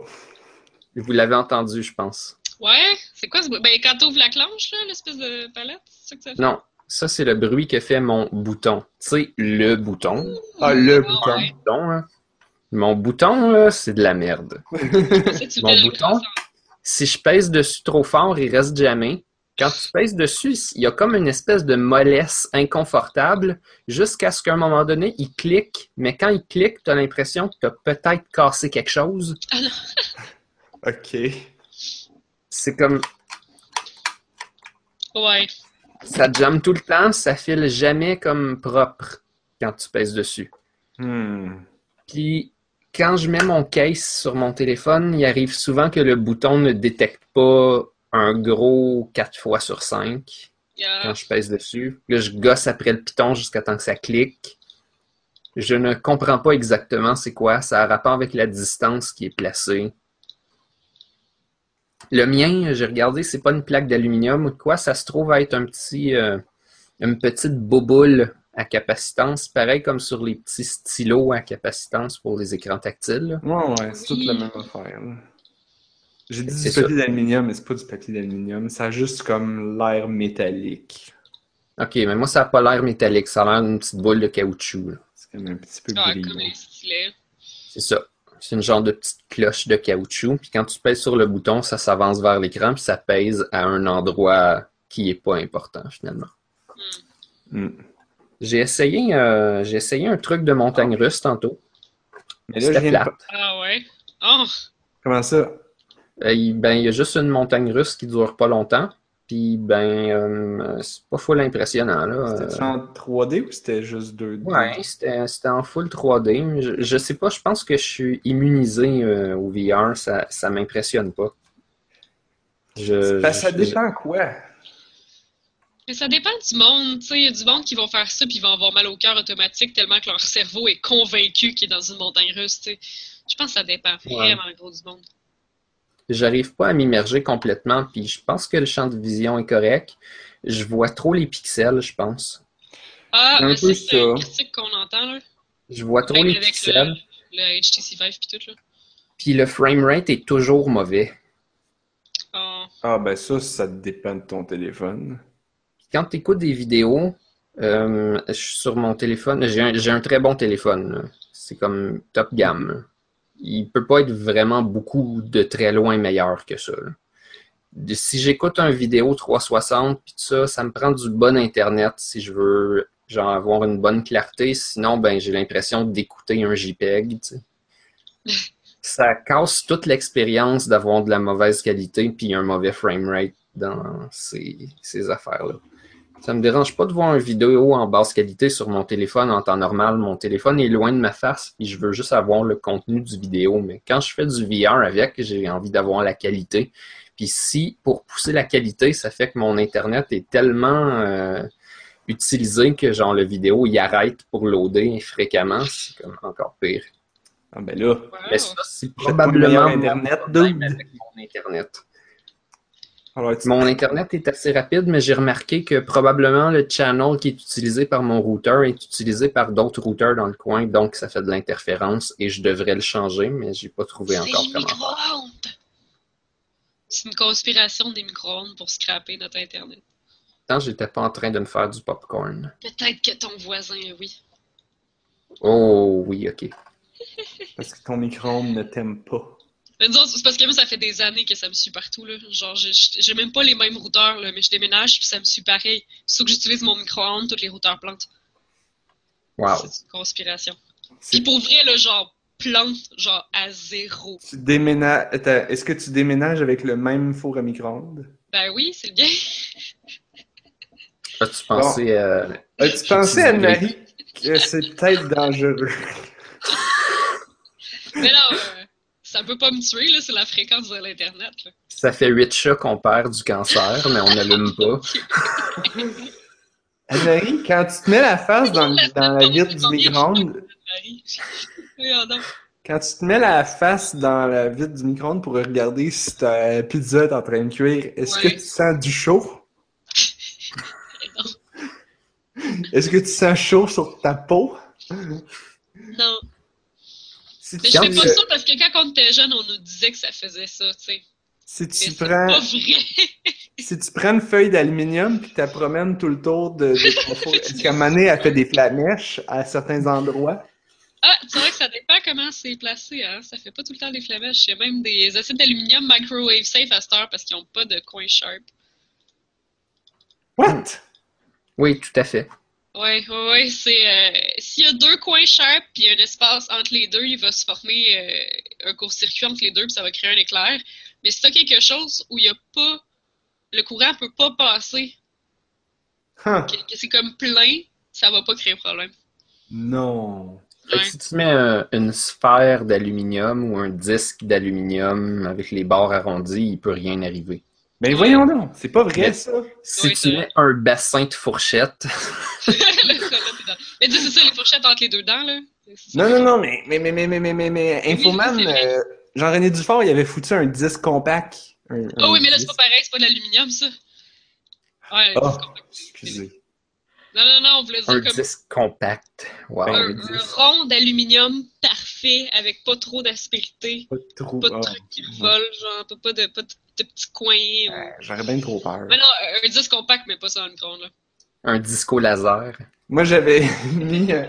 Vous l'avez entendu, je pense. Ouais, c'est quoi ce bruit? Ben, quand t'ouvres la clenche, là, l'espèce de palette, c'est ça que ça fait? Non, ça, c'est le bruit que fait mon bouton. Tu sais, le bouton. Ah, le Ah, bouton. ouais. bouton là. Mon bouton, là, c'est de la merde. Mon bouton? Si je pèse dessus trop fort, il reste jamais. Quand tu pèses dessus, il y a comme une espèce de mollesse inconfortable jusqu'à ce qu'à un moment donné, il clique. Mais quand il clique, tu as l'impression que tu as peut-être cassé quelque chose. Ok. C'est comme Ouais. Ça jamme tout le temps, ça file jamais comme propre quand tu pèses dessus. Hmm. Puis quand je mets mon case sur mon téléphone, il arrive souvent que le bouton ne détecte pas un gros 4 fois sur 5 Yeah. quand je pèse dessus. Là, je gosse après le piton jusqu'à temps que ça clique. Je ne comprends pas exactement c'est quoi. Ça a rapport avec la distance qui est placée. Le mien, j'ai regardé, c'est pas une plaque d'aluminium ou de quoi. Ça se trouve à être un petit, euh, une petite boboule à capacitance, pareil comme sur les petits stylos à capacitance pour les écrans tactiles. là. Ouais, ouais, c'est toute la même affaire. là. J'ai dit C'est du papier d'aluminium, mais c'est pas du papier d'aluminium. Ça a juste comme l'air métallique. Ok, mais moi, ça n'a pas l'air métallique. Ça a l'air d'une petite boule de caoutchouc. là. C'est comme un petit peu Ouais, brillant. comme les stylets. C'est ça. C'est une genre de petite cloche de caoutchouc. Puis quand tu pèses sur le bouton, ça s'avance vers l'écran, puis ça pèse à un endroit qui est pas important finalement. Hmm. J'ai essayé, euh, j'ai essayé un truc de montagne russe tantôt. Mais là, plate. Ah ouais? Oh! Comment ça? Euh, il- ben, il y a juste une montagne russe qui dure pas longtemps. Puis ben, euh, c'est pas full impressionnant là. C'était Euh, en 3D ou c'était juste 2D? Ouais, c'était c'était en full 3D. mais Je, je sais pas, je pense que je suis immunisé euh, au VR, ça, ça m'impressionne pas. Je, Ben, ça je- dépend quoi? Mais ça dépend du monde. Tu sais, il y a du monde qui vont faire ça puis ils vont avoir mal au cœur automatique tellement que leur cerveau est convaincu qu'il est dans une montagne russe. tu sais. Je pense que ça dépend vraiment gros du monde. J'arrive pas à m'immerger complètement, puis je pense que le champ de vision est correct. Je vois trop les pixels, je pense. Ah, Un mais peu ça, c'est une ça. critique qu'on entend là. Je vois trop Même les avec pixels, le, le HTC Vive puis tout là. puis le framerate est toujours mauvais. Ah, Ah, ben ça, ça dépend de ton téléphone. Quand tu écoutes des vidéos, euh, je suis sur mon téléphone, j'ai un, j'ai un très bon téléphone. là. C'est comme top gamme. Il peut pas être vraiment beaucoup de très loin meilleur que ça. là. Si j'écoute un vidéo 360 puis tout ça, ça me prend du bon internet si je veux genre avoir une bonne clarté. Sinon, ben j'ai l'impression d'écouter un JPEG. tu sais. Ça casse toute l'expérience d'avoir de la mauvaise qualité puis un mauvais framerate dans ces, ces affaires-là. Ça me dérange pas de voir une vidéo en basse qualité sur mon téléphone en temps normal. Mon téléphone est loin de ma face et je veux juste avoir le contenu du vidéo. Mais quand je fais du VR avec, j'ai envie d'avoir la qualité. Puis si, pour pousser la qualité, ça fait que mon Internet est tellement euh, utilisé que genre le vidéo, il arrête pour loader fréquemment, c'est comme encore pire. Ah, ben là, wow. Mais ça, c'est probablement mon Internet, problème avec mon Internet. Mon Internet est assez rapide, mais j'ai remarqué que probablement le channel qui est utilisé par mon routeur est utilisé par d'autres routeurs dans le coin, donc ça fait de l'interférence et je devrais le changer, mais j'ai pas trouvé C'est encore les comment. micro-ondes! C'est une conspiration des micro-ondes pour scraper notre Internet. Tant j'étais pas en train de me faire du popcorn. Peut-être que ton voisin, oui. Oh oui, ok. parce que ton micro-ondes ne t'aime pas. Mais disons, c'est parce que moi, ça fait des années que ça me suit partout. Là. Genre, j'ai- j'ai même pas les mêmes routeurs, là, mais je déménage puis ça me suit pareil. Sauf que j'utilise mon micro-ondes, tous les routeurs plantent. Wow. C'est une conspiration. C'est- Puis pour vrai, le genre plante, genre à zéro. Tu déménages... Attends, Est-ce que tu déménages avec le même four à micro-ondes? Ben oui, c'est bien. As-tu pensé euh, As-tu pensé, Anne-Marie, que c'est peut-être dangereux? Mais non, euh, Ça peut pas me tuer, là, c'est la fréquence de l'Internet. là. Ça fait 8 chats qu'on perd du cancer, mais on n'allume pas. Anne-Marie, quand tu te mets la face dans, dans la vitre du micro-ondes, quand tu te mets la face dans la vitre du micro-ondes pour regarder si ta pizza est en train de cuire, est-ce Ouais. que tu sens du chaud? Est-ce que tu sens chaud sur ta peau? Non. Mais je fais pas ça parce que quand on était jeune, on nous disait que ça faisait ça, tu sais. si tu c'est prends, pas vrai. si tu prends une feuille d'aluminium puis tu la promènes tout le tour de, de ton donné, elle fait des flamèches à certains endroits? Ah, c'est vrai que ça dépend comment c'est placé, hein. Ça fait pas tout le temps des flamèches. Il y a même des acides d'aluminium microwave safe à cette heure parce qu'ils ont pas de coin sharp. What? Oui, tout à fait. Ouais, ouais, ouais, c'est euh, s'il y a deux coins sharp puis il y a un espace entre les deux, il va se former euh, un court-circuit entre les deux puis ça va créer un éclair. Mais si t'as quelque chose où il y a pas le courant peut pas passer, Huh. que, que c'est comme plein, ça va pas créer de problème. Non. Fait que Ouais. si tu mets un- une sphère d'aluminium ou un disque d'aluminium avec les bords arrondis, il peut rien arriver. Mais voyons donc, c'est pas vrai ça. Si tu mets un bassin de fourchette. mais c'est ça, les fourchettes entre les deux dents, là. Non, non, non, mais, mais, mais, mais, mais, mais, Infoman, euh, Jean-René Dufort, il avait foutu un disque compact. Oh, oui, mais là, c'est pas pareil, c'est pas de l'aluminium, ça. Ouais, oh, excusez. Non, non, non, on voulait dire un disque compact. Wow, un, rond d'aluminium parfait, avec pas trop d'aspérité. Pas, trop... pas de ah, trucs qui volent, genre, pas, de, pas de de petits coins. J'aurais bien trop peur. Mais non, un disque compact, mais pas ça dans le micro là. Un disco laser. Moi, j'avais mis. euh,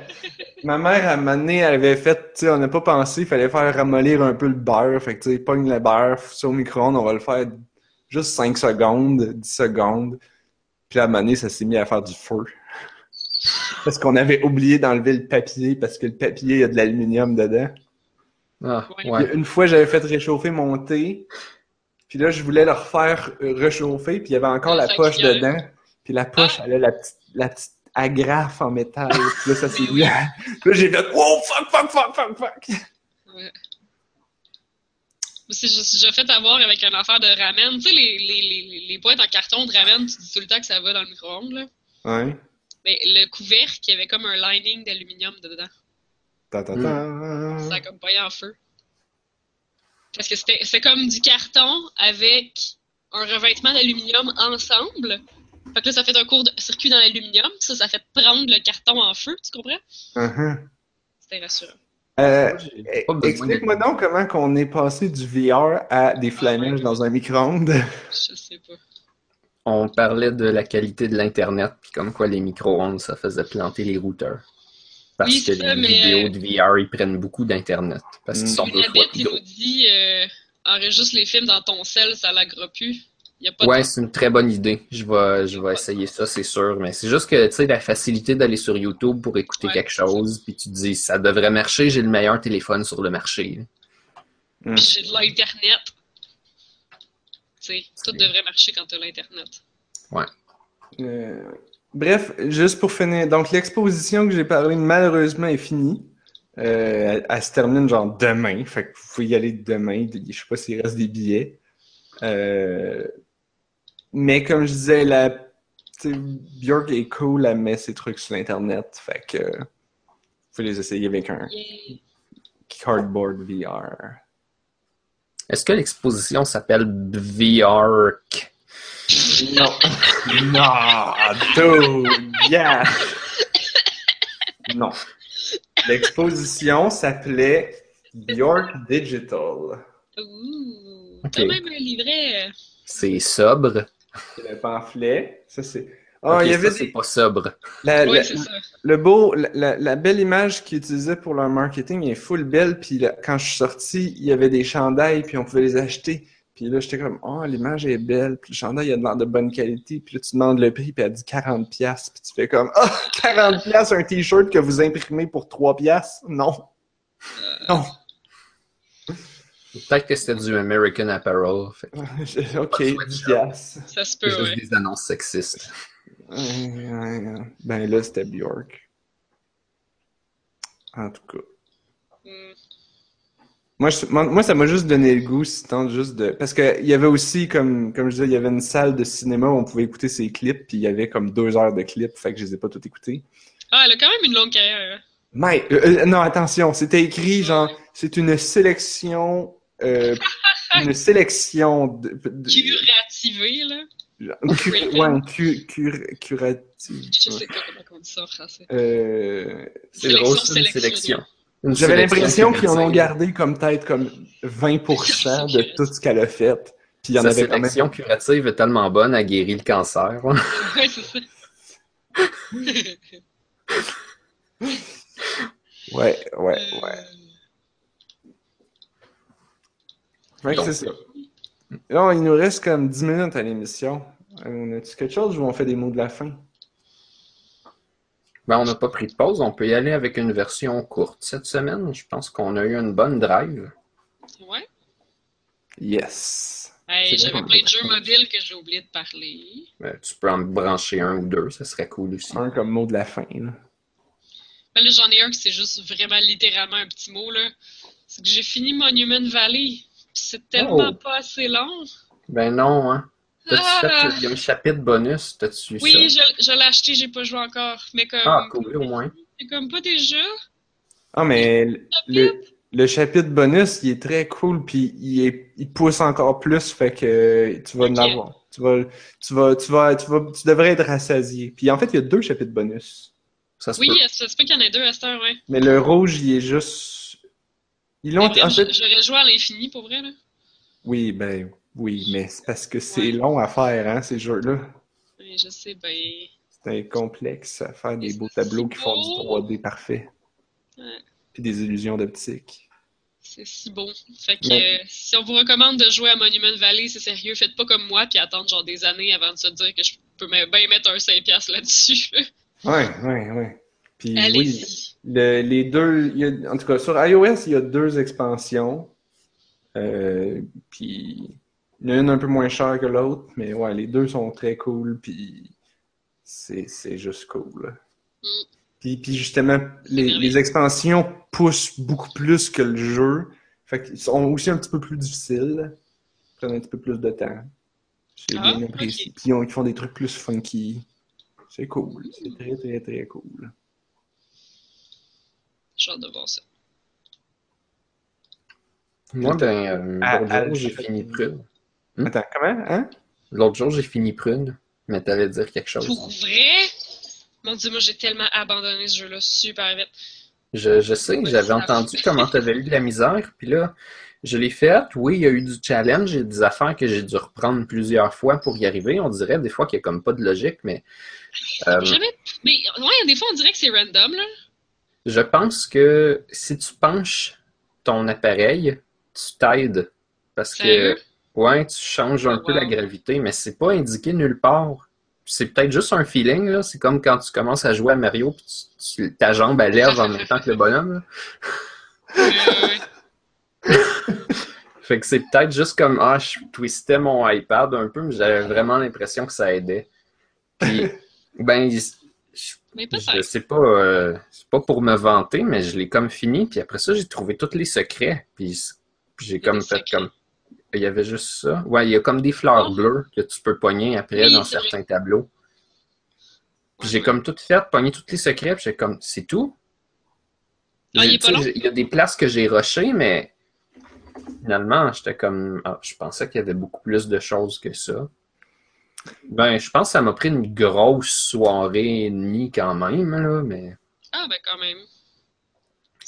ma mère, à un moment donné, elle avait fait. Tu sais, on n'a pas pensé, il fallait faire ramollir un peu le beurre. Fait que, tu sais, pogne le beurre, ça au micro-ondes, on va le faire juste 5 secondes, 10 secondes. Puis à un moment donné, ça s'est mis à faire du feu. Parce qu'on avait oublié d'enlever le papier, parce que le papier, il y a de l'aluminium dedans. Ah, ouais. Une fois, j'avais fait réchauffer mon thé. Puis là, je voulais le refaire euh, réchauffer. Puis il y avait encore la poche dedans. Puis la poche, elle a la petite, la petite agrafe en métal. Puis là, ça s'est Puis là, j'ai fait Wow, fuck, fuck, fuck, fuck, fuck. Ouais. Juste, j'ai fait avoir avec une affaire de ramen. Tu sais, les, les, les, les boîtes en carton de ramen, tu dis tout le temps que ça va dans le micro-ondes, là. Ouais. Mais le couvercle, il y avait comme un lining d'aluminium dedans. Ta, ta, ta. Ça a comme pas en feu. Parce que c'était comme du carton avec un revêtement d'aluminium ensemble. Fait que là, ça fait un court de circuit dans l'aluminium. Ça, ça fait prendre le carton en feu, tu comprends? Uh-huh. C'était rassurant. Euh, de- Explique-moi donc comment qu'on est passé du VR à des flamèches dans un micro-ondes. Je sais pas. On parlait de la qualité de l'Internet, puis comme quoi les micro-ondes, ça faisait planter les routeurs. Parce Oui, que c'est ça, les vidéos de VR, ils prennent beaucoup d'Internet. Parce qu'ils sont deux fois Unabit, plus il gros. nous dit euh, enregistre les films dans ton sel, ça l'agra plus. Il y a pas Ouais, de... c'est une très bonne idée. Je vais, je vais essayer ça, c'est sûr. Mais c'est juste que, tu sais, la facilité d'aller sur YouTube pour écouter Ouais, quelque chose, puis tu te dis, ça devrait marcher, j'ai le meilleur téléphone sur le marché. Puis j'ai de l'Internet. Tu sais, tout devrait marcher quand t'as l'Internet. Euh, bref, juste pour finir, donc l'exposition que j'ai parlé malheureusement est finie. Euh, elle, se termine genre demain, fait que vous pouvez y aller demain. Je sais pas s'il reste des billets. Euh, mais comme je disais, la Björk est cool, elle met ses trucs sur l'internet, fait que vous pouvez les essayer avec un cardboard VR. Est-ce que l'exposition s'appelle VR? Non, non, dude, yeah. Non. L'exposition s'appelait Bjork Digital. Ouh, t'as même un livret. C'est sobre. C'est le pamphlet. Ça, c'est. Ah, il y avait ça, c'est pas sobre. la, Oui, la- c'est ça. le beau, la, belle image qu'ils utilisaient pour leur marketing est full belle. Puis quand je suis sorti, il y avait des chandails, puis on pouvait les acheter. Puis là, j'étais comme, oh, l'image est belle. Puis le chandail, il a de l'air de bonne qualité. Puis là, tu demandes le prix, puis elle dit 40$. piastres. Puis tu fais comme, oh, 40$, piastres, un t-shirt que vous imprimez pour 3$. piastres? Non. Non. Peut-être que c'était du American Apparel. Fait ok, Pas de 10$. sweatshirt. piastres. Ça se c'est peut, juste ouais. des annonces sexistes. Euh, Ben là, c'était Bjork. En tout cas. Moi, je- moi, ça m'a juste donné le goût, si juste de... Parce que il y avait aussi, comme, comme je disais, il y avait une salle de cinéma où on pouvait écouter ses clips, puis il y avait comme deux heures de clips, fait que je les ai pas tous écoutés. Ah, elle a quand même une longue carrière. hein. Mais, euh, euh, non, attention, c'était écrit, genre, c'est une sélection... Euh, une sélection de... de- Curativée, là. cu- ouais, cu- cur- curative. Je sais pas comment on dit ça en français. Euh, C'est drôle, c'est une sélection. Sélection. J'avais sélection l'impression qu'ils en ont gardé comme peut-être comme 20% de tout ce qu'elle a fait. Puis il y en Sa avait quand même. sélection curative est tellement bonne, elle guérit le cancer. Ouais, c'est ça. Ouais, ouais, Euh, ouais. C'est ça. Là, il nous reste comme 10 minutes à l'émission. Euh, On a-tu quelque chose ou on fait des mots de la fin? Ben, on n'a pas pris de pause, on peut y aller avec une version courte cette semaine. Je pense qu'on a eu une bonne drive. Ouais. Yes. Hey, J'avais plein de jeux mobiles que j'ai oublié de parler. Ben, tu peux en brancher un ou deux, ça serait cool aussi. Un comme mot de la fin. là. Ben là, j'en ai un que c'est juste vraiment littéralement un petit mot, là. C'est que j'ai fini Monument Valley. Puis c'est tellement Oh. pas assez long. Ben non, hein. T'as-tu Ah! fait, il y a un chapitre bonus, t'as-tu Oui, ça? je, je l'ai acheté, j'ai pas joué encore. Mais comme. Ah, cool, au moins. C'est comme pas déjà. Ah, mais le, le chapitre? bonus, il est très cool, puis il, est, il pousse encore plus, fait que tu vas Ok. en avoir. Tu vas, tu vas, tu vas, tu vas, tu devrais être rassasié. Puis en fait, il y a deux chapitres bonus. Ça se Oui, peut. ça se peut qu'il y en ait deux à cette heure, ouais. Mais le rouge, il est juste. Ils l'ont. Mais En fait, J'aurais joué à l'infini pour vrai, là. oui, ben, oui, mais c'est parce que c'est Ouais. long à faire, hein, ces jeux-là. Mais je sais, ben. C'est complexe à faire des beaux tableaux si qui font du beau. 3D parfait. Ouais. Puis des illusions d'optique. C'est si bon. Fait que Mais- euh, si on vous recommande de jouer à Monument Valley, c'est sérieux, faites pas comme moi puis attendre genre des années avant de se dire que je peux bien mettre un 5$ là-dessus. Ouais, ouais, ouais. Puis oui, le- les deux, il y a- en tout cas, sur iOS, il y a deux expansions. Euh, puis il y en a une un peu moins chère que l'autre, mais ouais, les deux sont très cool, puis c'est c'est juste cool. Mm. Puis, puis justement, les, les expansions poussent beaucoup plus que le jeu. Fait qu'ils sont aussi un petit peu plus difficiles. Ils prennent un petit peu plus de temps. J'ai Ah, bien apprécié. Puis ils, ont- ils font des trucs plus funky. C'est cool. C'est très, très, très cool. J'ai hâte de voir ça. Moi, ben, euh, Ah, ah, j'ai fini Prune. Hmm? Attends, comment? Hein? L'autre jour, j'ai fini Prune, mais t'allais dire quelque chose. Pour vrai? Mon dieu, moi j'ai tellement abandonné ce jeu-là super vite. Je, je sais, j'avais entendu comment tu avais eu de la misère, puis là, je l'ai fait. Oui, il y a eu du challenge, a des affaires que j'ai dû reprendre plusieurs fois pour y arriver. On dirait des fois qu'il n'y a comme pas de logique, mais euh, Jamais. Mais ouais, des fois on dirait que c'est random là. je pense que si tu penches ton appareil, tu t'aides. Parce que? Ouais, tu changes un peu la gravité, mais c'est pas indiqué nulle part. C'est peut-être juste un feeling, là. C'est comme quand tu commences à jouer à Mario, puis tu- tu- ta jambe, elle lève en même temps que le bonhomme, là. Fait que c'est peut-être juste comme, ah, je twistais mon iPad un peu, mais j'avais vraiment l'impression que ça aidait. Puis, ben, je, mais je peut-être. sais pas, euh, c'est pas pour me vanter, mais je l'ai comme fini, puis après ça, j'ai trouvé tous les secrets, puis j'ai comme fait secrets. comme, il y avait juste ça. Ouais, il y a comme des fleurs Oh. bleues que tu peux pogner après Oui, dans certains tableaux. J'ai comme tout fait, pogné tous les secrets, puis j'ai comme, c'est tout? Ah, est pas long? Il y a des places que j'ai rushées, mais finalement, j'étais comme, ah, je pensais qu'il y avait beaucoup plus de choses que ça. Ben, je pense que ça m'a pris une grosse soirée et demie quand même, là, mais Ah ben quand même.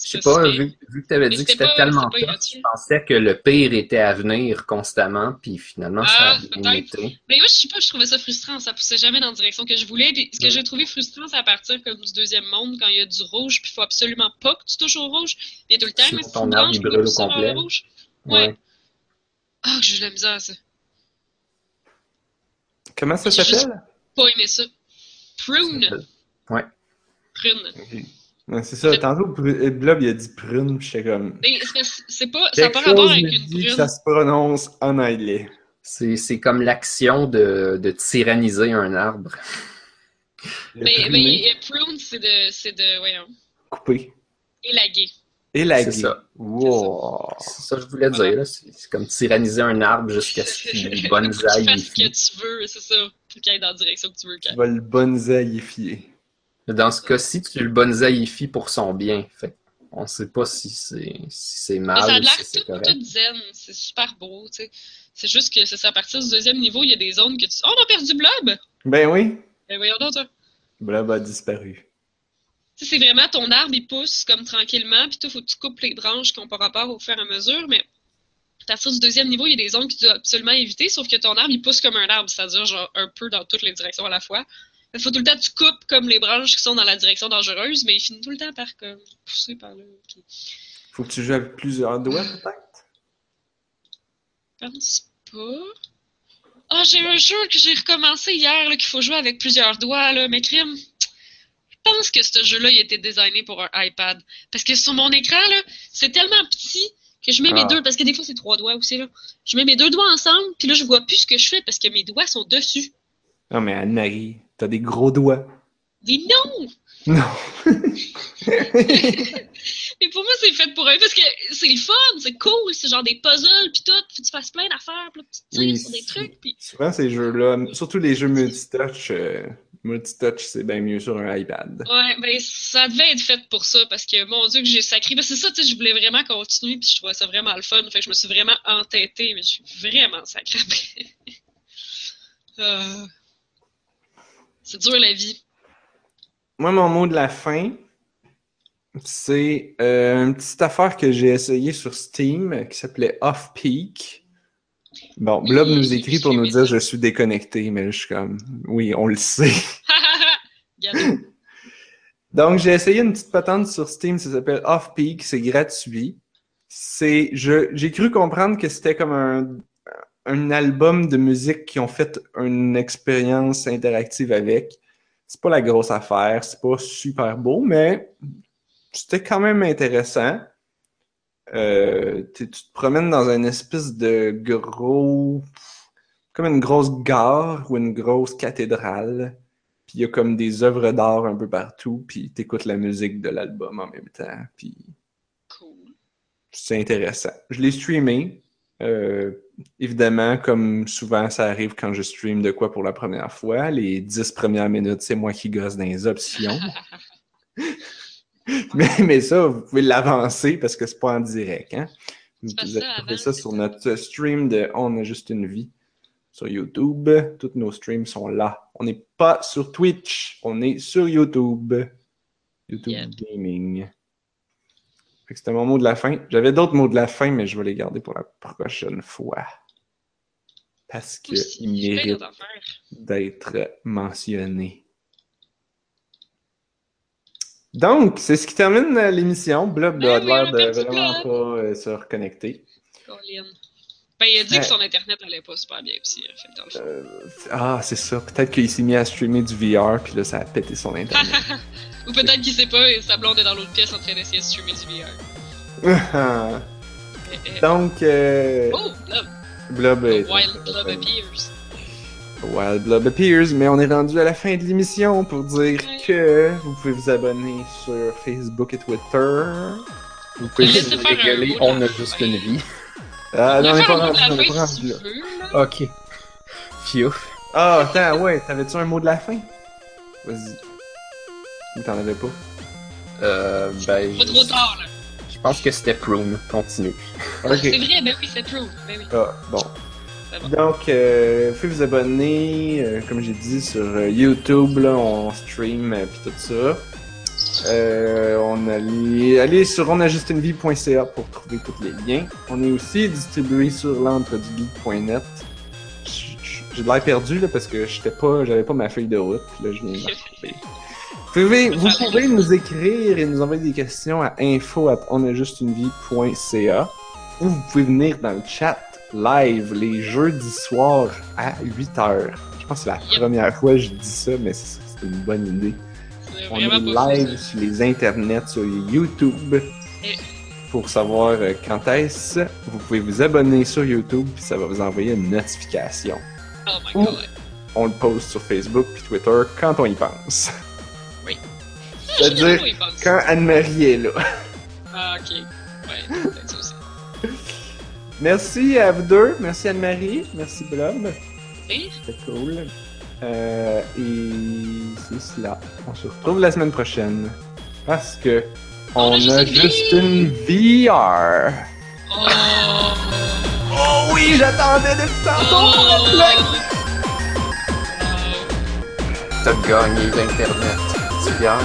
Je sais pas, vu, vu que tu avais Mais dit que c'était tellement gratuit. je pensais que le pire était à venir constamment, puis finalement, ça Ah, a bien peut-être. été. Mais moi, je sais pas, je trouvais ça frustrant. Ça poussait jamais dans la direction que je voulais. Puis, ce que j'ai trouvé frustrant, c'est à partir comme du deuxième monde, quand il y a du rouge, puis il faut absolument pas que tu touches au rouge. Il y a tout le temps, Sinon, mais si ton tu arbre, brûle au complet. rouge. Ouais. Ouais. Ah, que j'ai eu de la misère, ça. Comment ça s'appelle? Pas aimé ça. Prune. Ouais. Prune. Ok. Ouais, c'est ça, tantôt, Blob, il a dit prune, puis j'étais comme. Mais c'est- pas, ça n'a pas rapport avec une prune. ça se prononce en anglais. C'est c'est comme l'action de, de tyranniser un arbre. Le Mais, euh, prune, c'est de, c'est de, voyons, coupé. élaguer. Élagué. C'est ça. Wow. C'est ça que je voulais dire. là. C'est comme tyranniser un arbre jusqu'à ce qu'il que tu fasses ce que tu veux, c'est ça. Faut qu'il aille dans la direction que tu veux. Tu vas le bonsaïfier. Dans ce cas-ci, tu le bonsaïfies pour son bien. Fait on sait pas si c'est si mal ça a ou l'air si c'est tout, zen, c'est super beau, tu sais. C'est juste que c'est ça, à partir du deuxième niveau, il y a des zones que tu. Oh, on a perdu Blob! Ben oui. Ben voyons donc, ça. Blob a disparu. Tu sais, c'est vraiment ton arbre, il pousse comme tranquillement, puis toi, faut que tu coupes les branches qui n'ont pas rapport au fur et à mesure, mais à partir du deuxième niveau, il y a des zones que tu dois absolument éviter, sauf que ton arbre, il pousse comme un arbre, c'est-à-dire genre un peu dans toutes les directions à la fois. Il faut tout le temps que tu coupes comme les branches qui sont dans la direction dangereuse, mais il finit tout le temps par comme pousser par là. Puis, Faut que tu joues avec plusieurs doigts, peut-être? je pense pas. Ah, j'ai un jeu que j'ai recommencé hier, qu'il faut jouer avec plusieurs doigts, là, mais crime. Je pense que ce jeu-là, il a été designé pour un iPad. Parce que sur mon écran, là, c'est tellement petit que je mets mes Ah. deux, parce que des fois, c'est trois doigts aussi, là. Je mets mes deux doigts ensemble, puis là, je vois plus ce que je fais parce que mes doigts sont dessus. Non, mais Anne-Marie, t'as des gros doigts. Dis non! Non. Mais pour moi, c'est fait pour eux, parce que c'est le fun, c'est cool, c'est genre des puzzles, puis tout, faut que tu fasses plein d'affaires, puis tu tires Oui, sur des trucs. Souvent, ces jeux-là, surtout les jeux multitouch, euh, multitouch, c'est bien mieux sur un iPad. Ouais, ben ça devait être fait pour ça, parce que mon Dieu que j'ai sacré. Que c'est ça, tu sais, je voulais vraiment continuer, puis je trouvais ça vraiment le fun. Fait que je me suis vraiment entêtée, mais je suis vraiment sacrée. Euh, C'est dur la vie. Moi, mon mot de la fin, c'est euh, une petite affaire que j'ai essayé sur Steam qui s'appelait Off-Peak. Bon, Blob Oui, nous écrit pour nous dire je suis déconnecté, mais je suis comme oui, on le sait. Donc, j'ai essayé une petite patente sur Steam, ça s'appelle Off-Peak, c'est gratuit. C'est, je, j'ai cru comprendre que c'était comme un, un album de musique qui ont fait une expérience interactive avec. C'est pas la grosse affaire, c'est pas super beau, mais c'était quand même intéressant. Euh, tu te promènes dans une espèce de gros, comme une grosse gare ou une grosse cathédrale. Puis il y a comme des œuvres d'art un peu partout, puis t'écoutes la musique de l'album en même temps, puis Cool. c'est intéressant. Je l'ai streamé. Euh, évidemment, comme souvent ça arrive quand je stream de quoi pour la première fois, les dix premières minutes, c'est moi qui gosse dans les options. mais, mais ça, vous pouvez l'avancer parce que c'est pas en direct. Hein? Vous pouvez ça trouver ça sur notre stream de On a juste une vie sur YouTube. Tous nos streams sont là. On n'est pas sur Twitch, on est sur YouTube. YouTube. Gaming. C'était mon mot de la fin. J'avais d'autres mots de la fin, mais je vais les garder pour la prochaine fois. Parce qu'ils méritent d'être mentionnés. Donc, c'est ce qui termine euh, l'émission. Blob Ah a l'air de vraiment pas euh, se reconnecter. Ben, il a dit Ouais. que son internet allait pas super bien aussi. hein, fait que dans le fond. Euh, ah, c'est ça. Peut-être qu'il s'est mis à streamer du VR, puis là, ça a pété son internet. Ou peut-être qu'il sait pas et sa blonde est dans l'autre pièce en train d'essayer de streamer du VR. Donc, euh, Oh, Blob. Blob est... Wild Blob appears. Wild Blob appears, mais on est rendu à la fin de l'émission pour dire Ouais. que vous pouvez vous abonner sur Facebook et Twitter. Vous pouvez mot de on a juste une vie. Ah, On non, on va est faire pas un mot de rendu, on la est pas. Ok. Phew. Ah, attends, ouais, t'avais-tu un mot de la fin? Vas-y. Ou t'en avais pas? Euh, ben, Pas trop tard, là. je pense que c'était Prune. Continue. Ok. C'est vrai, ben oui, c'est true. Ben oui. Ah, bon. Donc, euh, vous pouvez vous abonner, euh, comme j'ai dit, sur euh, YouTube, là, on stream et tout ça. Euh, on allait, allez sur onajustunevie.ca pour trouver tous les liens. On est aussi distribué sur l'entredugeek.net. J'ai de l'air perdu là, parce que j'étais pas, j'avais pas ma feuille de route. Là, je viens de. Vous pouvez, vous pouvez nous écrire et nous envoyer des questions à info@onajustunevie.ca ou vous pouvez venir dans le chat live les jeudis soirs à 8h. Je pense que c'est la première fois que je dis ça, mais c'est une bonne idée. C'est On est live sur les internets, sur YouTube. Et- Pour savoir euh, quand est-ce, vous pouvez vous abonner sur YouTube, puis ça va vous envoyer une notification. Oh my Ouh. god. On le poste sur Facebook puis Twitter quand on y pense. Oui. C'est-à-dire quand Anne-Marie est là. Ah, ok. Ouais, peut-être ça aussi. Merci à vous deux. Merci Anne-Marie. Merci Blob. Rire? C'était cool. Euh, et c'est cela. On se retrouve la semaine prochaine. Parce que on, a juste a une juste une VR. Oh! Oh oui, j'attendais depuis tantôt. Oh! T'as gagné d'Internet. Tu fier?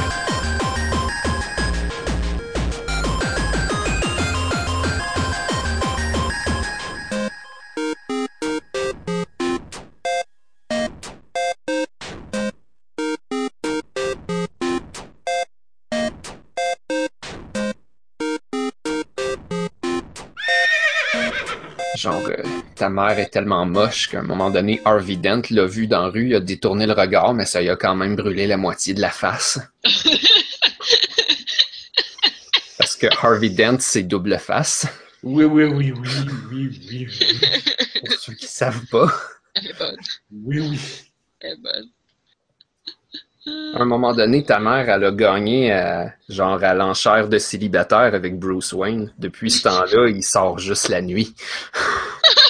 Ta mère est tellement moche qu'à un moment donné, Harvey Dent l'a vu dans la rue, il a détourné le regard, mais ça lui a quand même brûlé la moitié de la face. Parce que Harvey Dent, c'est double face. Oui, oui, oui, oui, oui, oui, oui. Pour ceux qui savent pas. Elle est bonne. Oui, oui. Elle est bonne. À un moment donné, ta mère, elle a gagné euh, genre à l'enchère de célibataire avec Bruce Wayne. Depuis ce temps-là, il sort juste la nuit.